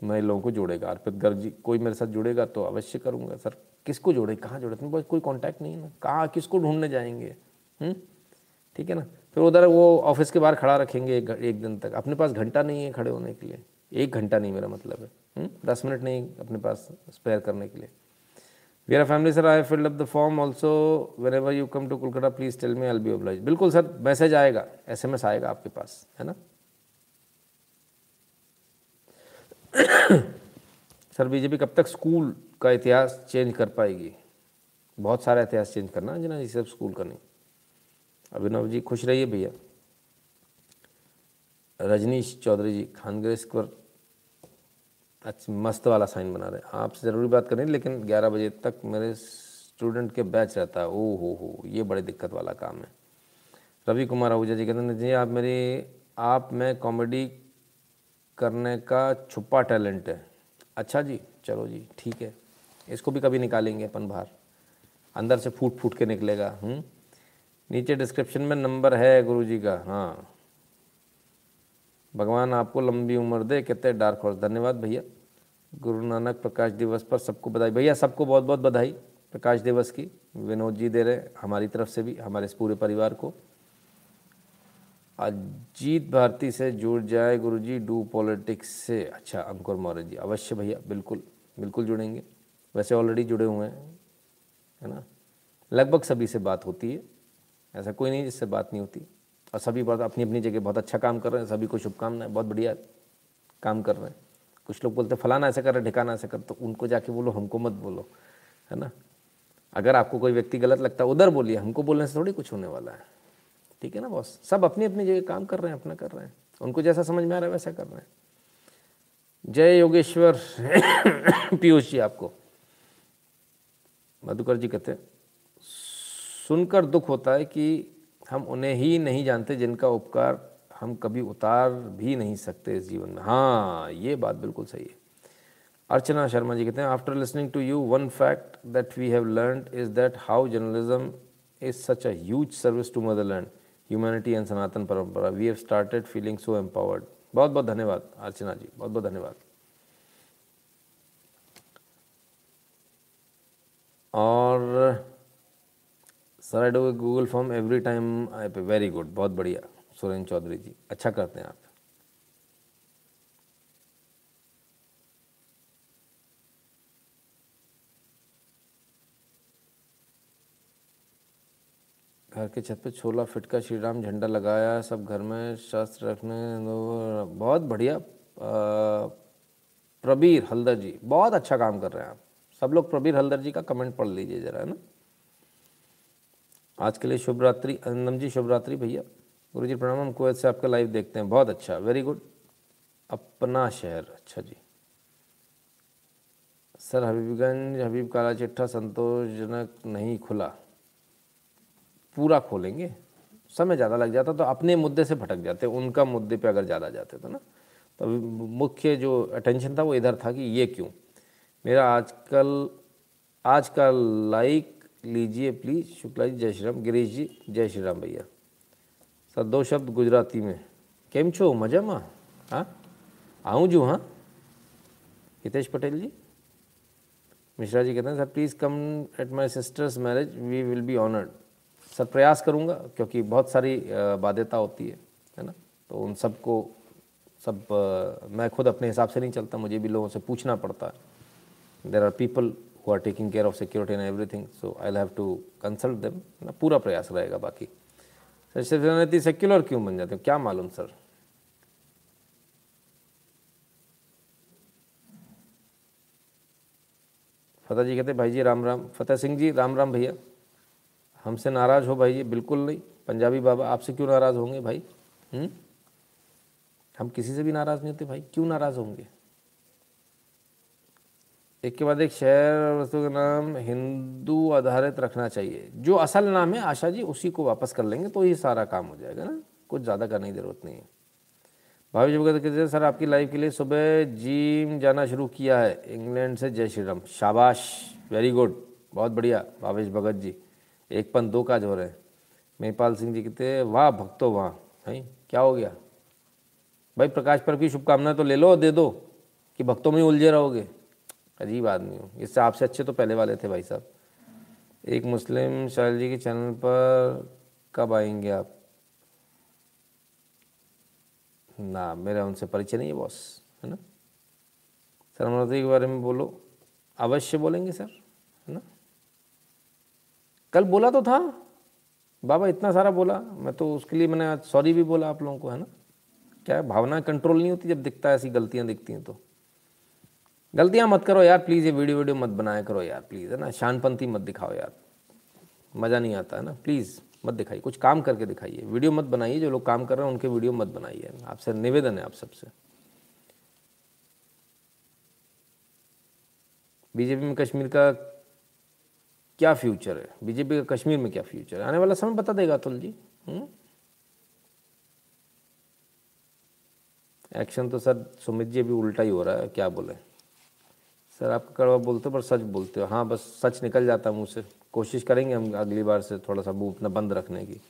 नए लोगों को जोड़ेगा। अर्पित गर्ग जी कोई मेरे साथ जुड़ेगा तो अवश्य करूँगा। सर किसको जोड़े? कहाँ जोड़े? तुम कोई कांटेक्ट नहीं है ना। कहाँ किसको ढूँढने जाएँगे? हम्म? ठीक है ना? फिर उधर वो ऑफ़िस के बाहर खड़ा रखेंगे एक, एक दिन तक। अपने पास घंटा नहीं है खड़े होने के लिए। एक घंटा नहीं मेरा मतलब है। दस मिनट नहीं अपने पास स्पेयर करने के लिए। We are family sir I filled up the form also wherever you come to Kolkata please tell me I be oblige बिल्कुल सर मैसेज आएगा. एस एम एस आएगा आपके पास, है ना? सर बीजेपी कब तक स्कूल का इतिहास चेंज कर पाएगी? बहुत सारा इतिहास चेंज करना जना सिर्फ़ स्कूल का नहीं। अभिनव जी, खुश रहिए, भैया। रजनीश चौधरी जी, खानगरे स्क्वर अच्छा मस्त वाला साइन बना रहे आपसे ज़रूरी बात करें लेकिन 11 बजे तक मेरे स्टूडेंट के बैच रहता है। ओ हो हो ये बड़ी दिक्कत वाला काम है। रवि कुमार आहूजा जी कहते हैं, जी, आप मेरी, आप में कॉमेडी करने का छुपा टैलेंट है। अच्छा जी, चलो जी, ठीक है। इसको भी कभी निकालेंगे अपन बाहर। अंदर से फूट फूट के निकलेगा। हम्म। नीचे डिस्क्रिप्शन में नंबर है गुरु जी का। हाँ। भगवान आपको लंबी उम्र दे कहते हैं डार्क हॉर्स धन्यवाद भैया। गुरु नानक प्रकाश दिवस पर सबको बधाई। भैया, सबको बहुत बहुत बधाई प्रकाश दिवस की। विनोद जी दे रहे हमारी तरफ़ से भी, हमारे इस पूरे परिवार को। अजीत भारती से जुड़ जाए गुरु जी, डू पॉलिटिक्स से। अच्छा अंकुर मौर्य जी, अवश्य भैया, बिल्कुल बिल्कुल जुड़ेंगे। वैसे ऑलरेडी जुड़े हुए हैं, है ना? लगभग सभी से बात होती है, ऐसा कोई नहीं जिससे बात नहीं होती। और सभी बात अपनी अपनी जगह बहुत अच्छा काम कर रहे हैं, सभी को शुभकामनाएँ, बहुत बढ़िया काम कर रहे हैं। कुछ लोग बोलते फलाना ऐसे कर रहे ठिकाना ऐसे कर। तो उनको जाके बोलो, हमको मत बोलो। है ना? अगर आपको कोई व्यक्ति गलत लगता है, उधर बोलिए। हमको बोलने से थोड़ी कुछ होने वाला है। ठीक है ना बॉस? सब अपनी अपनी जगह काम कर रहे हैं, अपना कर रहे हैं। उनको जैसा समझ में आ रहा है, वैसा कर रहे हैं। जय योगेश्वर। पीयूष जी आपको। मधुकर जी कहते हैं, सुनकर दुख होता है कि हम उन्हें ही नहीं जानते जिनका उपकार हम कभी उतार भी नहीं सकते इस जीवन में। हाँ ये बात बिल्कुल सही है। अर्चना शर्मा जी कहते हैं after listening to you one fact that we have learn is that how journalism is such a huge service to motherland humanity and Sanatan parampara we have started feeling so empowered बहुत बहुत धन्यवाद, अर्चना जी। बहुत बहुत धन्यवाद। और sir I do Google form every time I pay very good बहुत बढ़िया सुरेंद्र चौधरी जी अच्छा करते हैं आप। घर के छत पे छोला फिट का श्री राम झंडा लगाया, सब घर में शस्त्र रखने बहुत बढ़िया प्रबीर हल्दर जी, बहुत अच्छा काम कर रहे हैं आप। सब लोग प्रबीर हल्दर जी का कमेंट पढ़ लीजिए जरा, है ना? आज के लिए शुभ रात्रि अनंदम जी शुभ रात्रि भैया। गुरु जी प्रणाम, हम कुवैत से आपका लाइव देखते हैं। बहुत अच्छा वेरी गुड अपना शहर अच्छा जी। सर हबीबगंज, हबीब काला चिट्ठा, संतोषजनक नहीं खुला। पूरा खोलेंगे। समय ज़्यादा लग जाता तो अपने मुद्दे से भटक जाते, उनका मुद्दे पे अगर ज़्यादा जाते तो ना। तो मुख्य जो अटेंशन था वो इधर था कि ये क्यों? मेरा आजकल आज का लाइक लीजिए प्लीज़ शुक्ला जी जय श्री राम गिरीश जी जय श्री राम भैया सर दो शब्द गुजराती में કેમ છો મજામાં હા આવું છું हाँ हितेश पटेल जी मिश्रा जी कहते हैं sir please come at my sister's marriage we will be honoured sir प्रयास करूँगा क्योंकि बहुत सारी अ, बाध्यता होती है है ना तो उन सबको सब अ, मैं खुद अपने हिसाब से नहीं चलता मुझे भी लोगों से पूछना पड़ता है there are people who are taking care of security and everything so I have to consult them ना पूरा प्रयास रहेगा बाकी सर शिवसेना सेक्युलर क्यों बन जाते हो क्या मालूम सर फतेह जी कहते भाई जी राम राम फतेह सिंह जी राम राम भैया हमसे नाराज़ हो भाई जी बिल्कुल नहीं पंजाबी बाबा आपसे क्यों नाराज़ होंगे भाई हुँ? हम किसी से भी नाराज़ नहीं होते भाई क्यों नाराज़ होंगे एक के बाद एक शहर और वस्तु का नाम हिंदू आधारित रखना चाहिए। जो असल नाम है, आशा जी, उसी को वापस कर लेंगे तो ये सारा काम हो जाएगा ना। कुछ ज़्यादा करने की ज़रूरत नहीं है। भाभी जी कहते कहते सर, आपकी लाइफ के लिए सुबह जिम जाना शुरू किया है। इंग्लैंड से जय श्री राम। शाबाश। वेरी गुड बहुत बढ़िया। भावेश भगत जी। एक पन दो काज हो रहे हैं। महिपाल सिंह जी कहते हैं, वाह, भक्तो, वाह। है? क्या हो गया? भाई, प्रकाश पर्व की शुभकामनाएँ तो ले लो, दे दो, कि भक्तों में ही उलझे रहोगे। अजीब आदमी हो। इससे आपसे अच्छे तो पहले वाले थे भाई साहब। एक मुस्लिम शायल जी के चैनल पर कब आएँगे आप? ना, मेरा उनसे परिचय नहीं है, बॉस, है ना? सर के बारे में बोलो। अवश्य बोलेंगे सर, है ना? कल बोला तो था। बाबा इतना सारा बोला। मैं तो उसके लिए मैंने आज सॉरी भी बोला आप लोगों को, है ना? क्या भावना कंट्रोल नहीं होती जब दिखता है, ऐसी गलतियाँ दिखती हैं तो। गलतियाँ मत करो यार प्लीज़ ये वीडियो वीडियो मत बनाया करो यार प्लीज़ है ना? शानपंथी मत दिखाओ यार। मज़ा नहीं आता, है ना? प्लीज़ मत दिखाइए, कुछ काम करके दिखाइए। वीडियो मत बनाइए, जो लोग काम कर रहे हैं उनके वीडियो मत बनाइए। आपसे निवेदन है आप सबसे। बीजेपी में कश्मीर का क्या फ्यूचर है? बीजेपी का कश्मीर में क्या फ्यूचर है? आने वाला समय बता देगा अतुल जी। हम्म? एक्शन तो सर, सुमित जी, अभी उल्टा ही हो रहा है, क्या बोले? सर आप कड़वा बोलते हो, पर सच बोलते हो। हाँ बस सच निकल जाता है मुँह से। कोशिश करेंगे हम अगली बार से थोड़ा सा मुँह अपना बंद रखने की।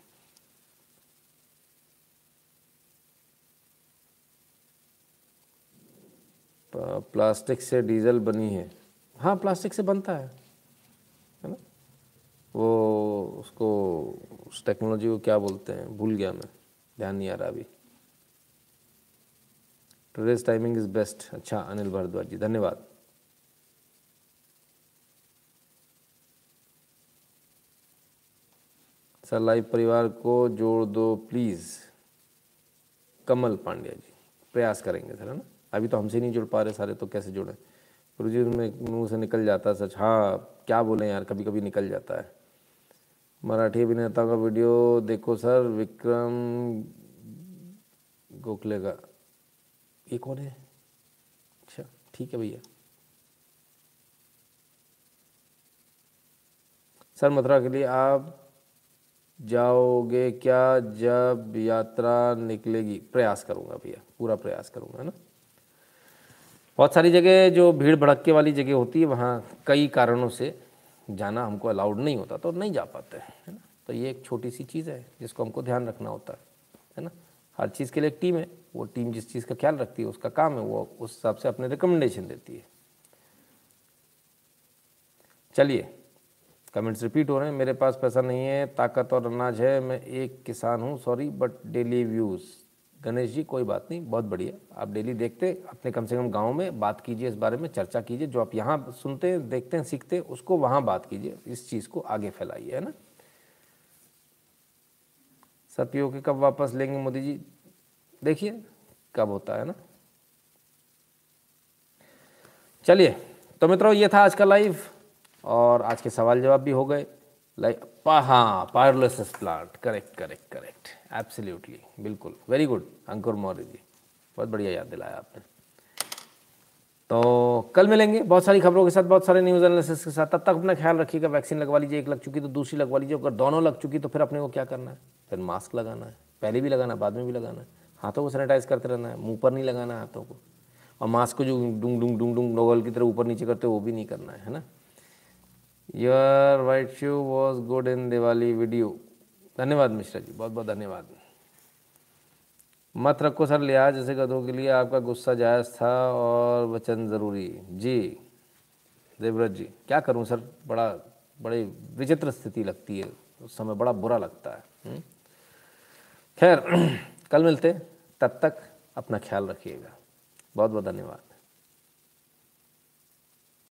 प्लास्टिक से डीजल बनी है। हाँ प्लास्टिक से बनता है। है ना? वो, उसको, उस टेक्नोलॉजी को क्या बोलते हैं? भूल गया मैं। ध्यान नहीं आ रहा अभी। टुडेज टाइमिंग इज़ बेस्ट अच्छा अनिल भारद्वाज जी, धन्यवाद। सर लाइव परिवार को जोड़ दो प्लीज़ कमल पांड्या जी, प्रयास करेंगे सर, है ना? अभी तो हमसे नहीं जुड़ पा रहे सारे तो कैसे जुड़े? गुरु जी में मुँह से निकल जाता है सच। हाँ क्या बोलें यार कभी कभी निकल जाता है। मराठी अभिनेताओं का वीडियो देखो सर, विक्रम गोखले का ये कौन है? अच्छा ठीक है भैया। सर, मथुरा के लिए आप जाओगे क्या जब यात्रा निकलेगी? प्रयास करूँगा भैया, पूरा प्रयास करूँगा, है ना? बहुत सारी जगह जो भीड़ भड़के वाली जगह होती है, वहाँ कई कारणों से जाना हमको अलाउड नहीं होता तो नहीं जा पाते है ना? तो ये एक छोटी सी चीज़ है, जिसको हमको ध्यान रखना होता है है ना? हर चीज़ के लिए एक टीम है, वो टीम जिस चीज़ का ख्याल रखती है, उसका काम है, वो उस हिसाब से अपने रिकमेंडेशन देती है। चलिए कमेंट्स रिपीट हो रहे हैं। मेरे पास पैसा नहीं है, ताकत और अनाज है, मैं एक किसान हूँ sorry but daily views Ganesh ji, कोई बात नहीं, बहुत बढ़िया। आप डेली देखते, अपने कम से कम गाँव में बात कीजिए, इस बारे में चर्चा कीजिए। जो आप यहाँ सुनते हैं, देखते हैं, सीखते हैं, उसको वहाँ बात कीजिए, इस चीज़ को आगे फैलाइए, है ना? सर पीओके कब वापस लेंगे मोदी जी? देखिए, कब होता है ना? चलिए तो मित्रों, ये था आज का लाइव और आज के सवाल जवाब भी हो गए। लाइक, पा हाँ pyrolysis plant correct correct correct absolutely बिल्कुल वेरी गुड अंकुर मौर्य जी, बहुत बढ़िया याद दिलाया आपने। तो कल मिलेंगे, बहुत सारी खबरों के साथ, बहुत सारे न्यूज़ एनालिसिस के साथ, तब तक अपना ख्याल रखिएगा वैक्सीन लगवा लीजिए, एक लग चुकी तो दूसरी लगवा लीजिए, अगर दोनों लग चुकी तो फिर अपने को क्या करना है? फिर मास्क लगाना है, पहले भी लगाना, बाद में भी लगाना है। हाथों को सैनिटाइज करते रहना है, मुँह पर नहीं लगाना है हाथों को। और मास्क को जो डूंग डूंग डूंग डूंग नोवल की तरह ऊपर नीचे करते हो, वो भी नहीं करना है है ना? Your white shoe was good in Diwali video धन्यवाद मिश्रा जी, बहुत बहुत धन्यवाद। मत रखो सर लिहाज जैसे गधों के लिए आपका गुस्सा जायज़ था और वचन ज़रूरी। जी, देवव्रत जी, क्या करूँ सर? बड़ा, बड़ी विचित्र स्थिति लगती है। उस समय बड़ा बुरा लगता है। हम्म? खैर, कल मिलते तब तक अपना ख्याल रखिएगा। बहुत बहुत धन्यवाद।